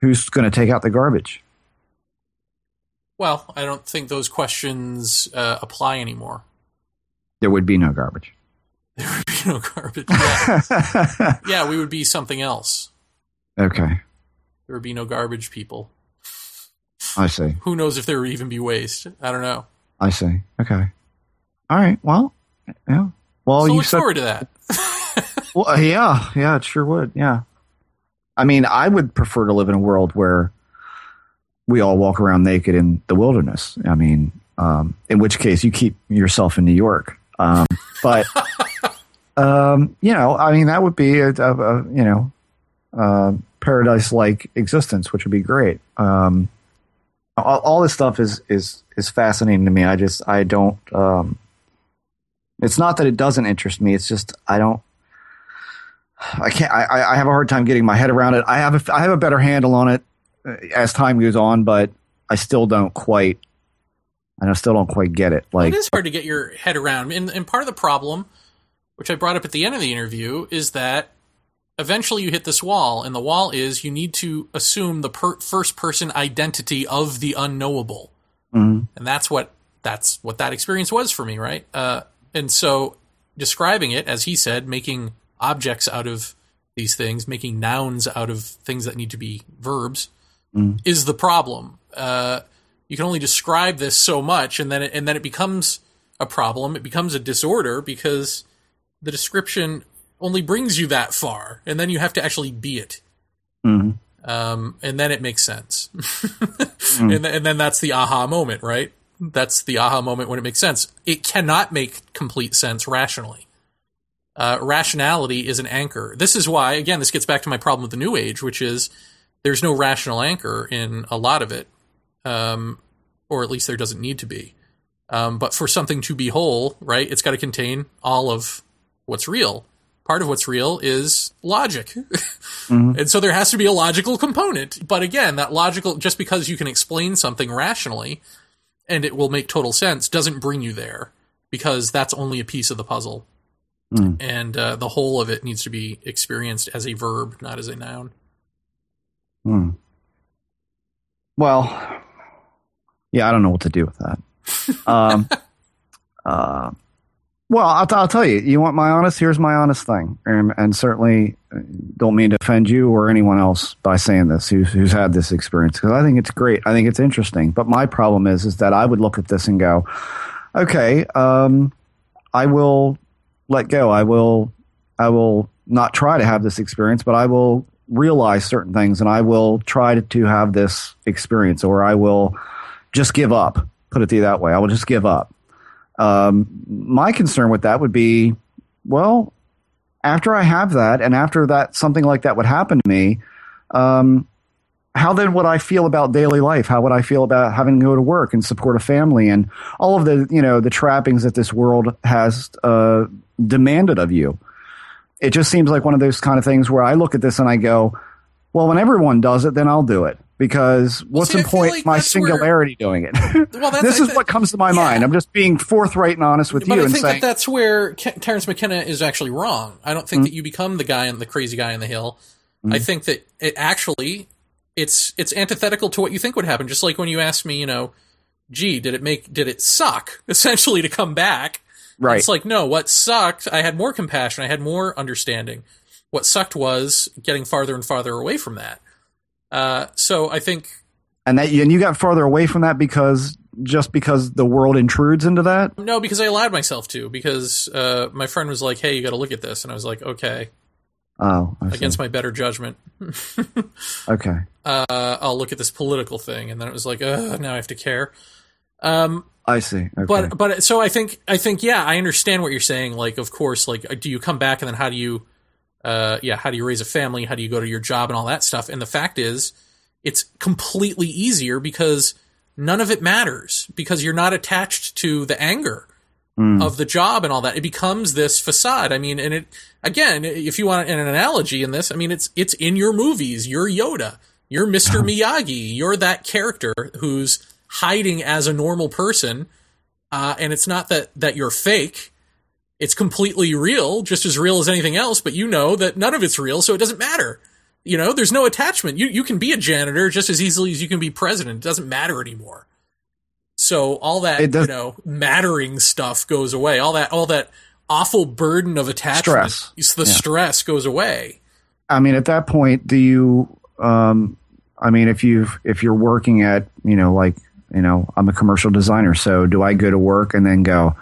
Who's going to take out the garbage? Well, I don't think those questions uh, apply anymore. There would be no garbage. There would be no garbage. Yeah. yeah, we would be something else. okay, There would be no garbage people. I see. Who knows if there would even be waste? I don't know. I see. Okay. All right. Well, yeah. Well, so you look said forward to that. Well, yeah, yeah, it sure would. Yeah. I mean, I would prefer to live in a world where we all walk around naked in the wilderness. I mean, um, in which case you keep yourself in New York. Um, but, um, you know, I mean, that would be a, a, a you know, uh, paradise like existence, which would be great. Um, all, all this stuff is, is, is fascinating to me. I just, I don't, um, it's not that it doesn't interest me. It's just, I don't, I can't. I, I have a hard time getting my head around it. I have a, I have a better handle on it as time goes on, but I still don't quite. I still don't quite get it. Like, it is hard to get your head around. And, and part of the problem, which I brought up at the end of the interview, is that eventually you hit this wall, and the wall is you need to assume the per- first person identity of the unknowable, Mhm. and that's what that's what that experience was for me, right? Uh, and so describing it, as he said, making objects out of these things, making nouns out of things that need to be verbs, Mm. is the problem. Uh, you can only describe this so much, and then it, and then it becomes a problem. It becomes a disorder because the description only brings you that far, and then you have to actually be it. Mhm. Um, and then it makes sense. and, th- and then that's the aha moment, right? That's the aha moment when it makes sense. It cannot make complete sense rationally. Uh, rationality is an anchor. This is why, again, this gets back to my problem with the New Age, which is there's no rational anchor in a lot of it, um, or at least there doesn't need to be. Um, but for something to be whole, right, it's got to contain all of what's real. Part of what's real is logic. And so there has to be a logical component. But again, that logical, just because you can explain something rationally and it will make total sense, doesn't bring you there because that's only a piece of the puzzle. Mm. And uh, the whole of it needs to be experienced as a verb, not as a noun. Hmm. Well, yeah, I don't know what to do with that. Um, uh, well, I'll, I'll tell you. You want my honest? Here's my honest thing, and, and certainly uh, don't mean to offend you or anyone else by saying this who's, who's had this experience because I think it's great. I think it's interesting. But my problem is, is that I would look at this and go, okay, um, I will let go. I will, I will not try to have this experience, but I will realize certain things and I will try to, to have this experience or I will just give up. Put it that way. I will just give up. Um, my concern with that would be, well, after I have that and after that, something like that would happen to me, um, how then would I feel about daily life? How would I feel about having to go to work and support a family and all of the, you know, the trappings that this world has, uh, demanded of you? It just seems like one of those kind of things where I look at this and I go, well, when everyone does it, then I'll do it because what's see, the point like my that's where- singularity doing it? Well, that's, this is thi- what comes to my yeah. mind. I'm just being forthright and honest with But you I and think saying, that that's where Ke- Terence McKenna is actually wrong. I don't think mm. that you become the guy and the crazy guy on the hill. Mm. I think that it actually it's it's antithetical to what you think would happen. Just like when you asked me, you know, gee, did it make did it suck essentially to come back? Right. It's like no, what sucked? I had more compassion. I had more understanding. What sucked was getting farther and farther away from that. Uh, so I think and that and you got farther away from that because just because the world intrudes into that? No, because I allowed myself to. Because uh, my friend was like, "Hey, you got to look at this," and I was like, "Okay." Oh, I see. Against my better judgment, okay. uh, I'll look at this political thing, and then it was like, uh, now I have to care. Um, I see. Okay. but but so I think I think yeah, I understand what you're saying. Like, of course, like, uh, do you come back and then how do you, uh, yeah, how do you raise a family? How do you go to your job and all that stuff? And the fact is, it's completely easier because none of it matters because you're not attached to the anger Mm. of the job and all that. It becomes this facade. I mean, and it again, if you want an analogy in this, I mean, it's it's in your movies. You're Yoda. You're Mr. Miyagi. You're that character who's hiding as a normal person, uh, and it's not that that you're fake. It's completely real, just as real as anything else. But you know that none of it's real, so it doesn't matter. You know, there's no attachment. You you can be a janitor just as easily as you can be president. It doesn't matter anymore. So all that does- you know mattering stuff goes away. All that all that awful burden of attachment, Stress. the Yeah. stress goes away. I mean, at that point, do you? Um, I mean, if you if you're working at, you know, like you know, I'm a commercial designer, so do I go to work and then go,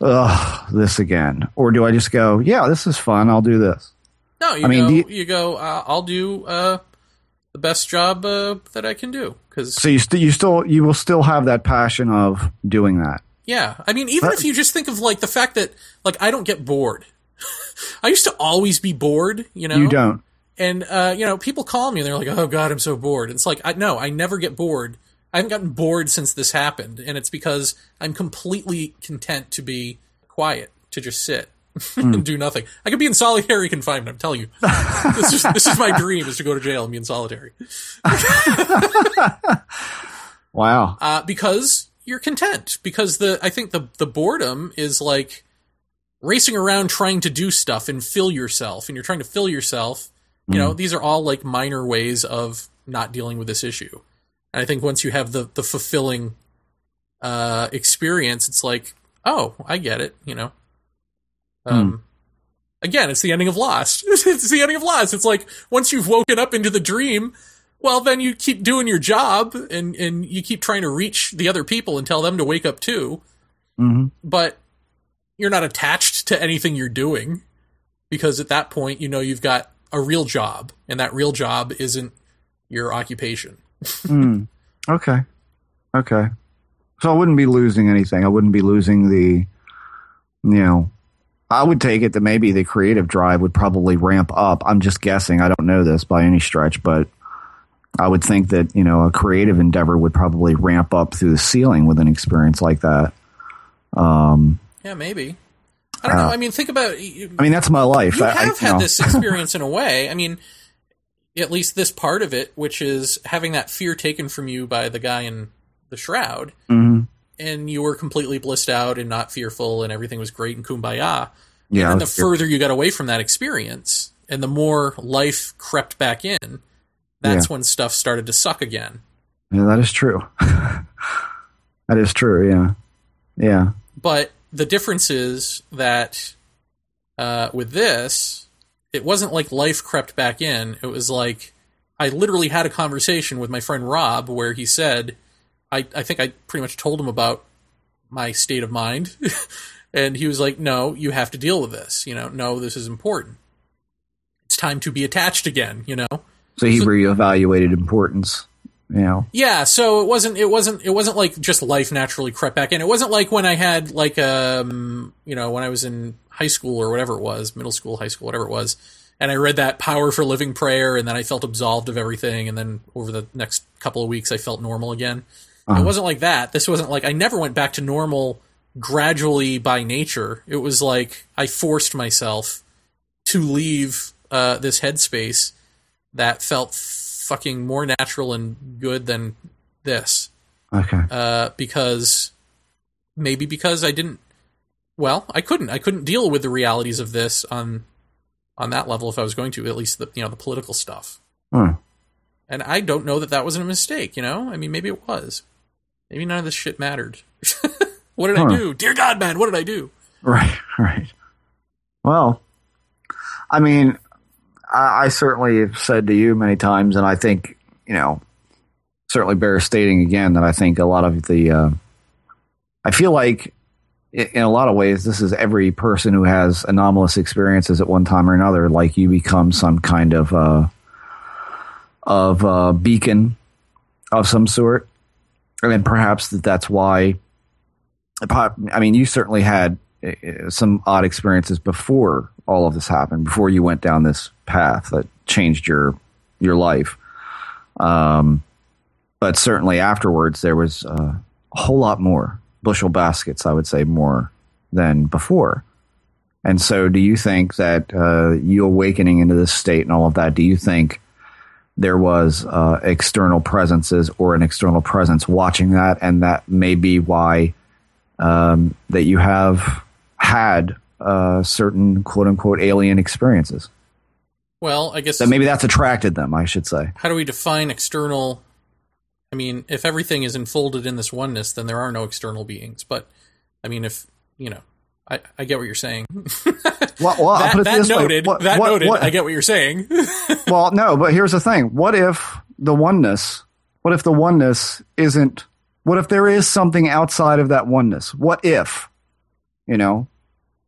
ugh, this again, or do I just go, yeah, this is fun, I'll do this? No, you I mean, go. you- you, go. Uh, I'll do uh, the best job uh, that I can do because So you st- you still you will still have that passion of doing that. Yeah, I mean, even But- if you just think of like the fact that like I don't get bored. I used to always be bored, you know. You don't. And uh, you know, people call me and they're like, "Oh God, I'm so bored." It's like, I, no, I never get bored. I haven't gotten bored since this happened, and it's because I'm completely content to be quiet, to just sit and do nothing. I could be in solitary confinement. I'm telling you, this is this is my dream: is to go to jail and be in solitary. Wow. uh, because you're content. Because the I think the the boredom is like racing around trying to do stuff and fill yourself, and you're trying to fill yourself. You know, these are all like minor ways of not dealing with this issue. And I think once you have the the fulfilling uh, experience, it's like, oh, I get it. You know. Um, Again, it's the ending of Lost. it's the ending of Lost. It's like once you've woken up into the dream, well, then you keep doing your job and, and you keep trying to reach the other people and tell them to wake up too. hmm But you're not attached to anything you're doing because at that point, you know, you've got a real job and that real job isn't your occupation. Mm. Okay. Okay. So I wouldn't be losing anything. I wouldn't be losing the, you know, I would take it that maybe the creative drive would probably ramp up. I'm just guessing. I don't know this by any stretch, but I would think that, you know, a creative endeavor would probably ramp up through the ceiling with an experience like that. Um, Yeah, maybe. I don't know. I mean, think about you, I mean, that's my life. you I- I- have you had know. this experience in a way. I mean, at least this part of it, which is having that fear taken from you by the guy in the shroud, Mhm. and you were completely blissed out and not fearful, and everything was great and kumbaya. Yeah. and the further you got away from that experience, and the more life crept back in, that's when stuff started to suck again. yeah, that is true. that is true. Yeah. Yeah. But the difference is that uh, with this, it wasn't like life crept back in. It was like I literally had a conversation with my friend Rob where he said, I, I think I pretty much told him about my state of mind. and he was like, no, you have to deal with this. You know, no, this is important. It's time to be attached again, you know? So he So- reevaluated importance. You know. Yeah, so it wasn't it wasn't it wasn't like just life naturally crept back in. It wasn't like when I had like um you know when I was in high school or whatever it was, middle school, high school, whatever it was, and I read that Power for Living prayer, and then I felt absolved of everything, and then over the next couple of weeks I felt normal again. Uh-huh. It wasn't like that. This wasn't like I never went back to normal gradually by nature. It was like I forced myself to leave uh, this headspace that felt fucking more natural and good than this. Okay. Uh, because maybe because I didn't. Well, I couldn't. I couldn't deal with the realities of this on on that level if I was going to. At least the you know the political stuff. Huh. And I don't know that that wasn't a mistake. You know, I mean, maybe it was. Maybe none of this shit mattered. what did Huh. I do? Dear God, man, what did I do? Right, right. Well, I mean, I, I certainly have said to you many times, and I think, you know, certainly bears stating again that I think a lot of the, uh, I feel like in a lot of ways, this is every person who has anomalous experiences at one time or another. Like you become some kind of, uh, of uh, beacon of some sort, and then perhaps that that's why. I mean, you certainly had uh, some odd experiences before all of this happened, before you went down this path that changed your your life. Um, but certainly afterwards, there was uh, a whole lot more bushel baskets. I would say more than before. And so, do you think that uh, you awakening into this state and all of that? Do you think there was uh, external presences or an external presence watching that, and that may be why um, that you have had uh, certain quote unquote alien experiences? Well, I guess That maybe that's attracted them. I should say. how do we define external? I mean, if everything is enfolded in this oneness, then there are no external beings. But I mean, if you know, I, I get what you're saying. Well, well that that noted. What- that what- noted. what- I get what you're saying. well, no, but here's the thing. What if the oneness, what if the oneness isn't, what if there is something outside of that oneness? What if, you know,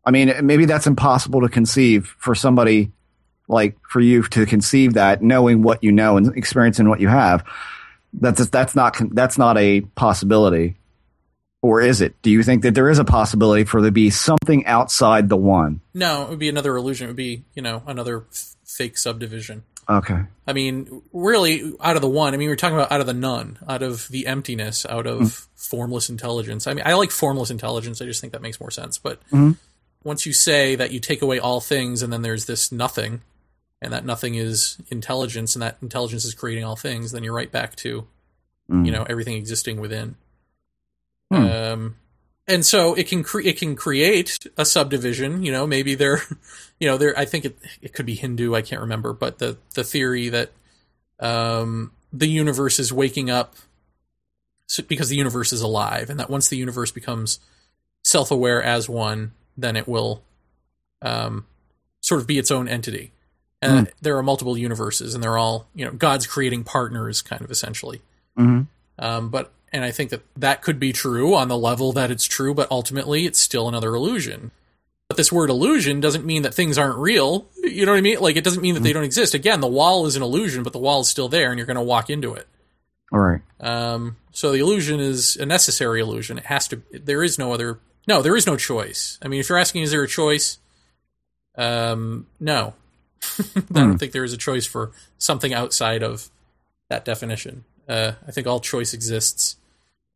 I mean, maybe that's impossible to conceive for somebody like for you to conceive that knowing what you know and experiencing what you have. That's, that's not, that's not a possibility. Or is it? Do you think that there is a possibility for there to be something outside the one? no, it would be another illusion. It would be you know another f- fake subdivision. Okay. I mean, really, out of the one. I mean, we're talking about out of the none, out of the emptiness, out of Mm. formless intelligence. I mean, I like formless intelligence. I just think that makes more sense. But Mhm. Once you say that you take away all things, and then there's this nothing, and that nothing is intelligence, and that intelligence is creating all things, then you're right back to Mm. you know everything existing within. Hmm. Um, and so it can cre- it can create a subdivision. You know, maybe there, you know, there. I think it it could be Hindu. I can't remember, but the the theory that um, the universe is waking up because the universe is alive, and that once the universe becomes self aware as one, then it will um, sort of be its own entity. And there are multiple universes, and they're all you know God's creating partners, kind of essentially. Mhm. Um, but and I think that that could be true on the level that it's true, but ultimately it's still another illusion. But this word illusion doesn't mean that things aren't real. You know what I mean? Like it doesn't mean that they don't exist. Again, the wall is an illusion, but the wall is still there, and you're going to walk into it. All right. Um, so the illusion is a necessary illusion. It has to. There is no other. No, there is no choice. I mean, if you're asking, is there a choice? Um, no. I don't think there is a choice for something outside of that definition. Uh, I think all choice exists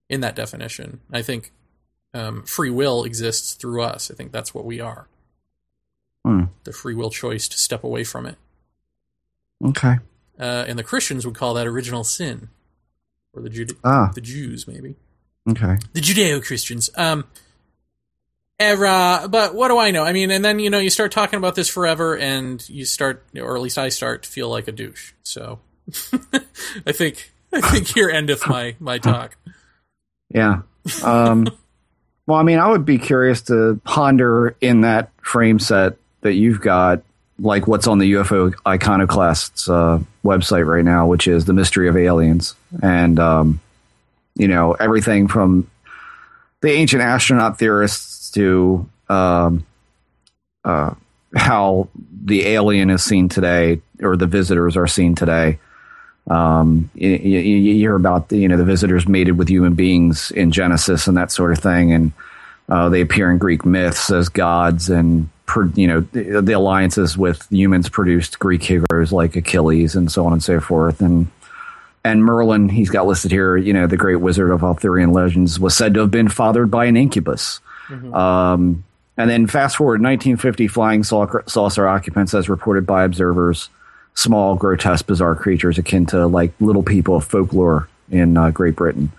in that definition. I think um, free will exists through us. I think that's what we are. Hmm. The free will choice to step away from it. Okay. Uh, and the Christians would call that original sin, or the Jude- Ah. the Jews maybe Okay. the Judeo Christians. Um, era, but what do I know? I mean, and then you know you start talking about this forever, and you start, or at least I start to feel like a douche. So, I think I think here endeth my my talk. Yeah. Um, well, I mean, I would be curious to ponder in that frame set that you've got, like what's on the UFO Iconoclasts uh, website right now, which is the mystery of aliens, and um, you know everything from the ancient astronaut theorists to um, uh, how the alien is seen today, or the visitors are seen today. Um, you, you, hear about the, you know the visitors mated with human beings in Genesis and that sort of thing, and uh, they appear in Greek myths as gods, and you know the, the alliances with humans produced Greek heroes like Achilles and so on and so forth, and and Merlin, he's got listed here, you know, the great wizard of Arthurian legends, was said to have been fathered by an incubus. Um, and then fast forward 1950, flying saucer occupants, as reported by observers, small, grotesque, bizarre creatures akin to like little people of folklore in uh, Great Britain.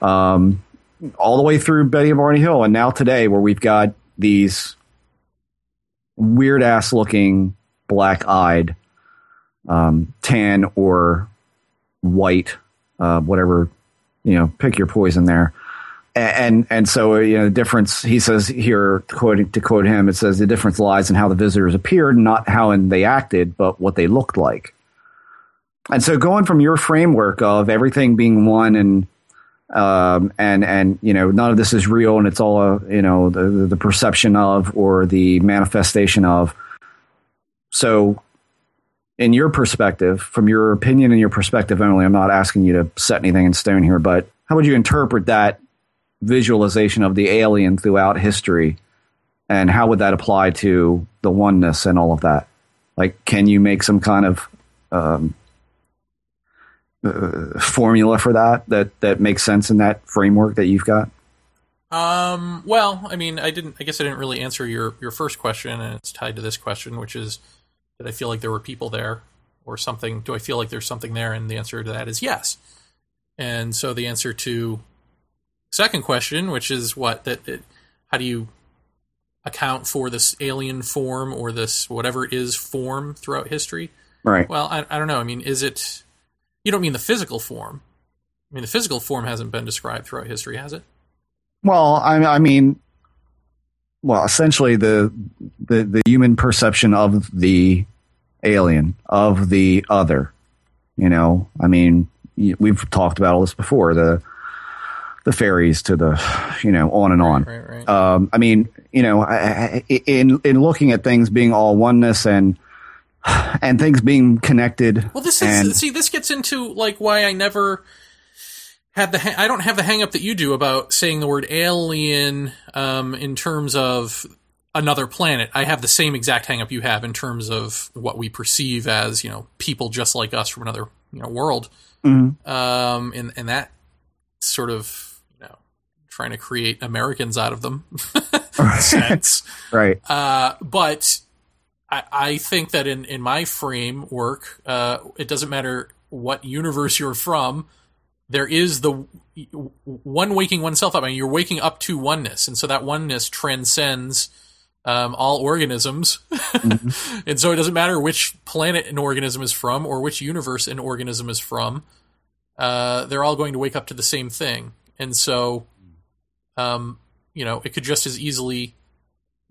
Um, all the way through Betty and Barney Hill, and now today, where we've got these weird ass looking, black eyed, um, tan or white, uh, whatever, you know, pick your poison there. And and so you know the difference. He says here, quoting to quote him, it says the difference lies in how the visitors appeared, not how and they acted, but what they looked like. and so going from your framework of everything being one and um, and and you know none of this is real and it's all a, you know the the perception of or the manifestation of. So, in your perspective, from your opinion and your perspective only, I'm not asking you to set anything in stone here, but how would you interpret that visualization of the alien throughout history, and how would that apply to the oneness and all of that? Like, can you make some kind of um, uh, formula for that that that makes sense in that framework that you've got? Um, well, I mean, I didn't. I guess I didn't really answer your your first question, and it's tied to this question, which is, did I feel like there were people there, or something? Do I feel like there's something there? And the answer to that is yes. And so the answer to second question, which is what that, that how do you account for this alien form or this whatever it is form throughout history? Right. Well, I, I don't know. I mean, is it? You don't mean the physical form. I mean, the physical form hasn't been described throughout history, has it? Well, I, I mean, well, essentially the, the the human perception of the alien, of the other. You know, I mean, we've talked about all this before. The the fairies to the, you know, on and on. Right, right. Um, I mean, you know, I- I- in in looking at things being all oneness and and things being connected. Well, this and- is see. This gets into like why I never had the. Ha- I don't have the hang up that you do about saying the word alien um, in terms of another planet. I have the same exact hang up you have in terms of what we perceive as you know people just like us from another you know world. Mhm. Um, and and that sort of trying to create Americans out of them sense. right. Uh, but I, I think that in, in my framework, uh, it doesn't matter what universe you're from. There is the one waking oneself up. I mean, you're waking up to oneness, and so that oneness transcends um, all organisms. and so it doesn't matter which planet an organism is from or which universe an organism is from. Uh, they're all going to wake up to the same thing, and so, um, you know, it could just as easily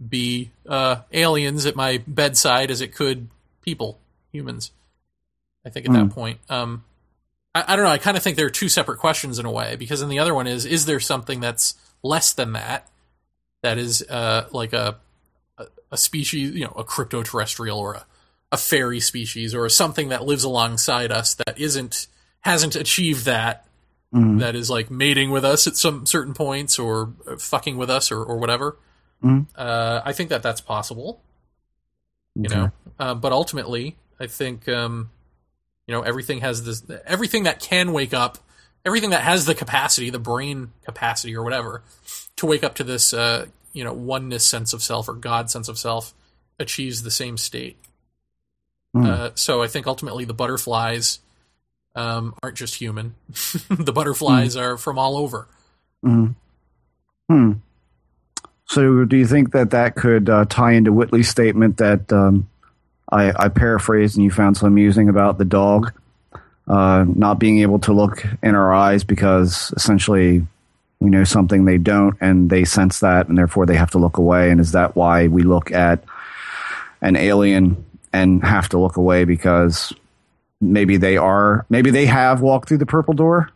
be uh, aliens at my bedside as it could people, humans. I think at that point, um, I, I don't know. I kind of think there are two separate questions in a way because then the other one is: is there something that's less than that, that is uh, like a, a a species, you know, a crypto terrestrial or a a fairy species or something that lives alongside us that isn't hasn't achieved that Mhm. that is like mating with us at some certain points or fucking with us or, or whatever. Mhm. Uh, I think that that's possible, you Okay. know. Uh, but ultimately, I think um, you know everything has this. Everything that can wake up, everything that has the capacity, the brain capacity or whatever, to wake up to this, uh, you know, oneness sense of self or God sense of self, achieves the same state. Hmm. Uh, so I think ultimately the butterflies um, aren't just human. the butterflies are from all over. Mhm. Hmm. So, do you think that that could uh, tie into Whitley's statement that um, I, I paraphrased and you found so amusing about the dog uh, not being able to look in our eyes because essentially we know something they don't and they sense that and therefore they have to look away? And is that why we look at an alien and have to look away because maybe they are, maybe they have walked through the purple door?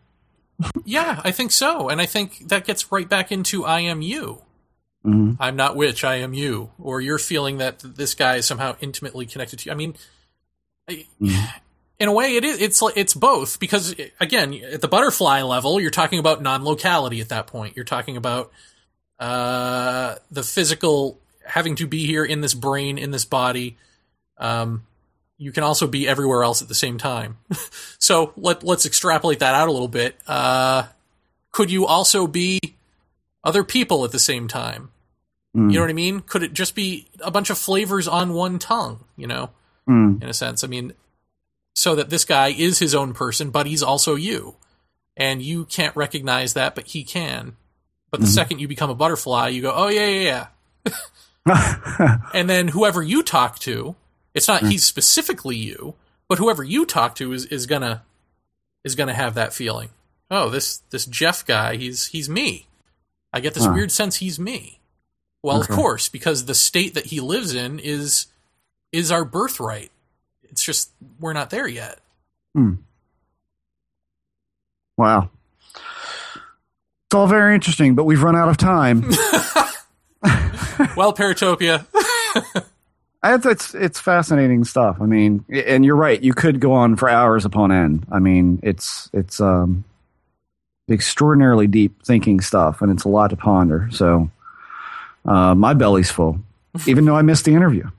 Yeah, I think so, and I think that gets right back into I am you. Mhm. I'm not which, I am you. Or you're feeling that this guy is somehow intimately connected to you. I mean, I- in a way, it is. It's like it's both because again, at the butterfly level, you're talking about non-locality. At that point, you're talking about uh, the physical having to be here in this brain, in this body. Um, you can also be everywhere else at the same time. so let let's extrapolate that out a little bit. Uh, could you also be other people at the same time? Mm. You know what I mean? Could it just be a bunch of flavors on one tongue? You know, Mm. in a sense. I mean, so that this guy is his own person, but he's also you, and you can't recognize that, but he can. But the Mhm. second you become a butterfly, you go, "Oh yeah, yeah, yeah," and then whoever you talk to, it's not he's specifically you, but whoever you talk to is is gonna is gonna have that feeling. Oh, this this Jeff guy, he's he's me. I get this Huh. weird sense he's me. Well, Okay. of course, because the state that he lives in is is our birthright. It's just we're not there yet. Hmm. Wow. It's all very interesting, but we've run out of time. Well, Paratopia. It's, it's it's fascinating stuff. I mean, and you're right. You could go on for hours upon end. I mean, it's it's um extraordinarily deep thinking stuff, and it's a lot to ponder. So, uh, my belly's full, even though I missed the interview.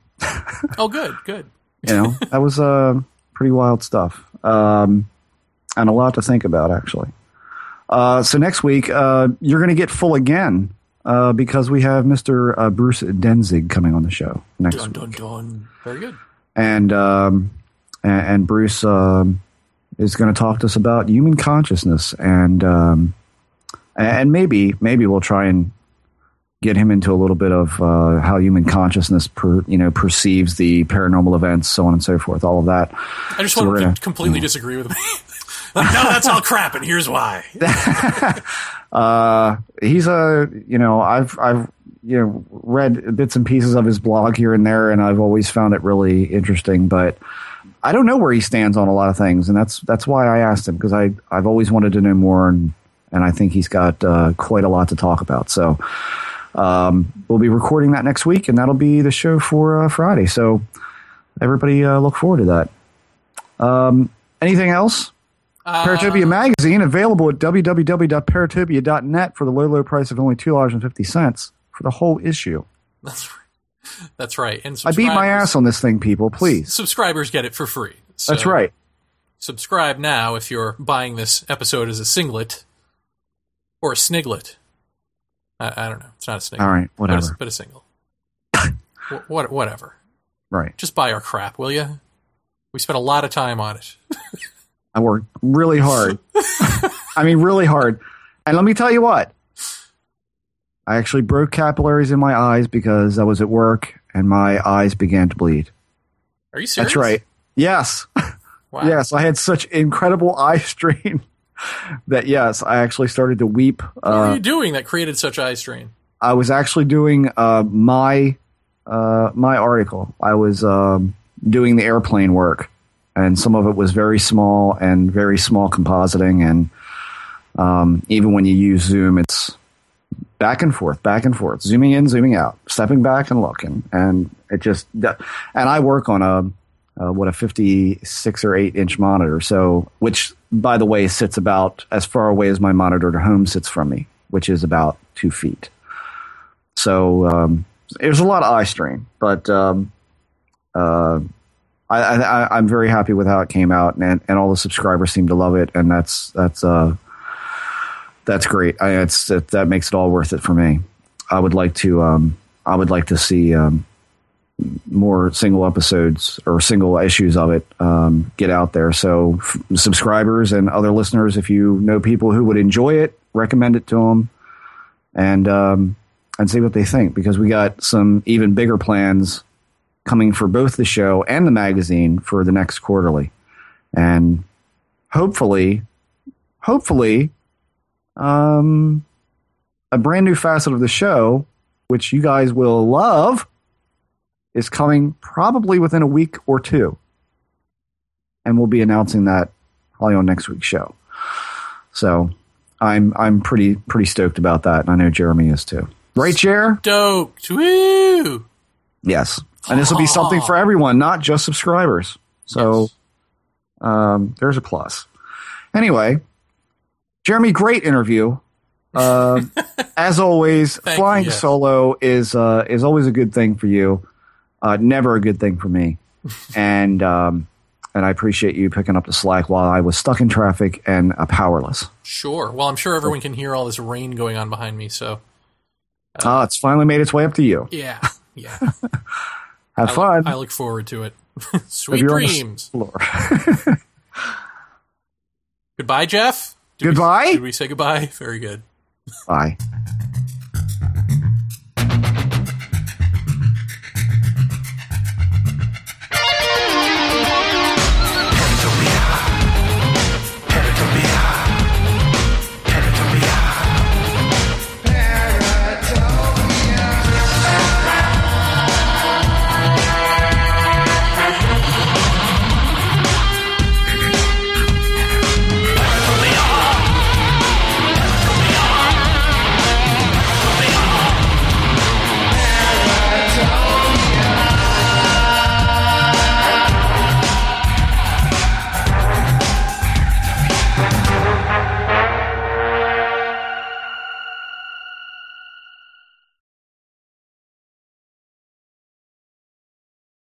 oh, good, good. You know, that was uh, pretty wild stuff, um, and a lot to think about actually. Uh, so next week, uh, you're going to get full again uh, because we have Mr. Uh, Bruce Duensing coming on the show next Dun week, dun dun. Very good. and um, and, and Bruce um, is going to talk to us about human consciousness, and um, and maybe maybe we'll try and get him into a little bit of uh, how human consciousness per, you know perceives the paranormal events, so on and so forth, all of that. I just So want to gonna- completely disagree with me. like, no, that's all crap, and here's why. Uh, he's a you know I've I've you know read bits and pieces of his blog here and there, and I've always found it really interesting. But I don't know where he stands on a lot of things, and that's that's why I asked him because I I've always wanted to know more, and and I think he's got uh, quite a lot to talk about. So um, we'll be recording that next week, and that'll be the show for uh, Friday. So everybody uh, look forward to that. Um, anything else? Paratopia um, magazine available at www.paratopia.net for the low, low price of only two dollars and fifty cents for the whole issue. That's right. that's right. And I beat my ass on this thing, people. Please, Subscribers get it for free. So that's right. Subscribe now if you're buying this episode as a singlet or a sniglet. I, I don't know. It's not a sniglet. All right, but a, whatever. but a single. Wh- what, whatever. Right. Just buy our crap, will you? We spent a lot of time on it. I worked really hard. I mean, really hard. And let me tell you what. I actually broke capillaries in my eyes because I was at work and my eyes began to bleed. Are you serious? That's right. Yes. Wow. Yes, I had such incredible eye strain that yes, I actually started to weep. What were Uh, you doing that created such eye strain? I was actually doing uh, my uh, my article. I was um, doing the airplane work, and some of it was very small and very small compositing. And um, even when you use Zoom, it's back and forth, back and forth, zooming in, zooming out, stepping back and looking, and it just. And I work on a what a 56 or 8 inch monitor. So, which by the way sits about as far away as my monitor to home sits from me, which is about two feet. So um, there's a lot of eye strain, but um, uh, I, I'm very happy with how it came out, and, and all the subscribers seem to love it, and that's that's uh, that's great. I, it's that, that makes it all worth it for me. I would like to um, I would like to see um, more single episodes or single issues of it um, get out there. So f- subscribers and other listeners, if you know people who would enjoy it, recommend it to them, and um, and see what they think because we got some even bigger plans coming for both the show and the magazine for the next quarterly, and hopefully, hopefully, um, a brand new facet of the show, which you guys will love is coming probably within a week or two. And we'll be announcing that probably on next week's show. So I'm I'm pretty pretty stoked about that, and I know Jeremy is too. Right, Jer? Stoked. Woo! Yes. And this will be something for everyone, not just subscribers. So Yes. um, there's a plus. Anyway, Jeremy, great interview. Uh, as always, Thank you, flying yes. solo is uh, is always a good thing for you. Uh, never a good thing for me. and um, and I appreciate you picking up the slack while I was stuck in traffic and uh, powerless. Sure. Well, I'm sure everyone can hear all this rain going on behind me, so Ah, it's finally made its way up to you. yeah. Yeah. Have I, fun. look, I look forward to it. Sweet you're on the dreams. Goodbye, Jeff. Did we- Goodbye? did we say goodbye? Very good. Bye.